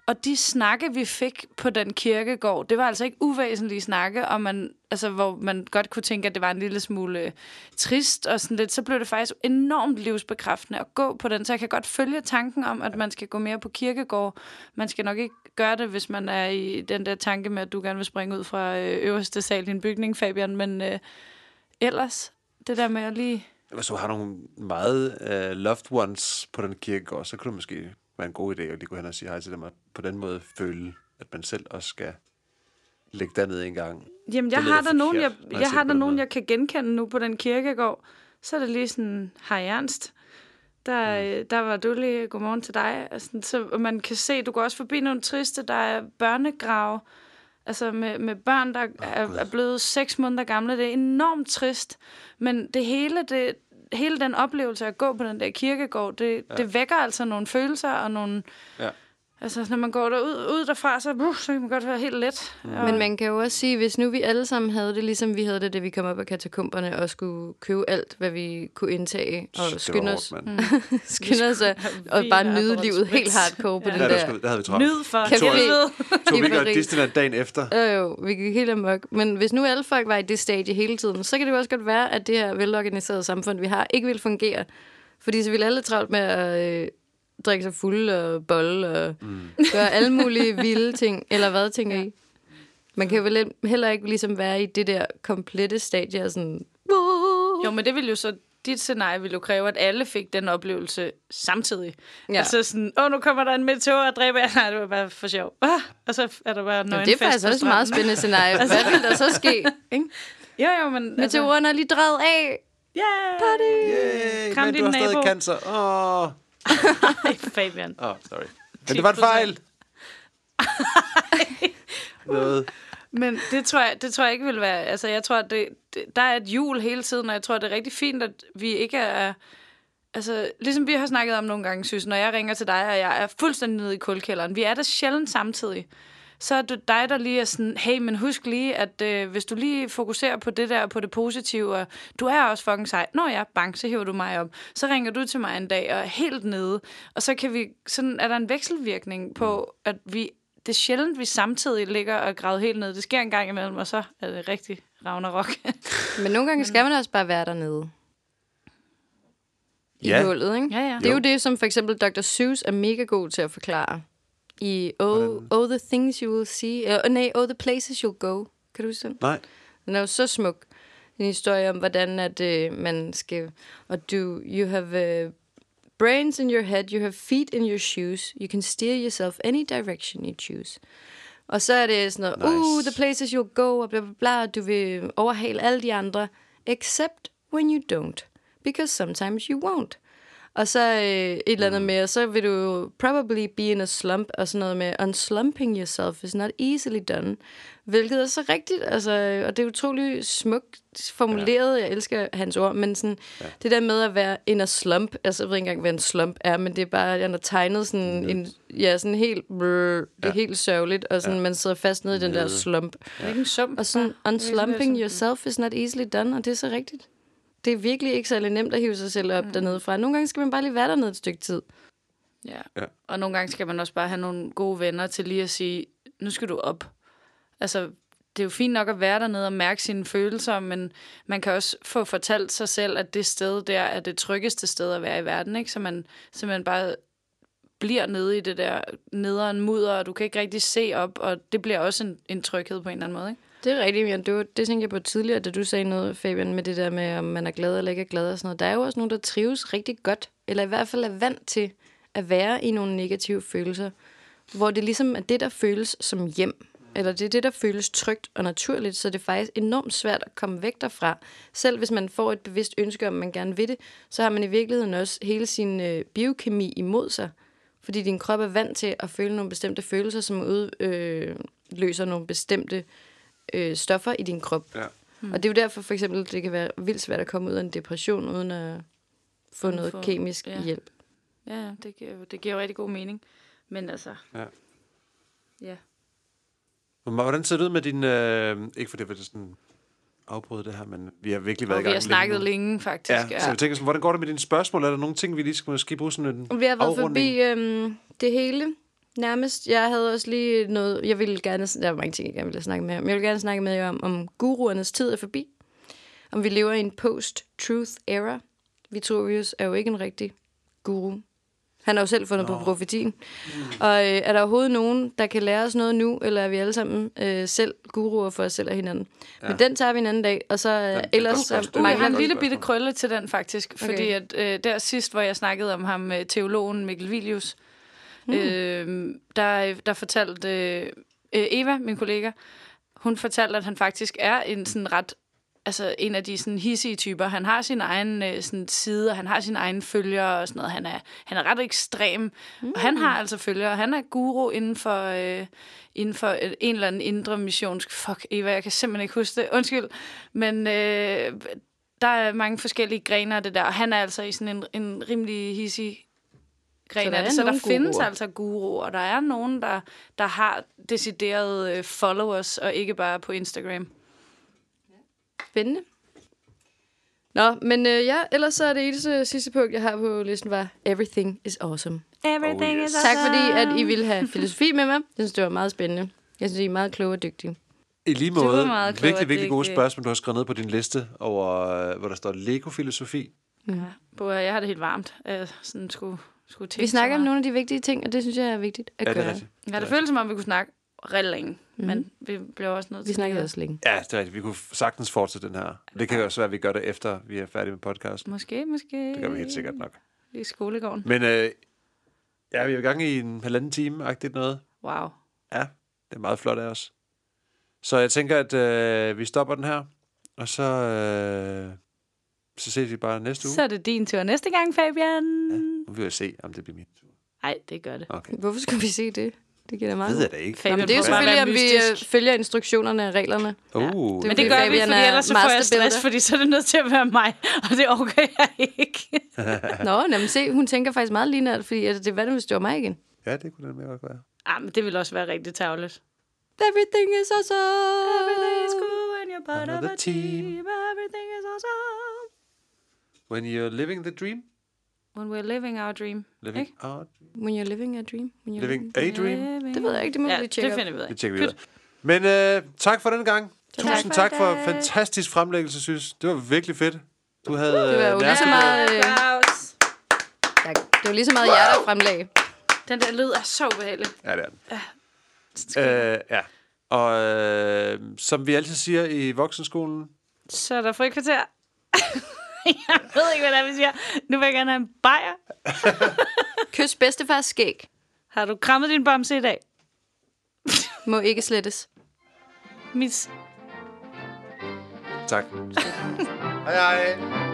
Og de snakke, vi fik på den kirkegård, det var altså ikke uvæsentlige snakke, og man, altså, hvor man godt kunne tænke, at det var en lille smule øh, trist og sådan lidt. Så blev det faktisk enormt livsbekræftende at gå på den. Så jeg kan godt følge tanken om, at man skal gå mere på kirkegård. Man skal nok ikke gøre det, hvis man er i den der tanke med, at du gerne vil springe ud fra øh, øverste sal i en bygning, Fabian. Men øh, ellers, det der med at lige...
Hvis du har nogle meget uh, loved ones på den kirkegård, så kunne det måske være en god idé at lige gå hen og sige hej til dem, og på den måde føle, at man selv også skal lægge derned en gang.
Jamen, jeg har der nogen, jeg,
jeg
jeg har der nogen,
måde.
jeg kan genkende nu på den kirkegård. Så er det lige sådan, hej Ernst. Der,
Mm.
der var du lige, godmorgen til dig. Altså, så man kan se, du går også forbi nogle triste, der er børnegrave, altså med, med børn, der er,
Gud.
er blevet seks måneder gamle. Det er enormt trist. Men det hele, det, hele den oplevelse at gå på den der kirkegård, det, ja. det vækker altså nogle følelser og nogle...
Ja.
Altså, når man går derud, ud derfra, så, uh, så kan man godt være helt let.
Mm.
Og,
Men man kan jo også sige, hvis nu vi alle sammen havde det, ligesom vi havde det, da vi kom op af katakomberne, og skulle købe alt, hvad vi kunne indtage, og skynde os,
mand. <laughs>
skynde os og
Vi
bare nyde livet helt hardcore på
Ja.
den
Ja, der,
der
havde vi travlt.
Nyd for
Kan vi-
vi ikke
i
og. Disneyland dagen efter?
Jo, jo, vi gik helt amok. Men hvis nu alle folk var i det stadie hele tiden, så kan det jo også godt være, at det her velorganiserede samfund, vi har, ikke vil fungere. Fordi så ville alle travlt med at øh, drikke sig fuld og bolle og mm. gøre alle mulige vilde <laughs> ting. Eller hvad, tænker ja. I? Man kan jo vel heller ikke ligesom være i det der komplette stadie af sådan...
Jo, men det vil jo så, dit scenarie vil jo kræve, at alle fik den oplevelse samtidig. Ja. Altså sådan, åh, nu kommer der en meteor og dræber jer. <laughs> Nej, det var bare for sjov. Ah, og så er der bare nøgen
det er faktisk også et meget spændende <laughs> scenarie. Hvad vil der så ske? Ikke?
Jo, jo, men... Altså,
Meteoren er lige drejet af.
yeah!
Party!
Yay,
Kram
men
din
du har stadig
nabo.
cancer. Åh, oh.
Ej, Fabian.
oh, sorry. Men det var en
10%.
fejl. Noget.
Men det tror, jeg, det tror jeg ikke vil være... Altså, jeg tror, det, det, der er et jul hele tiden, og jeg tror, det er rigtig fint, at vi ikke er... Altså, ligesom vi har snakket om nogle gange, synes, når jeg ringer til dig, og jeg er fuldstændig nede i kulkælderen, vi er der sjældent samtidig. Så er det dig, der lige er sådan, hey, men husk lige, at øh, hvis du lige fokuserer på det der, på det positive, og du er også fucking sej. Nå ja, bang, så hiver du mig op. Så ringer du til mig en dag og er helt nede. Og så kan vi, sådan er der en vekselvirkning på, at vi, det er sjældent, vi samtidig ligger og gravet helt ned. Det sker en gang imellem, og så er det rigtig Ragnarok. <laughs>
Men nogle gange skal man også bare være dernede. I
Ja.
hullet, ikke?
Ja, ja.
Det er jo det, som for eksempel Dr. Seuss er mega god til at forklare. I Oh, oh the Things You Will See. Uh, nej, Oh the Places You'll Go. Kan du huske den?
Nej.
Den er jo så smuk. En historie om, hvordan at, øh, man skal... Og du, you have uh, brains in your head, you have feet in your shoes, you can steer yourself any direction you choose. Og så er det sådan noget, nice. uh,
Nice.
the places you'll go, og bla bla bla, du vil overhale alle de andre, except when you don't, because sometimes you won't. Og så øh, et eller andet med, og så vil du probably be in a slump, og sådan noget med, unslumping yourself is not easily done. Hvilket er så rigtigt, altså, og det er utrolig smukt formuleret, ja. jeg elsker hans ord, men sådan, ja. det der med at være in a slump, altså jeg ved ikke engang, hvad en slump er, men det er bare, at han har tegnet sådan en, ja, sådan helt, brrr, det er
Ja.
helt sørgeligt, og sådan, ja. man sidder fast nede i den der
Nede.
slump.
Det er ikke en sump.
Og sådan, unslumping yourself is not easily done, og det er så rigtigt. Det er virkelig ikke særlig nemt at hive sig selv op mm. dernede fra. Nogle gange skal man bare lige være dernede et stykke tid.
Ja.
Ja.
Og nogle gange skal man også bare have nogle gode venner til lige at sige, nu skal du op. Altså, det er jo fint nok at være dernede og mærke sine følelser, men man kan også få fortalt sig selv, at det sted der er det tryggeste sted at være i verden, ikke? Så man simpelthen bare bliver nede i det der nederen mudder, og du kan ikke rigtig se op, og det bliver også en, en tryghed på en eller anden måde, ikke?
Det er rigtigt, Jan. Det, det tænkte jeg på tidligere, da du sagde noget, Fabian, med det der med, om man er glad eller ikke er glad og sådan noget. Der er jo også nogen, der trives rigtig godt, eller i hvert fald er vant til at være i nogle negative følelser, hvor det ligesom er det, der føles som hjem, eller det er det, der føles trygt og naturligt, så det er faktisk enormt svært at komme væk derfra. Selv hvis man får et bevidst ønske om, man gerne vil det, så har man i virkeligheden også hele sin øh, biokemi imod sig, fordi din krop er vant til at føle nogle bestemte følelser, som udløser øh, løser nogle bestemte øh, stoffer i din krop.
Ja.
Mm. Og det er jo derfor for eksempel, det kan være vildt svært at komme ud af en depression, uden at få
Uden
noget
få-
kemisk
ja.
hjælp.
Ja, ja, det giver, jo- det giver jo rigtig god mening. Men altså,
Ja.
ja.
Men Hvordan ser det ud med din... Øh, ikke fordi jeg vil sådan afbryde det her, men vi har virkelig været
Og
i
vi
gang
har snakket
nu.
længe, faktisk.
Ja, så jeg tænker sådan, hvordan går det med dine spørgsmål? Er der nogle ting, vi lige skal måske bruge sådan en
Vi har været
afrunding?
forbi øhm, det hele nærmest. Jeg havde også lige noget... Jeg ville gerne... Der var mange ting, jeg gerne ville snakke med jer om. Jeg vil gerne snakke med jer om, om guruernes tid er forbi. Om vi lever i en post-truth era. Vitruvius er jo ikke en rigtig guru. Han har jo selv fundet Nå. på profetien. Og øh, er der overhovedet nogen, der kan lære os noget nu, eller er vi alle sammen øh, selv guruer for os selv og hinanden? Ja. Men den tager vi en anden dag, og så øh,
er
ellers så.
Uh, jeg har en lille bitte krølle til den, faktisk. Okay. Fordi at, øh, der sidst, hvor jeg snakkede om ham, øh, teologen Mikkel Vilius, mm. øh, der, der fortalte øh, øh, Eva, min kollega, hun fortalte, at han faktisk er en sådan ret altså en af de sådan hissige typer. Han har sin egen øh, sådan side, og han har sine egne følgere og sådan noget. Han er, han er ret ekstrem, mm. og han har altså følgere. Han er guru inden for, øh, inden for en eller anden indre missionsk... Fuck, Eva, jeg kan simpelthen ikke huske det. Undskyld. Men øh, der er mange forskellige grener af det der, og han er altså i sådan en, en rimelig hissig gren
Så der
af det. Så der findes
guruer.
altså guruer, og der er nogen, der, der har deciderede øh, followers, og ikke bare på Instagram.
Spændende. Nå, men øh, ja, ellers så er det eneste sidste punkt, jeg har på listen, var Everything is awesome.
Everything
Oh, yes.
is
Tak fordi, at I ville have <laughs> filosofi med mig. Jeg synes, det var meget spændende. Jeg synes, I er meget kloge og dygtige.
I lige måde, virkelig,
at
virkelig gode spørgsmål, du har skrevet ned på din liste, over, øh, hvor der står Lego-filosofi.
På, jeg har det helt varmt. Jeg sådan skulle, skulle tænke
Vi snakker om nogle af de vigtige ting, og det synes jeg er vigtigt at
Ja, det er
gøre.
rigtigt.
Ja, det føles som om, vi kunne snakke rigtig længe. Mm-hmm. Men vi blev også nødt
Vi
til
snakkede
lige at-
også længe.
Ja, det er rigtigt. Vi kunne sagtens fortsætte den her. Det kan jo også være, at vi gør det efter, vi er færdige med podcasten.
Måske, måske.
Det gør vi helt sikkert nok.
I skolegården.
Men øh, ja, vi er i gang i en halvanden time-agtigt noget.
Wow.
Ja, det er meget flot af os. Så jeg tænker, at øh, vi stopper den her, og så, øh, så ses vi bare næste uge.
Så er det din tur næste gang, Fabian.
Nu vil jeg se, om det bliver min tur.
Nej, det gør det.
Okay.
Hvorfor skulle vi se det? Det giver da meget.
Det ved jeg da ikke.
Fabian
Jamen, det er jo
at
selvfølgelig,
være
vi
mystisk.
øh, følger instruktionerne og reglerne.
Uh,
det er
Men det
fordi
gør vi,
Fabian
fordi
er
ellers så får jeg stress, fordi så er det nødt til at være mig, og det overgår jeg ikke. <laughs>
Nå, jamen, se, hun tænker faktisk meget lignende, fordi at det var det, hvis det var mig igen.
ja, det kunne det mere godt være.
ah, men det vil også være rigtig tavligt.
Everything is awesome.
Everything is cool when you're part of
Another
a team.
team.
Everything is awesome.
When you're living the dream,
When we're living our dream.
living
Ikke?
our
When you're living a dream. When you're
living a dream.
Living-
Det ved jeg ikke, det må
ja,
vi tjekke
det finder vi ud af.
Det tjekker vi ud af. Men øh, tak for den gang.
Tak
Tusind
for
tak for
dag.
fantastisk fremlæggelse, synes. Det var virkelig fedt. Du havde
Det var jo
øh,
lige så
nærmest-
meget... Øh, tak. Det var lige så meget hjerter fremlag.
Den der lyd er så ubehagelig.
Ja, det er den. Øh, ja. Og øh, som vi altid siger i voksenskolen,
Så er der frikvarter. <laughs> <laughs> jeg ved ikke, hvad det er, vi siger. Nu vil jeg gerne have en bajer. <laughs>
Kys bedstefars skæg.
Har du krammet din bamse i dag?
Må ikke slettes.
Mis.
tak. hej hej.